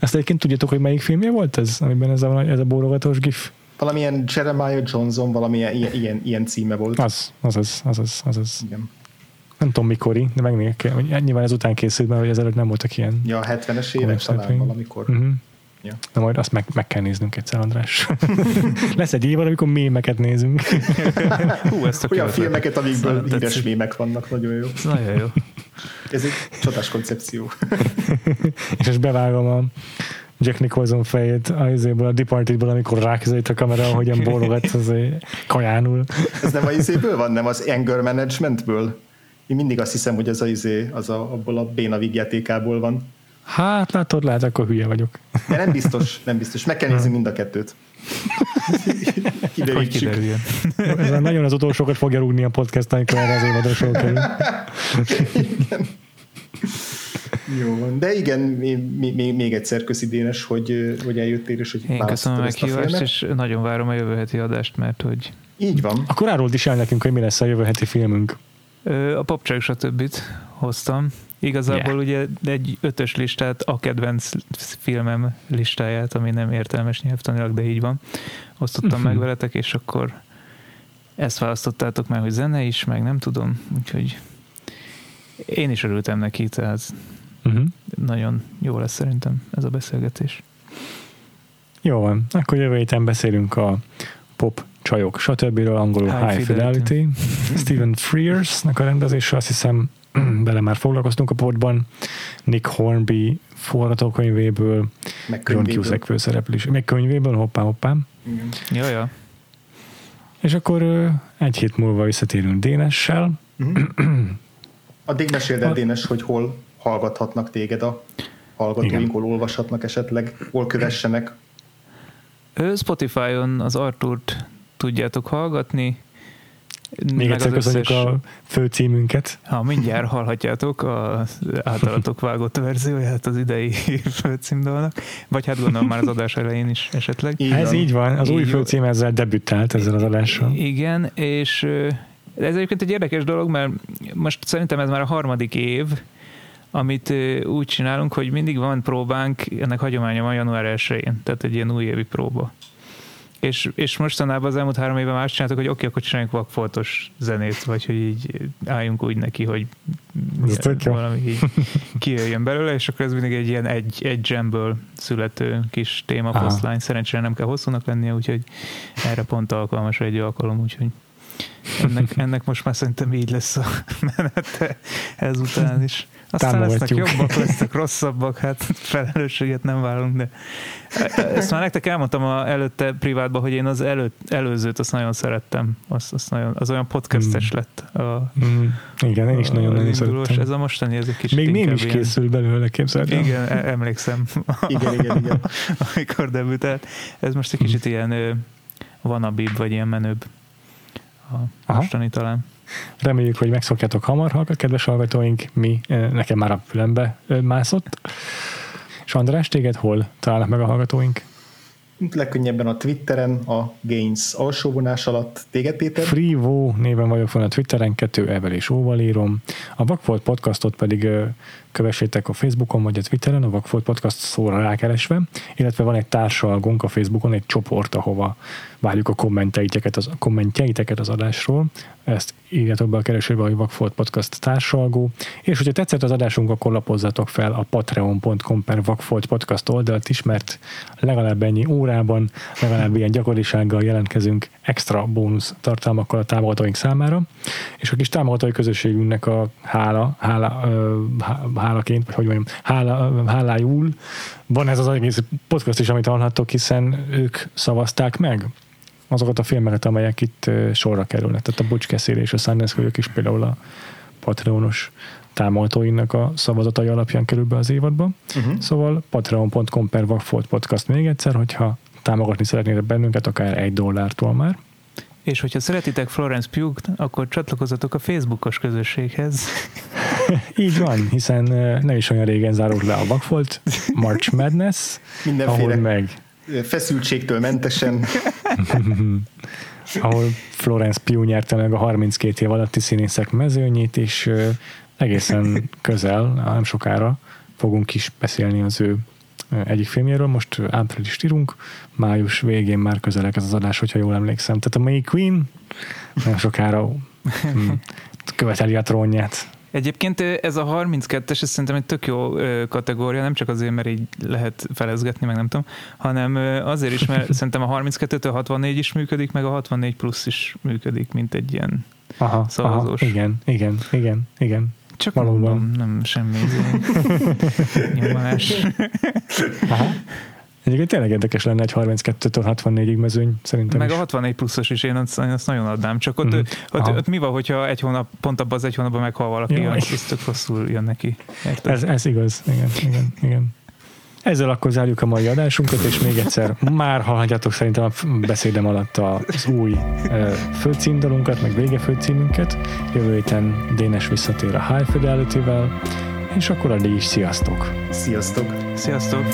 Azt egyébként tudjátok, hogy melyik filmje volt ez, amiben ez a, ez a bólogatós gif? Valamilyen Jeremiah Johnson, valamilyen ilyen, ilyen, ilyen címe volt. Az, az, az, az, az, az, az. Igen. Nem tudom mikori, de megnézek kell. hogy Nyilván ez után készült, mert ezelőtt nem voltak ilyen. Ja, a 70-es évek talán valamikor. Uh-huh. Ja. De majd azt meg, meg kell néznünk egyszer, András. Lesz egy évad, amikor mémeket nézünk. Hú, ezt a Olyan filmeket, amikből híres tetszik. mémek vannak, nagyon jó. Ez Nagyon jó. Ez egy csodás koncepció. és most bevágom a Jack Nicholson fejét a, izéből, a Departedből, amikor ráközelít a kamera, ahogyan bólogat, az kajánul. Ez nem a izéből van, nem az anger managementből? Én mindig azt hiszem, hogy az a izé, az a, abból a béna vígjátékából van. Hát látod, lehet, akkor hülye vagyok. De nem biztos, nem biztos. Meg kell nézni mind a kettőt. Kiderítsük. Ez nagyon az utolsókat fogja rúgni a podcast, amikor erre az évadra sor kerül. Jó van. De igen, még, még, még egyszer köszi Dénes, hogy, hogy eljöttél, és hogy Én köszönöm a meghívást, és nagyon várom a jövő heti adást, mert hogy Így van. Akkor árold is el nekünk, hogy mi lesz a jövő heti filmünk. A popcsajok stb. hoztam. Igazából ugye egy ötös listát, a kedvenc filmem listáját, ami nem értelmes nyelvtanilag, de így van. Osztottam meg veletek, és akkor ezt választottátok meg, hogy zene is, meg nem tudom, úgyhogy én is örültem neki, tehát Uh-huh. nagyon jó lesz szerintem ez a beszélgetés. Jó van, akkor jövő héten beszélünk a pop csajok, stb. angolul High High, Fidelity. Fidelity. Stephen Frears-nak a rendezése, azt hiszem bele már foglalkoztunk a portban. Nick Hornby forgatókönyvéből, Meg John könyvéből. Cusack főszereplés. Meg könyvéből, hoppá, hoppá. Igen. Ja, ja. És akkor egy hét múlva visszatérünk Dénessel. Addig meséld el, Dénes, hogy hol hallgathatnak téged a hallgatóink, hol olvashatnak esetleg, hol kövessenek. Spotify-on az Arturt tudjátok hallgatni, még egyszer köszönjük összes... a főcímünket. Ha mindjárt hallhatjátok az általatok vágott verzióját az idei főcímdalnak, vagy hát gondolom már az adás elején is esetleg. Így ez így van, az így új főcím ezzel debütált ezzel az adással. Igen, és ez egyébként egy érdekes dolog, mert most szerintem ez már a harmadik év, amit úgy csinálunk, hogy mindig van próbánk, ennek hagyománya van január 1-én, tehát egy ilyen újévi próba. És, és mostanában az elmúlt három évben más csináltak, hogy oké, okay, akkor csináljunk vakfoltos zenét, vagy hogy így álljunk úgy neki, hogy milyen, valami így kijöjjön belőle, és akkor ez mindig egy ilyen egy, egy jamből születő kis téma posztlány. Szerencsére nem kell hosszúnak lennie, úgyhogy erre pont alkalmas egy alkalom, úgyhogy ennek, ennek most már szerintem így lesz a menete ezután is. Aztán lesznek jobbak, lesznek rosszabbak, hát felelősséget nem vállalunk, de ezt már nektek elmondtam a előtte privátban, hogy én az előtt, előzőt azt nagyon szerettem. Az, az, nagyon, az olyan podcastes mm. lett. A, mm. Igen, én is nagyon-nagyon szerettem. Ez a mostani, ez egy kis Még nem is készül belőle, képzeld Igen, e- emlékszem. igen, igen, igen. Amikor debütált. Ez most egy kicsit mm. ilyen vanabibb, vagy ilyen menőbb. A Aha. mostani talán. Reméljük, hogy megszokjátok hamar, kedves hallgatóink, mi, nekem már a fülembe mászott. És András, téged hol találnak meg a hallgatóink? legkönnyebben a Twitteren, a Gains alsóvonás alatt. Téged, Péter? Freevo néven vagyok van a Twitteren, kettő evel és óval írom. A Vakfolt podcastot pedig kövessétek a Facebookon vagy a Twitteren, a Vakfolt podcast szóra rákeresve, illetve van egy társalgónk a Facebookon, egy csoport, ahova várjuk a kommenteiteket az, kommentjeiteket az adásról. Ezt írjátok be a keresőbe, hogy Vakfolt Podcast társalgó. És hogyha tetszett az adásunk, akkor lapozzatok fel a patreon.com per Vakfolt Podcast oldalt is, mert legalább ennyi órában, legalább ilyen gyakorisággal jelentkezünk extra bónusz tartalmakkal a támogatóink számára. És a kis támogatói közösségünknek a hála, hála, hálaként, vagy hogy mondjam, hála, hálájúl van ez az egész podcast is, amit hallhattok, hiszen ők szavazták meg azokat a filmeket, amelyek itt sorra kerülnek. Tehát a Bocskeszél és a Sundance is például a Patreonos támogatóinak a szavazatai alapján kerül be az évadba. Uh-huh. Szóval patreon.com per Vagfolt Podcast még egyszer, hogyha támogatni szeretnétek bennünket, akár egy dollártól már. És hogyha szeretitek Florence pugh akkor csatlakozzatok a Facebookos közösséghez. Így van, hiszen nem is olyan régen zárult le a Vagfolt March Madness, Mindenféle ahol meg feszültségtől mentesen. ahol Florence Pugh nyerte meg a 32 év alatti színészek mezőnyét, és egészen közel, nem sokára fogunk is beszélni az ő egyik filmjéről, most április írunk, május végén már közelek ez az adás, hogyha jól emlékszem. Tehát a May Queen nem sokára hm, követeli a trónját. Egyébként ez a 32-es, ez szerintem egy tök jó kategória, nem csak azért, mert így lehet felezgetni, meg nem tudom, hanem azért is, mert szerintem a 32-től 64 is működik, meg a 64 plusz is működik, mint egy ilyen aha, szavazós. Aha, igen, igen, igen, igen. Csak Valóban. Mondom, nem semmi nyomás. Egyébként tényleg érdekes lenne egy 32-től 64-ig mezőny, szerintem Meg is. a 64 pluszos is, én azt, azt nagyon adnám, csak ott, mm. ott, ott, mi van, hogyha egy hónap, pont abban az egy hónapban meghal valaki, ja, és tök rosszul jön neki. Ez, ez igaz, igen, igen, igen. Ezzel akkor zárjuk a mai adásunkat, és még egyszer már hallhatjátok szerintem a beszédem alatt az új főcímdalunkat, meg vége főcímünket. Jövő héten Dénes visszatér a High Fidelity-vel, és akkor addig is sziasztok! Sziasztok! Sziasztok!